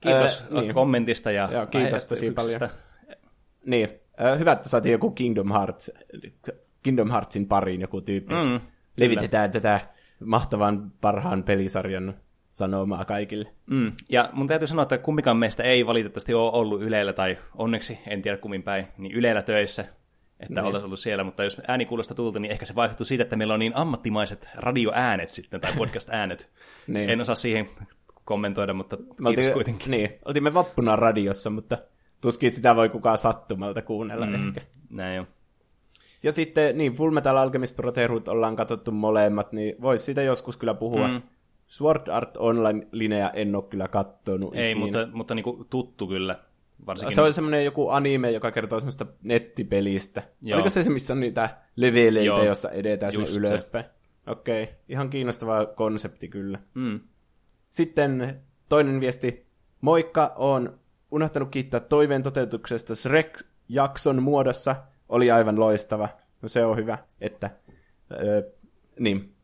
Kiitos Ää, niin. kommentista ja Joo, kiitos tosi aiheestyksestä. Niin, äh, hyvä, että saatiin joku Kingdom Hearts, Kingdom Heartsin pariin joku tyyppi. Mm, Levitetään tätä mahtavan parhaan pelisarjan sanomaa kaikille. Mm. Ja mun täytyy sanoa, että kumpikaan meistä ei valitettavasti ole ollut Ylellä, tai onneksi, en tiedä kummin päin, niin Ylellä töissä, että niin. oltaisiin ollut siellä, mutta jos äänikullosta tulta, niin ehkä se vaihtuu siitä, että meillä on niin ammattimaiset radioäänet sitten, tai podcast-äänet. Niin. En osaa siihen kommentoida, mutta Me kiitos oltiin, kuitenkin. Niin, oltiin me vappuna radiossa, mutta tuskin sitä voi kukaan sattumalta kuunnella mm. ehkä. Näin on. Ja sitten, niin, Full Metal Alchemist Brotherhood ollaan katsottu molemmat, niin voisi siitä joskus kyllä puhua. Mm. Sword Art Online-linea en ole kyllä kattonut. Ei, ikinä. mutta, mutta niin kuin tuttu kyllä. Varsinkin Se on semmoinen joku anime, joka kertoo semmoista nettipelistä. Joo. Oliko se se, missä on niitä leveleitä, Joo, jossa edetään sinne just ylöspäin? Okei, okay. ihan kiinnostava konsepti kyllä. Mm. Sitten toinen viesti. Moikka, on unohtanut kiittää toiveen toteutuksesta Shrek-jakson muodossa. Oli aivan loistava. No se on hyvä, että... Öö, niin,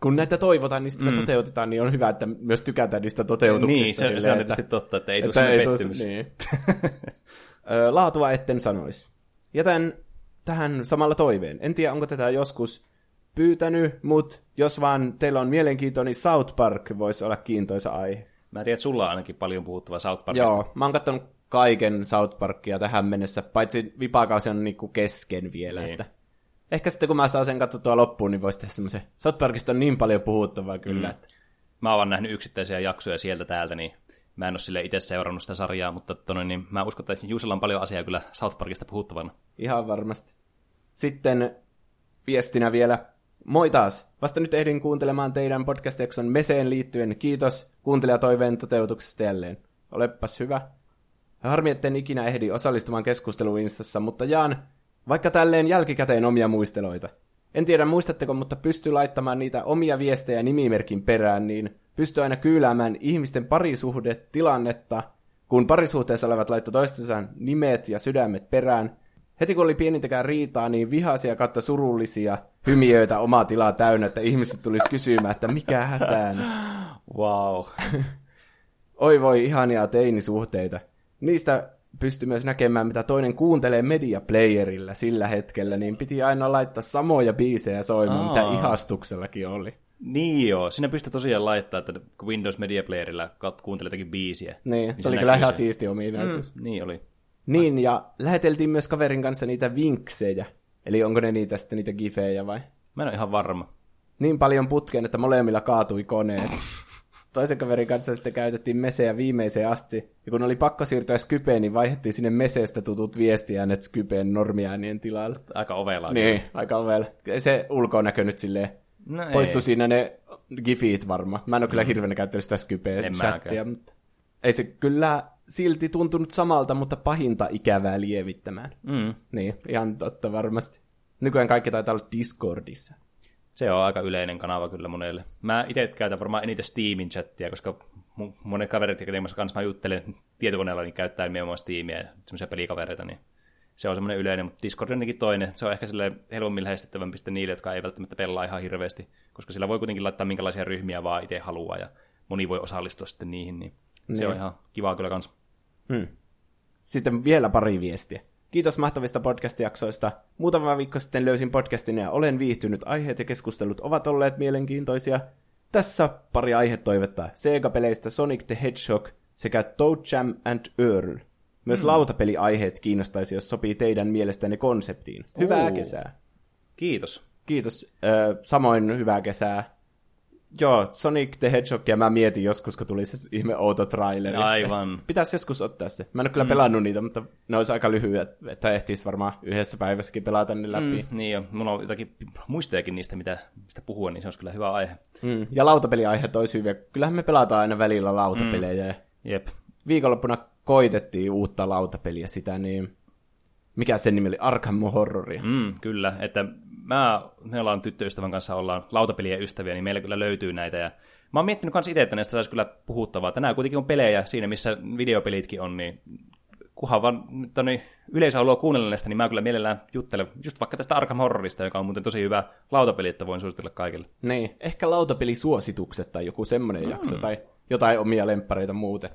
kun näitä toivotaan, niin sitten mm. toteutetaan, niin on hyvä, että myös tykätään niistä toteutuksista. Niin, se, se on silleen, tietysti totta, että ei tule sinne pettymys. Niin. Ö, Laatua etten sanois. Jätän tähän samalla toiveen. En tiedä, onko tätä joskus pyytänyt, mutta jos vaan teillä on mielenkiintoinen, niin South Park voisi olla kiintoisa aihe. Mä tiedän, että sulla on ainakin paljon puhuttavaa South Parkista. Joo, mä oon katsonut kaiken South Parkia tähän mennessä, paitsi vipakausi on niinku kesken vielä. Niin. Että ehkä sitten kun mä saan sen katsottua loppuun, niin voisi tehdä semmoisen. South Parkista on niin paljon puhuttavaa kyllä, mm. että Mä oon vaan nähnyt yksittäisiä jaksoja sieltä täältä, niin mä en ole sille itse seurannut sitä sarjaa, mutta tonne, niin mä uskon, että Juusella on paljon asiaa kyllä South Parkista puhuttavana. Ihan varmasti. Sitten viestinä vielä. Moi taas. Vasta nyt ehdin kuuntelemaan teidän podcast-jakson meseen liittyen. Kiitos kuuntelijatoiveen toteutuksesta jälleen. Olepas hyvä. Harmi, etten ikinä ehdi osallistumaan keskusteluun Instassa, mutta jaan vaikka tälleen jälkikäteen omia muisteloita. En tiedä muistatteko, mutta pystyy laittamaan niitä omia viestejä nimimerkin perään, niin pystyy aina kyyläämään ihmisten parisuhdetilannetta, kun parisuhteessa olevat laittoi toistensa nimet ja sydämet perään. Heti kun oli pienintäkään riitaa, niin vihaisia kautta surullisia hymiöitä omaa tilaa täynnä, että ihmiset tulisi kysymään, että mikä hätään. Wow. Oi voi, ihania teinisuhteita. Niistä pystyi myös näkemään, mitä toinen kuuntelee mediaplayerillä sillä hetkellä, niin piti aina laittaa samoja biisejä soimaan, mitä Aa. ihastuksellakin oli. niin joo, sinne pystyy tosiaan laittaa, että Windows Media Playerilla kuuntelee jotakin biisiä. Niin, se, se oli kyllä ihan siisti ominaisuus. Mm. Niin oli. Niin, ja läheteltiin myös kaverin kanssa niitä vinksejä. Eli onko ne niitä sitten niitä gifejä vai? Mä en ole ihan varma. Niin paljon putkeen, että molemmilla kaatui koneet. Toisen kaverin kanssa sitten käytettiin meseä viimeiseen asti. Ja kun oli pakko siirtyä Skypeen, niin vaihdettiin sinne meseestä tutut viestiäänet Skypeen normiäänien tilalle. Aika ovela. Niin, aika ovella. Se ulkonäkö nyt silleen. No Poistui ei. siinä ne gifit varmaan. Mä en ole kyllä hirveänä käyttänyt sitä Skypeen En chattia, mäkään. mutta ei se kyllä silti tuntunut samalta, mutta pahinta ikävää lievittämään. Mm. Niin, ihan totta varmasti. Nykyään kaikki taitaa olla Discordissa. Se on aika yleinen kanava kyllä monelle. Mä itse käytän varmaan eniten Steamin chattia, koska monet kaverit, joiden kanssa mä juttelen tietokoneella, niin käyttää nimenomaan Steamia ja semmoisia pelikavereita, niin se on semmoinen yleinen, mutta Discord on ainakin toinen. Se on ehkä silleen helpommin lähestyttävämpi sitten niille, jotka ei välttämättä pelaa ihan hirveästi, koska sillä voi kuitenkin laittaa minkälaisia ryhmiä vaan itse haluaa ja moni voi osallistua sitten niihin, niin se Niin. on ihan kivaa kyllä kans. Hmm. Sitten vielä pari viestiä. Kiitos mahtavista podcast-jaksoista. Muutama viikko sitten löysin podcastin ja olen viihtynyt. Aiheet ja keskustelut ovat olleet mielenkiintoisia. Tässä pari aihetoivetta. Sega-peleistä Sonic the Hedgehog sekä Toad Jam and Earl. Myös hmm. lautapeliaiheet kiinnostaisi, jos sopii teidän mielestänne konseptiin. Hyvää Oo. kesää. Kiitos. Kiitos. Ö, samoin hyvää kesää. Joo, Sonic the Hedgehog, ja mä mietin joskus, kun tuli se ihme outo traileri. Aivan. Pitäisi joskus ottaa se. Mä en ole kyllä mm. pelannut niitä, mutta ne olisi aika lyhyet, että ehtiisi varmaan yhdessä päivässäkin pelata ne läpi. Mm, niin jo, mulla on jotakin muistojakin niistä, mitä, mistä puhua, niin se olisi kyllä hyvä aihe. Mm. Ja lautapeliaiheet olisi hyviä. Kyllähän me pelataan aina välillä lautapelejä. Mm. Jep. Viikonloppuna koitettiin uutta lautapeliä sitä, niin mikä sen nimi oli? Arkham Horroria. Mm, kyllä, että mä, me ollaan tyttöystävän kanssa, ollaan lautapelien ystäviä, niin meillä kyllä löytyy näitä. Ja mä oon miettinyt myös itse, että näistä saisi kyllä puhuttavaa. Tänään kuitenkin on pelejä siinä, missä videopelitkin on, niin kunhan vaan toni, yleisö haluaa kuunnella näistä, niin mä kyllä mielellään juttelen just vaikka tästä Arkham Horrorista, joka on muuten tosi hyvä lautapeli, että voin suositella kaikille. Niin, ehkä lautapelisuositukset tai joku semmoinen mm. jakso, tai jotain omia lemppareita muuten.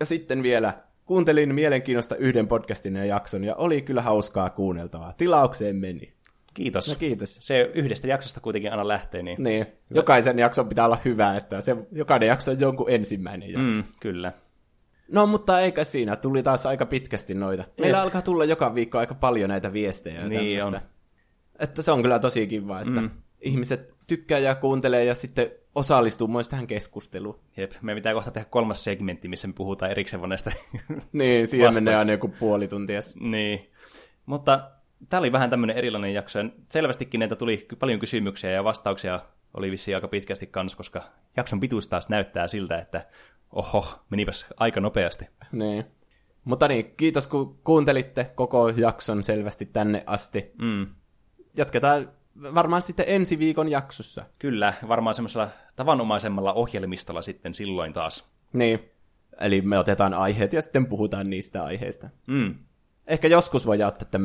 Ja sitten vielä kuuntelin mielenkiinnosta yhden podcastin ja jakson, ja oli kyllä hauskaa kuunneltavaa. Tilaukseen meni. Kiitos. No kiitos. Se yhdestä jaksosta kuitenkin aina lähtee, niin... Niin, jokaisen jakson pitää olla hyvä, että se, jokainen jakso on jonkun ensimmäinen jakso. Mm, kyllä. No, mutta eikä siinä. Tuli taas aika pitkästi noita. Meillä alkaa tulla joka viikko aika paljon näitä viestejä. ja Niin tämmöistä. Että se on kyllä tosi kiva, että mm. ihmiset tykkää ja kuuntelee ja sitten osallistuu myös tähän keskusteluun. Jep, me pitää kohta tehdä kolmas segmentti, missä me puhutaan erikseen vaan näistä Niin, siihen menee aina joku puoli tuntia. Niin, mutta tämä oli vähän tämmöinen erilainen jakso. ja Selvästikin näitä tuli paljon kysymyksiä ja vastauksia oli vissiin aika pitkästi kans, koska jakson pituus taas näyttää siltä, että oho, menipäs aika nopeasti. Niin. Mutta niin, kiitos kun kuuntelitte koko jakson selvästi tänne asti. Mm. Jatketaan varmaan sitten ensi viikon jaksossa. Kyllä, varmaan semmoisella tavanomaisemmalla ohjelmistolla sitten silloin taas. Niin. Eli me otetaan aiheet ja sitten puhutaan niistä aiheista. Mm. Ehkä joskus voi ottaa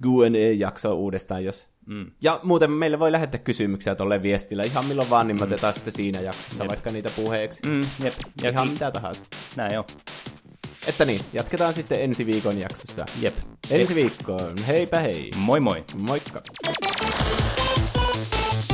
tämmönen Q&A-jakso uudestaan, jos... Mm. Ja muuten meille voi lähettää kysymyksiä tuolle viestillä ihan milloin vaan, niin me otetaan sitten siinä jaksossa vaikka niitä puheeksi. Mm, jep. Ja Ihan mitä tahansa. Näin on. Että niin, jatketaan sitten ensi viikon jaksossa. Jep. Ensi viikkoon. Heipä hei. Moi moi. Moikka. Thank